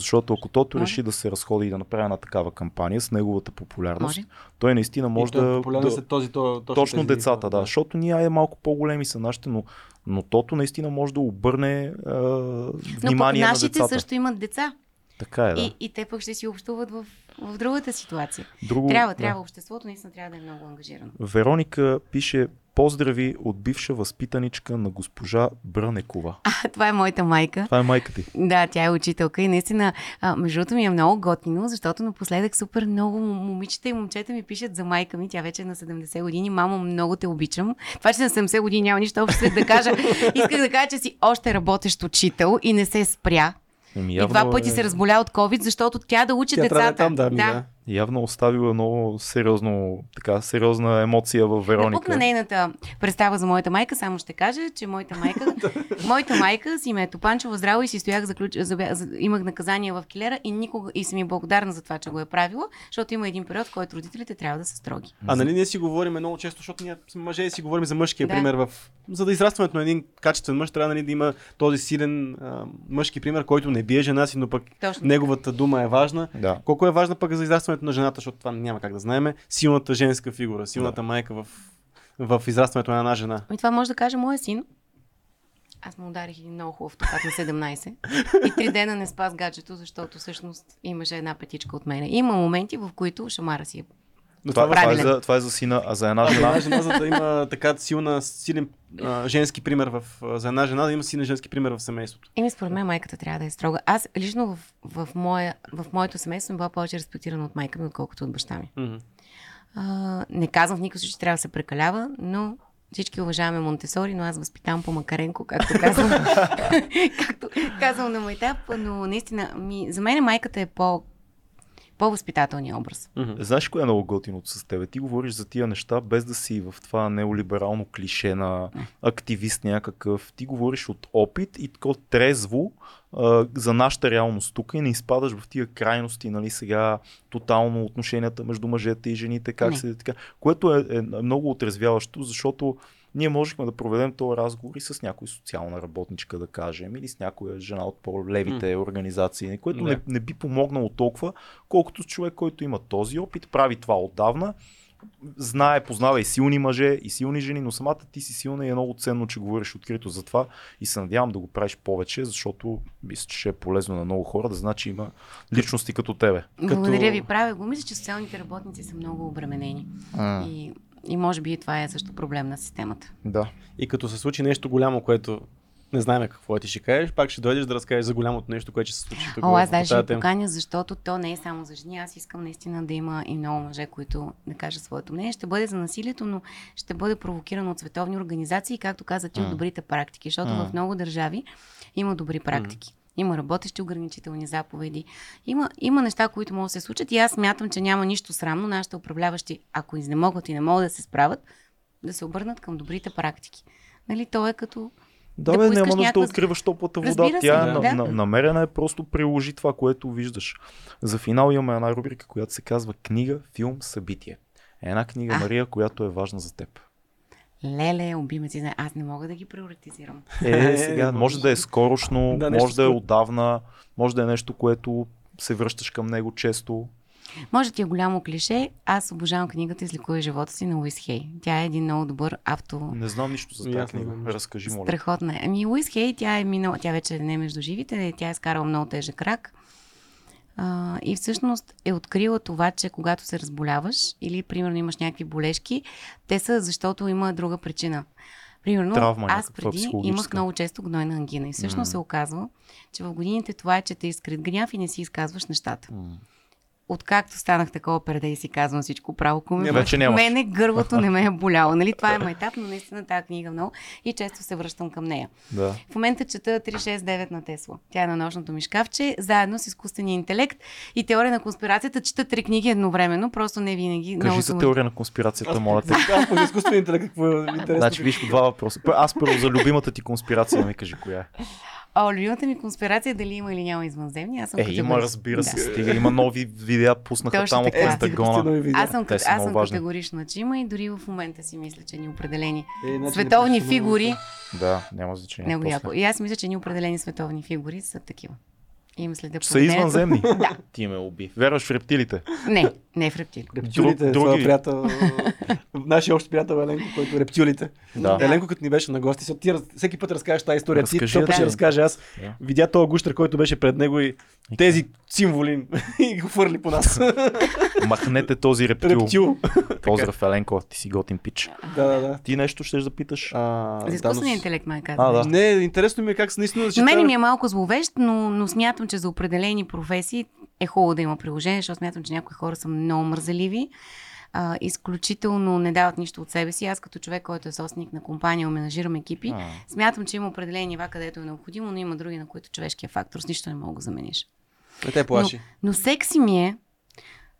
Speaker 1: Защото ако Тото
Speaker 3: Може.
Speaker 1: реши да се разходи и да направи една такава кампания с неговата популярност,
Speaker 3: Може.
Speaker 1: той наистина може
Speaker 2: той е
Speaker 1: да, да,
Speaker 2: след този, то, точно,
Speaker 1: точно
Speaker 2: тези-
Speaker 1: децата, да. Защото ние е малко по-големи са нашите, но, но Тото наистина може да обърне а,
Speaker 3: Но пък
Speaker 1: внимание на
Speaker 3: нашите
Speaker 1: децата.
Speaker 3: също имат деца.
Speaker 1: Така е, да.
Speaker 3: И, и те пък ще си общуват в, в другата ситуация.
Speaker 1: Друго,
Speaker 3: Трябва,
Speaker 1: да.
Speaker 3: трябва. Обществото наистина трябва да е много ангажирано.
Speaker 1: Вероника пише поздрави от бивша възпитаничка на госпожа Брънекова.
Speaker 3: А, това е моята майка.
Speaker 1: Това е майка ти.
Speaker 3: Да, тя е учителка и наистина, а, между другото ми е много готино, защото напоследък супер много момичета и момчета ми пишат за майка ми. Тя вече е на 70 години. Мамо, много те обичам. Това, че на 70 години няма нищо общо да кажа. Исках да кажа, че си още работещ учител и не се спря.
Speaker 1: Еми,
Speaker 3: И два пъти
Speaker 1: е-
Speaker 3: се разболя от COVID, защото тя да учи
Speaker 2: Тя да е
Speaker 3: децата.
Speaker 2: там, да, ми, да.
Speaker 1: Явно оставила много сериозно, така, сериозна емоция в Вероника.
Speaker 3: на нейната представа за моята майка, само ще кажа, че моята майка, моята майка си ме е топанчила здраво и си стоях за ключ, за, за, имах наказание в килера и никога и съм ми благодарна за това, че го е правила, защото има един период, в който родителите трябва да са строги.
Speaker 2: А нали ние си говорим много често, защото ние сме мъже и си говорим за мъжкия
Speaker 3: Да.
Speaker 2: пример. В... За да израстването на един качествен мъж, трябва нали, да има този силен а, мъжки пример, който не бие жена си, но пък
Speaker 3: Точно.
Speaker 2: неговата дума е важна.
Speaker 1: Да.
Speaker 2: Колко е важна пък за израстването на жената, защото това няма как да знаем. Силната женска фигура, силната майка в, в израстването на една жена.
Speaker 3: Ами това може да каже моя син. Аз му ударих един много хубав топат на 17. И три дена не спас гаджето, защото всъщност имаше една петичка от мене. Има моменти, в които шамара си е
Speaker 2: Но
Speaker 1: това,
Speaker 2: това,
Speaker 1: е за, това е за сина, а за една
Speaker 2: а, за
Speaker 1: жена.
Speaker 2: една жена, за да има така силна, силен а, женски пример в, а, за една жена, да има силен женски пример в семейството.
Speaker 3: Еми, според мен майката трябва да е строга. Аз лично в, в, моя, в моето семейство съм била повече респектирана от майка ми, отколкото от баща ми. А, не казвам в никакъв случай, че трябва да се прекалява, но всички уважаваме Монтесори, но аз възпитавам по Макаренко, както казвам, както казвам на майтап, но наистина, ми, за мен майката е по, по-възпитателния образ.
Speaker 1: Знаеш кое е много готиното с тебе? Ти говориш за тия неща, без да си в това неолиберално клише на активист някакъв. Ти говориш от опит и така трезво а, за нашата реалност тук и не изпадаш в тия крайности, нали сега тотално отношенията между мъжете и жените, как
Speaker 3: Не.
Speaker 1: се така. Което е, е много отрезвяващо, защото ние можехме да проведем този разговор и с някой социална работничка, да кажем, или с някоя жена от по-левите организации, което
Speaker 2: Да.
Speaker 1: не, не би помогнало толкова, колкото с човек, който има този опит, прави това отдавна, знае, познава и силни мъже, и силни жени, но самата ти си силна и е много ценно, че говориш открито за това и се надявам да го правиш повече, защото мисля, че ще е полезно на много хора да знае, че има личности като тебе.
Speaker 2: Като-
Speaker 3: Благодаря ви, правя го. Мисля, че социалните работници са много обременени. И, и може би това е също проблем на системата.
Speaker 1: Да.
Speaker 2: И като се случи нещо голямо, което не знаем какво е, ти ще кажеш, пак ще дойдеш да разкажеш за голямото нещо, което ще се случи тук.
Speaker 3: О, аз даже ще поканя, защото то не е само за жени. Аз искам наистина да има и много мъже, които да кажат своето мнение. Ще бъде за насилието, но ще бъде провокирано от световни организации, както каза ти, от добрите практики. Защото
Speaker 1: М.
Speaker 3: в много държави има добри практики. Има работещи ограничителни заповеди. Има, има неща, които могат да се случат и аз смятам, че няма нищо срамно нашите управляващи, ако изнемогат и не могат да се справят, да се обърнат към добрите практики. Нали, то е като
Speaker 1: Да,
Speaker 3: Да
Speaker 1: бе, няма нужда да
Speaker 3: някаква-
Speaker 1: откриваш топлата вода.
Speaker 3: Разбира се,
Speaker 1: Тя е
Speaker 2: да.
Speaker 1: на, на, намерена е просто приложи това, което виждаш. За финал имаме една рубрика, която се казва книга, филм, събитие. Една книга,
Speaker 3: А.
Speaker 1: Мария, която е важна за теб.
Speaker 3: Леле, убимец. и знае. Аз не мога да ги приоритизирам.
Speaker 1: Е, сега, може да е скорошно,
Speaker 2: Да,
Speaker 1: може да е отдавна, може да е нещо, което се връщаш към него често.
Speaker 3: Може ти е голямо клише. Аз обожавам книгата Изликуя живота си на Луис Хей. Тя е един много добър авто.
Speaker 1: Не знам нищо за тази книга. Разкажи, моля.
Speaker 3: Страхотна е. Ами Луис Хей, тя е минала, тя вече не е между живите, тя е скарала много тежък рак. А, и всъщност е открила това, че когато се разболяваш или примерно имаш някакви болешки, те са защото има друга причина. Примерно,
Speaker 1: Травма
Speaker 3: аз преди имах много често гнойна ангина и всъщност
Speaker 1: М.
Speaker 3: се оказва, че в годините това е, че те изкрит гняв и не си изказваш нещата.
Speaker 1: М.
Speaker 3: Откакто станах такова перде и си казвам всичко право, кому
Speaker 1: Не, вече нямаш.
Speaker 3: мене гърлото не ме е боляло. Нали? Това е майтап, но наистина тази книга много и често се връщам към нея.
Speaker 1: Да.
Speaker 3: В момента чета 369 на Тесла. Тя е на нощното ми шкафче, заедно с изкуствения интелект и теория на конспирацията. Чета три книги едновременно, просто не винаги. много
Speaker 1: Кажи
Speaker 3: се
Speaker 1: за теория на конспирацията, моля те.
Speaker 2: Аз по изкуствен интелект, какво е интересно?
Speaker 1: Значи, виж два въпроса. Аз първо за любимата ти конспирация ми кажи коя е.
Speaker 3: О, любимата ми конспирация е дали има или няма извънземни. Аз съм
Speaker 1: Е, има,
Speaker 3: категорична.
Speaker 1: разбира се.
Speaker 3: Да.
Speaker 1: Стига, има нови видеа, пуснаха
Speaker 3: Точно
Speaker 1: там от.
Speaker 2: Е,
Speaker 1: Пентагона.
Speaker 2: видеа.
Speaker 3: Аз съм, аз съм категорична, че има и дори в момента си мисля, че ни определени
Speaker 2: Е, значи
Speaker 3: световни фигури.
Speaker 1: Да, няма значение. После.
Speaker 3: яко. И аз мисля, че ни определени световни фигури са такива. И им следя
Speaker 1: Че са извънземни. Ти ме уби. Вярваш в рептилите.
Speaker 3: Не, не в рептили.
Speaker 2: Рептилите,
Speaker 1: Друг-
Speaker 2: други...
Speaker 1: други-
Speaker 2: приятел, нашия общ приятел Еленко, който е рептилите.
Speaker 1: Да.
Speaker 2: Еленко, като ни беше на гости, защото ти раз- всеки път разкажеш тази история. Ти
Speaker 1: Разкажи
Speaker 2: път
Speaker 1: я
Speaker 2: ще
Speaker 1: ти.
Speaker 2: разкаже аз.
Speaker 1: Да.
Speaker 2: Видя този гущер, който беше пред него и тези символи и го фърли по нас.
Speaker 1: Махнете този рептил.
Speaker 2: Рептил.
Speaker 1: Поздрав, Еленко, ти си готин пич.
Speaker 2: да, да, да.
Speaker 1: Ти нещо ще да питаш?
Speaker 2: А,
Speaker 3: За изкуствения интелект, май
Speaker 1: А,
Speaker 3: казва.
Speaker 1: да.
Speaker 2: Не, интересно ми е как с- наистина да
Speaker 3: На мен ми е малко зловещ, но, но смятам, че за определени професии е хубаво да има приложение, защото смятам, че някои хора са много мързаливи. А, изключително не дават нищо от себе си. Аз като човек, който е собственик на компания, менажирам екипи,
Speaker 1: А.
Speaker 3: смятам, че има определени нива, където е необходимо, но има други, на които човешкия фактор с нищо не мога да замениш.
Speaker 2: Не те плаши.
Speaker 3: Но секси ми е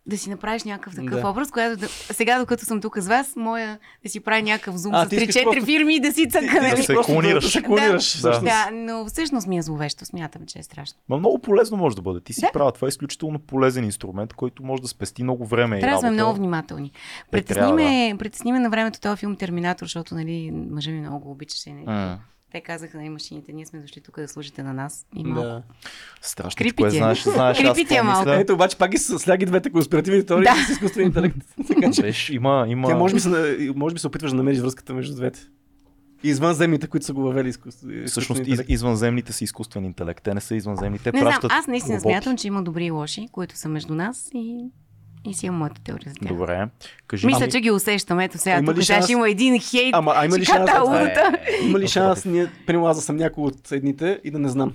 Speaker 3: да си направиш някакъв такъв
Speaker 2: Да.
Speaker 3: образ, която да, сега докато съм тук с вас, моя да си прави някакъв зум
Speaker 2: А,
Speaker 3: с
Speaker 2: ти искаш
Speaker 3: 3-4
Speaker 2: просто-
Speaker 3: фирми и да си цъка,
Speaker 1: да
Speaker 3: нали?
Speaker 1: се
Speaker 2: Просто
Speaker 1: клонираш.
Speaker 2: Да се клонираш.
Speaker 1: Да.
Speaker 3: Да, но всъщност ми е зловещо, смятам, че е страшно.
Speaker 1: Ма много полезно може да бъде. Ти си
Speaker 3: Да.
Speaker 1: права. Това е изключително полезен инструмент, който може да спести много време и
Speaker 3: Трябва да сме
Speaker 1: работа.
Speaker 3: много внимателни.
Speaker 1: Е,
Speaker 3: Притесни
Speaker 1: трябва,
Speaker 3: ме, притесни ме на времето този филм Терминатор, защото нали, мъжа ми много го обичаше. Нали. Те казаха на машините, ние сме дошли тук да служите на нас. И малко.
Speaker 2: Да.
Speaker 1: Страшно,
Speaker 3: Крипи
Speaker 1: кое
Speaker 3: ти е.
Speaker 1: знаеш, знаеш аз
Speaker 3: Крипи ти е малко.
Speaker 2: Ето обаче пак ги с- сляги двете конспиративни теории
Speaker 3: Да.
Speaker 2: с изкуствен интелект. така че
Speaker 1: Виж, има, има...
Speaker 2: тя може би, се, може би се опитваш да намериш връзката между двете. И извън земите, които са го въвели изкуство.
Speaker 1: Всъщност из, извънземните са изкуствен интелект. Те не са извънземни. Те
Speaker 3: Не знам,
Speaker 1: пращат
Speaker 3: аз наистина
Speaker 1: роботи.
Speaker 3: смятам, че има добри и лоши, които са между нас и И си имам моята теория за тях.
Speaker 1: Добре. Кажи
Speaker 3: Мисля,
Speaker 1: ми-
Speaker 3: че ги усещам. Ето сега,
Speaker 2: Има
Speaker 3: тук
Speaker 2: шанс-
Speaker 3: ще има един хейт.
Speaker 2: Ама, а има ли шанс?
Speaker 3: ката лудата.
Speaker 2: Има ли шанс ние, примерно аз да съм някой от едните и да не знам?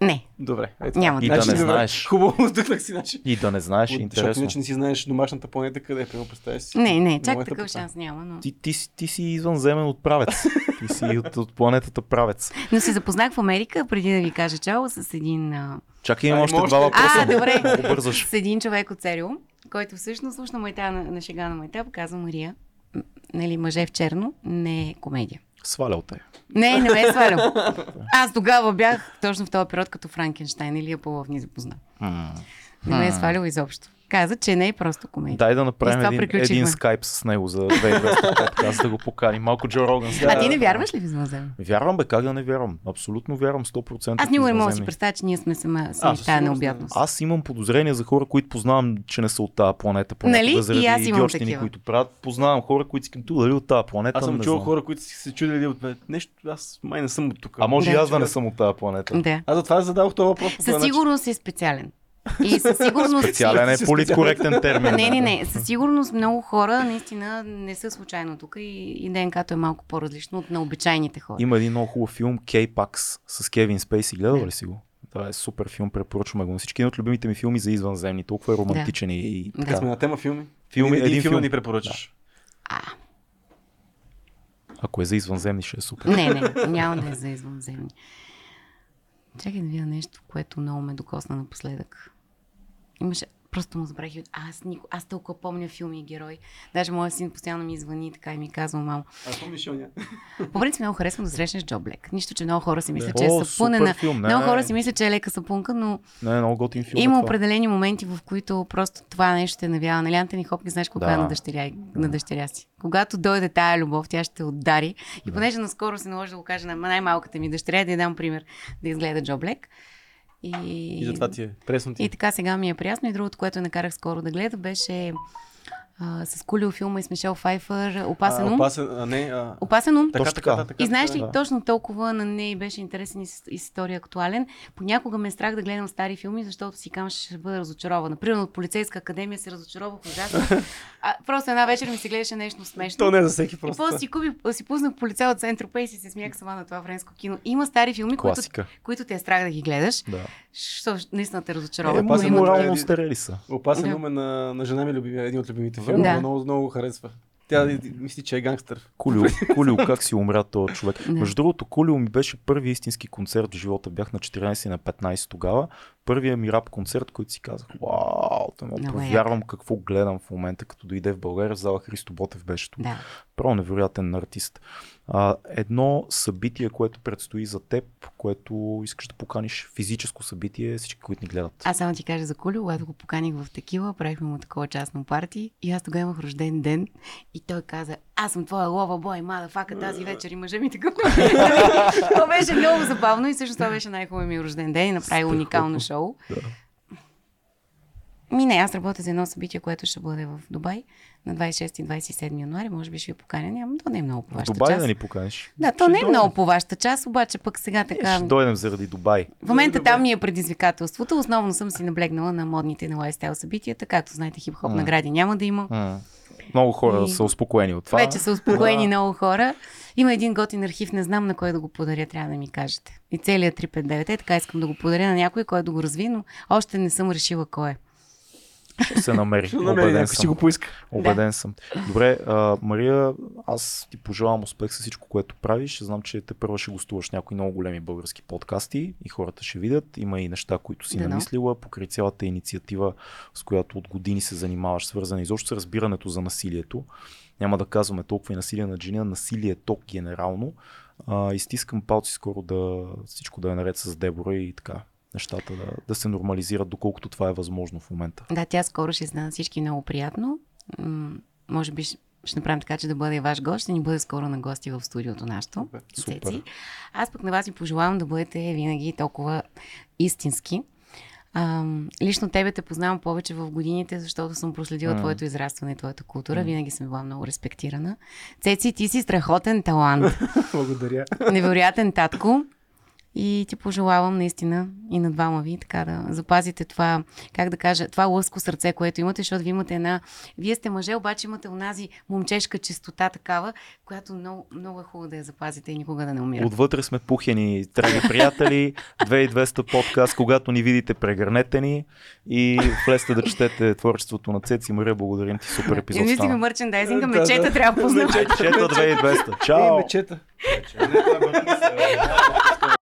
Speaker 3: Не.
Speaker 2: Добре. Ето.
Speaker 3: Няма
Speaker 1: И да
Speaker 2: Значи,
Speaker 1: не
Speaker 2: добре.
Speaker 1: знаеш.
Speaker 2: Хубаво, вдъхнах си, значи.
Speaker 1: И да не знаеш,
Speaker 2: Защото
Speaker 1: интересно.
Speaker 2: иначе не си знаеш домашната планета къде е, примерно представяш си.
Speaker 3: Не, не, чак такъв
Speaker 2: пъта.
Speaker 3: шанс няма. Но...
Speaker 1: Ти, ти, си- ти си извънземен от правец. ти си от, от планетата правец.
Speaker 3: но се запознах в Америка, преди да ви кажа чао, с един.
Speaker 1: Чакай, имам още два въпроса.
Speaker 3: А, добре.
Speaker 1: Много бързаш.
Speaker 3: с един човек от Серио, който всъщност слушна майта на, на шега на майтап, казва Мария, нали, мъже в черно не е комедия.
Speaker 1: Свалял те.
Speaker 3: Не, не ме е свалял. Аз тогава бях точно в този период като Франкенштайн или Аполлов ни запозна. Не ме е свалял изобщо. Каза, че не е просто комедия.
Speaker 1: Дай да
Speaker 3: И
Speaker 1: направим един, един скайп с него за 2200 подкаст, да го поканим. Малко Джо Роган.
Speaker 3: А ти не вярваш ли в извънземно?
Speaker 1: Вярвам, бе, как да не вярвам? Абсолютно вярвам, 100%.
Speaker 3: Аз никога не мога да си
Speaker 1: извънземни.
Speaker 3: представя, че ние сме сама,
Speaker 2: А,
Speaker 3: сами в
Speaker 2: със
Speaker 3: тая
Speaker 2: сигурност не.
Speaker 3: необятност.
Speaker 1: Аз имам подозрения за хора, които познавам, че не са от тази планета.
Speaker 3: Нали? И
Speaker 1: заради
Speaker 3: аз имам
Speaker 1: идиотщини,
Speaker 3: такива.
Speaker 1: които правят. Познавам хора, които си казват, дали от тази планета.
Speaker 2: Аз съм чувал хора, които си се чудили от нещо, аз май не съм от тук.
Speaker 1: А може и аз да не съм от тази планета.
Speaker 3: Да.
Speaker 2: Аз затова зададох този въпрос.
Speaker 3: Със сигурност е специален. И със сигурност...
Speaker 1: Специален е политкоректен термин.
Speaker 3: Не, не, не. Със сигурност много хора наистина не са случайно тук и, и ДНК-то е малко по-различно от на обичайните хора.
Speaker 1: Има един много хубав филм, K-Pax, с Кевин Спейси. Гледал ли си го? Това е супер филм, препоръчваме го на всички. Един от любимите ми филми за извънземни. Толкова е романтичен и, и
Speaker 3: Да.
Speaker 2: Сме на тема филми.
Speaker 1: Филми,
Speaker 2: един,
Speaker 1: един
Speaker 2: филм
Speaker 1: филм.
Speaker 2: да ни препоръчаш.
Speaker 3: А,
Speaker 1: Ако е за извънземни, ще е супер.
Speaker 3: не, не, няма да е за извънземни. Чакай да видя нещо, което много ме докосна напоследък. Имаше, просто му забравих. и- Аз, нико, аз толкова помня филми и герои. Даже моят син постоянно ми звъни и така и ми казва, мамо.
Speaker 2: А помниш Оня?
Speaker 3: По принцип много харесвам да срещнеш Джо Блек. Нищо, че много хора си мислят,
Speaker 1: Да.
Speaker 3: че
Speaker 1: О,
Speaker 3: е сапунена.
Speaker 1: филм, не,
Speaker 3: много хора си мислят, че е лека сапунка, но
Speaker 1: Не, е много готин филм. е
Speaker 3: Има
Speaker 1: това.
Speaker 3: определени моменти, в които просто това нещо те навява. Нали, Антони Хопкинс, знаеш кога
Speaker 1: Да.
Speaker 3: е на дъщеря, на дъщеря си. Когато дойде тая любов, тя ще удари. И понеже наскоро се наложи да го кажа на най-малката ми дъщеря, да й дам пример да изгледа Джо Блек. И,
Speaker 2: И затова ти е. Пресно ти.
Speaker 3: и така сега ми е приятно. И другото, което накарах скоро да гледа, беше а, с Кулио филма и с Мишел Файфър, Опасен ум.
Speaker 2: опасен, а не, а...
Speaker 3: Опасен ум.
Speaker 2: Така,
Speaker 1: Точно
Speaker 2: така,
Speaker 1: така.
Speaker 3: И знаеш ли,
Speaker 2: да.
Speaker 3: точно толкова на нея беше интересен и с- история актуален. Понякога ме е страх да гледам стари филми, защото си кам ще бъда разочарована. Примерно от полицейска академия се разочаровах ужасно. А, просто една вечер ми се гледаше нещо смешно.
Speaker 2: То не е за всеки
Speaker 3: И
Speaker 2: просто.
Speaker 3: после си, купи, си пуснах полицай от Център Пейс и се смях сама на това френско кино. Има стари филми, които,
Speaker 1: Класика.
Speaker 3: които те е страх да ги гледаш,
Speaker 1: Да.
Speaker 3: защото наистина те
Speaker 1: Е,
Speaker 3: разочароват. но
Speaker 1: пази
Speaker 3: има
Speaker 1: морално
Speaker 2: други-
Speaker 1: остарели са.
Speaker 2: Опасен
Speaker 3: Да.
Speaker 2: ум е на, на жена ми любимия, един от любимите филми.
Speaker 3: Да.
Speaker 2: Много, много харесва. Тя мисли, че е гангстър.
Speaker 1: Кулио, Кулио, как си умря този човек.
Speaker 3: Да.
Speaker 1: Между другото, Кулио ми беше първи истински концерт в живота. Бях на 14 и на 15 тогава. Първият ми рап концерт, който си казах, вау, да повярвам какво гледам в момента, като дойде в България, в зала Христо Ботев беше тук.
Speaker 3: Да.
Speaker 1: Право невероятен артист. А, едно събитие, което предстои за теб, което искаш да поканиш, физическо събитие, всички, които ни гледат.
Speaker 3: Аз само ти кажа за Кулио, когато го поканих в Текила, правихме му такова частно парти и аз тогава имах рожден ден и той каза, аз съм твоя лова бой, мадафака тази вечер и мъжа ми такъв. това беше много забавно и също това беше най-хубавият ми рожден ден и направи уникално шоу.
Speaker 1: Да.
Speaker 3: Ми не, аз работя за едно събитие, което ще бъде в Дубай на 26 и 27 януари. Може би ще ви поканя. Няма, то не е много по вашата
Speaker 1: Дубай
Speaker 3: част.
Speaker 1: да ни поканиш.
Speaker 3: Да, то
Speaker 1: Ще
Speaker 3: не е
Speaker 1: дойдем.
Speaker 3: много по вашата част, обаче пък сега
Speaker 1: Е,
Speaker 3: така...
Speaker 1: Ще дойдем заради Дубай.
Speaker 3: В момента там ми е предизвикателството. Основно съм си наблегнала на модните на лайфстайл събитията. Както знаете, хип-хоп
Speaker 1: М.
Speaker 3: награди няма да има.
Speaker 1: М. Много хора
Speaker 3: И-
Speaker 1: са успокоени от това.
Speaker 3: Вече са успокоени много хора. Има един готин архив, не знам на кой да го подаря, трябва да ми кажете. И целият 359 е, така искам да го подаря на някой, който да го разви, но още не съм решила кой е.
Speaker 1: Ще се намери.
Speaker 2: Ще намери,
Speaker 1: Убеден
Speaker 2: някой си
Speaker 1: съм.
Speaker 2: го поиска.
Speaker 1: Обеден съм. Добре, а, Мария, аз ти пожелавам успех с всичко, което правиш. Знам, че те първо ще гостуваш някои много големи български подкасти и хората ще видят. Има и неща, които си
Speaker 3: Дано.
Speaker 1: намислила, покрай цялата инициатива, с която от години се занимаваш, свързана изобщо с разбирането за насилието. Няма да казваме толкова и насилие на жени, насилието генерално. А, изтискам палци скоро да всичко да е наред с Дебора и така нещата да, да се нормализират, доколкото това е възможно в момента.
Speaker 3: Да, тя скоро ще стане всички много приятно. М- може би ще, направим така, че да бъде ваш гост. Ще ни бъде скоро на гости в студиото нашето.
Speaker 2: Супер.
Speaker 3: Аз пък на вас ви пожелавам да бъдете винаги толкова истински. Ам, лично тебе те познавам повече в годините, защото съм проследила
Speaker 1: М.
Speaker 3: твоето израстване и твоята култура. Винаги съм била много респектирана. Цеци, ти си страхотен талант.
Speaker 2: Благодаря.
Speaker 3: Невероятен татко. И ти пожелавам наистина и на двама ви така да запазите това, как да кажа, това лъско сърце, което имате, защото ви имате една... Вие сте мъже, обаче имате онази момчешка чистота такава, която много, много е хубаво да я запазите и никога да не умира.
Speaker 1: Отвътре сме пухени, драги приятели, 2200 подкаст, когато ни видите, прегърнете ни и влезте да четете творчеството на Цеци Мария. Благодарим ти, супер епизод.
Speaker 3: И наистина
Speaker 1: стана.
Speaker 3: мерчендайзинга,
Speaker 2: Да, да.
Speaker 3: мечета трябва да познавате.
Speaker 1: Чета 2200.
Speaker 2: Е,
Speaker 1: Чао!
Speaker 2: мечета.
Speaker 4: Не,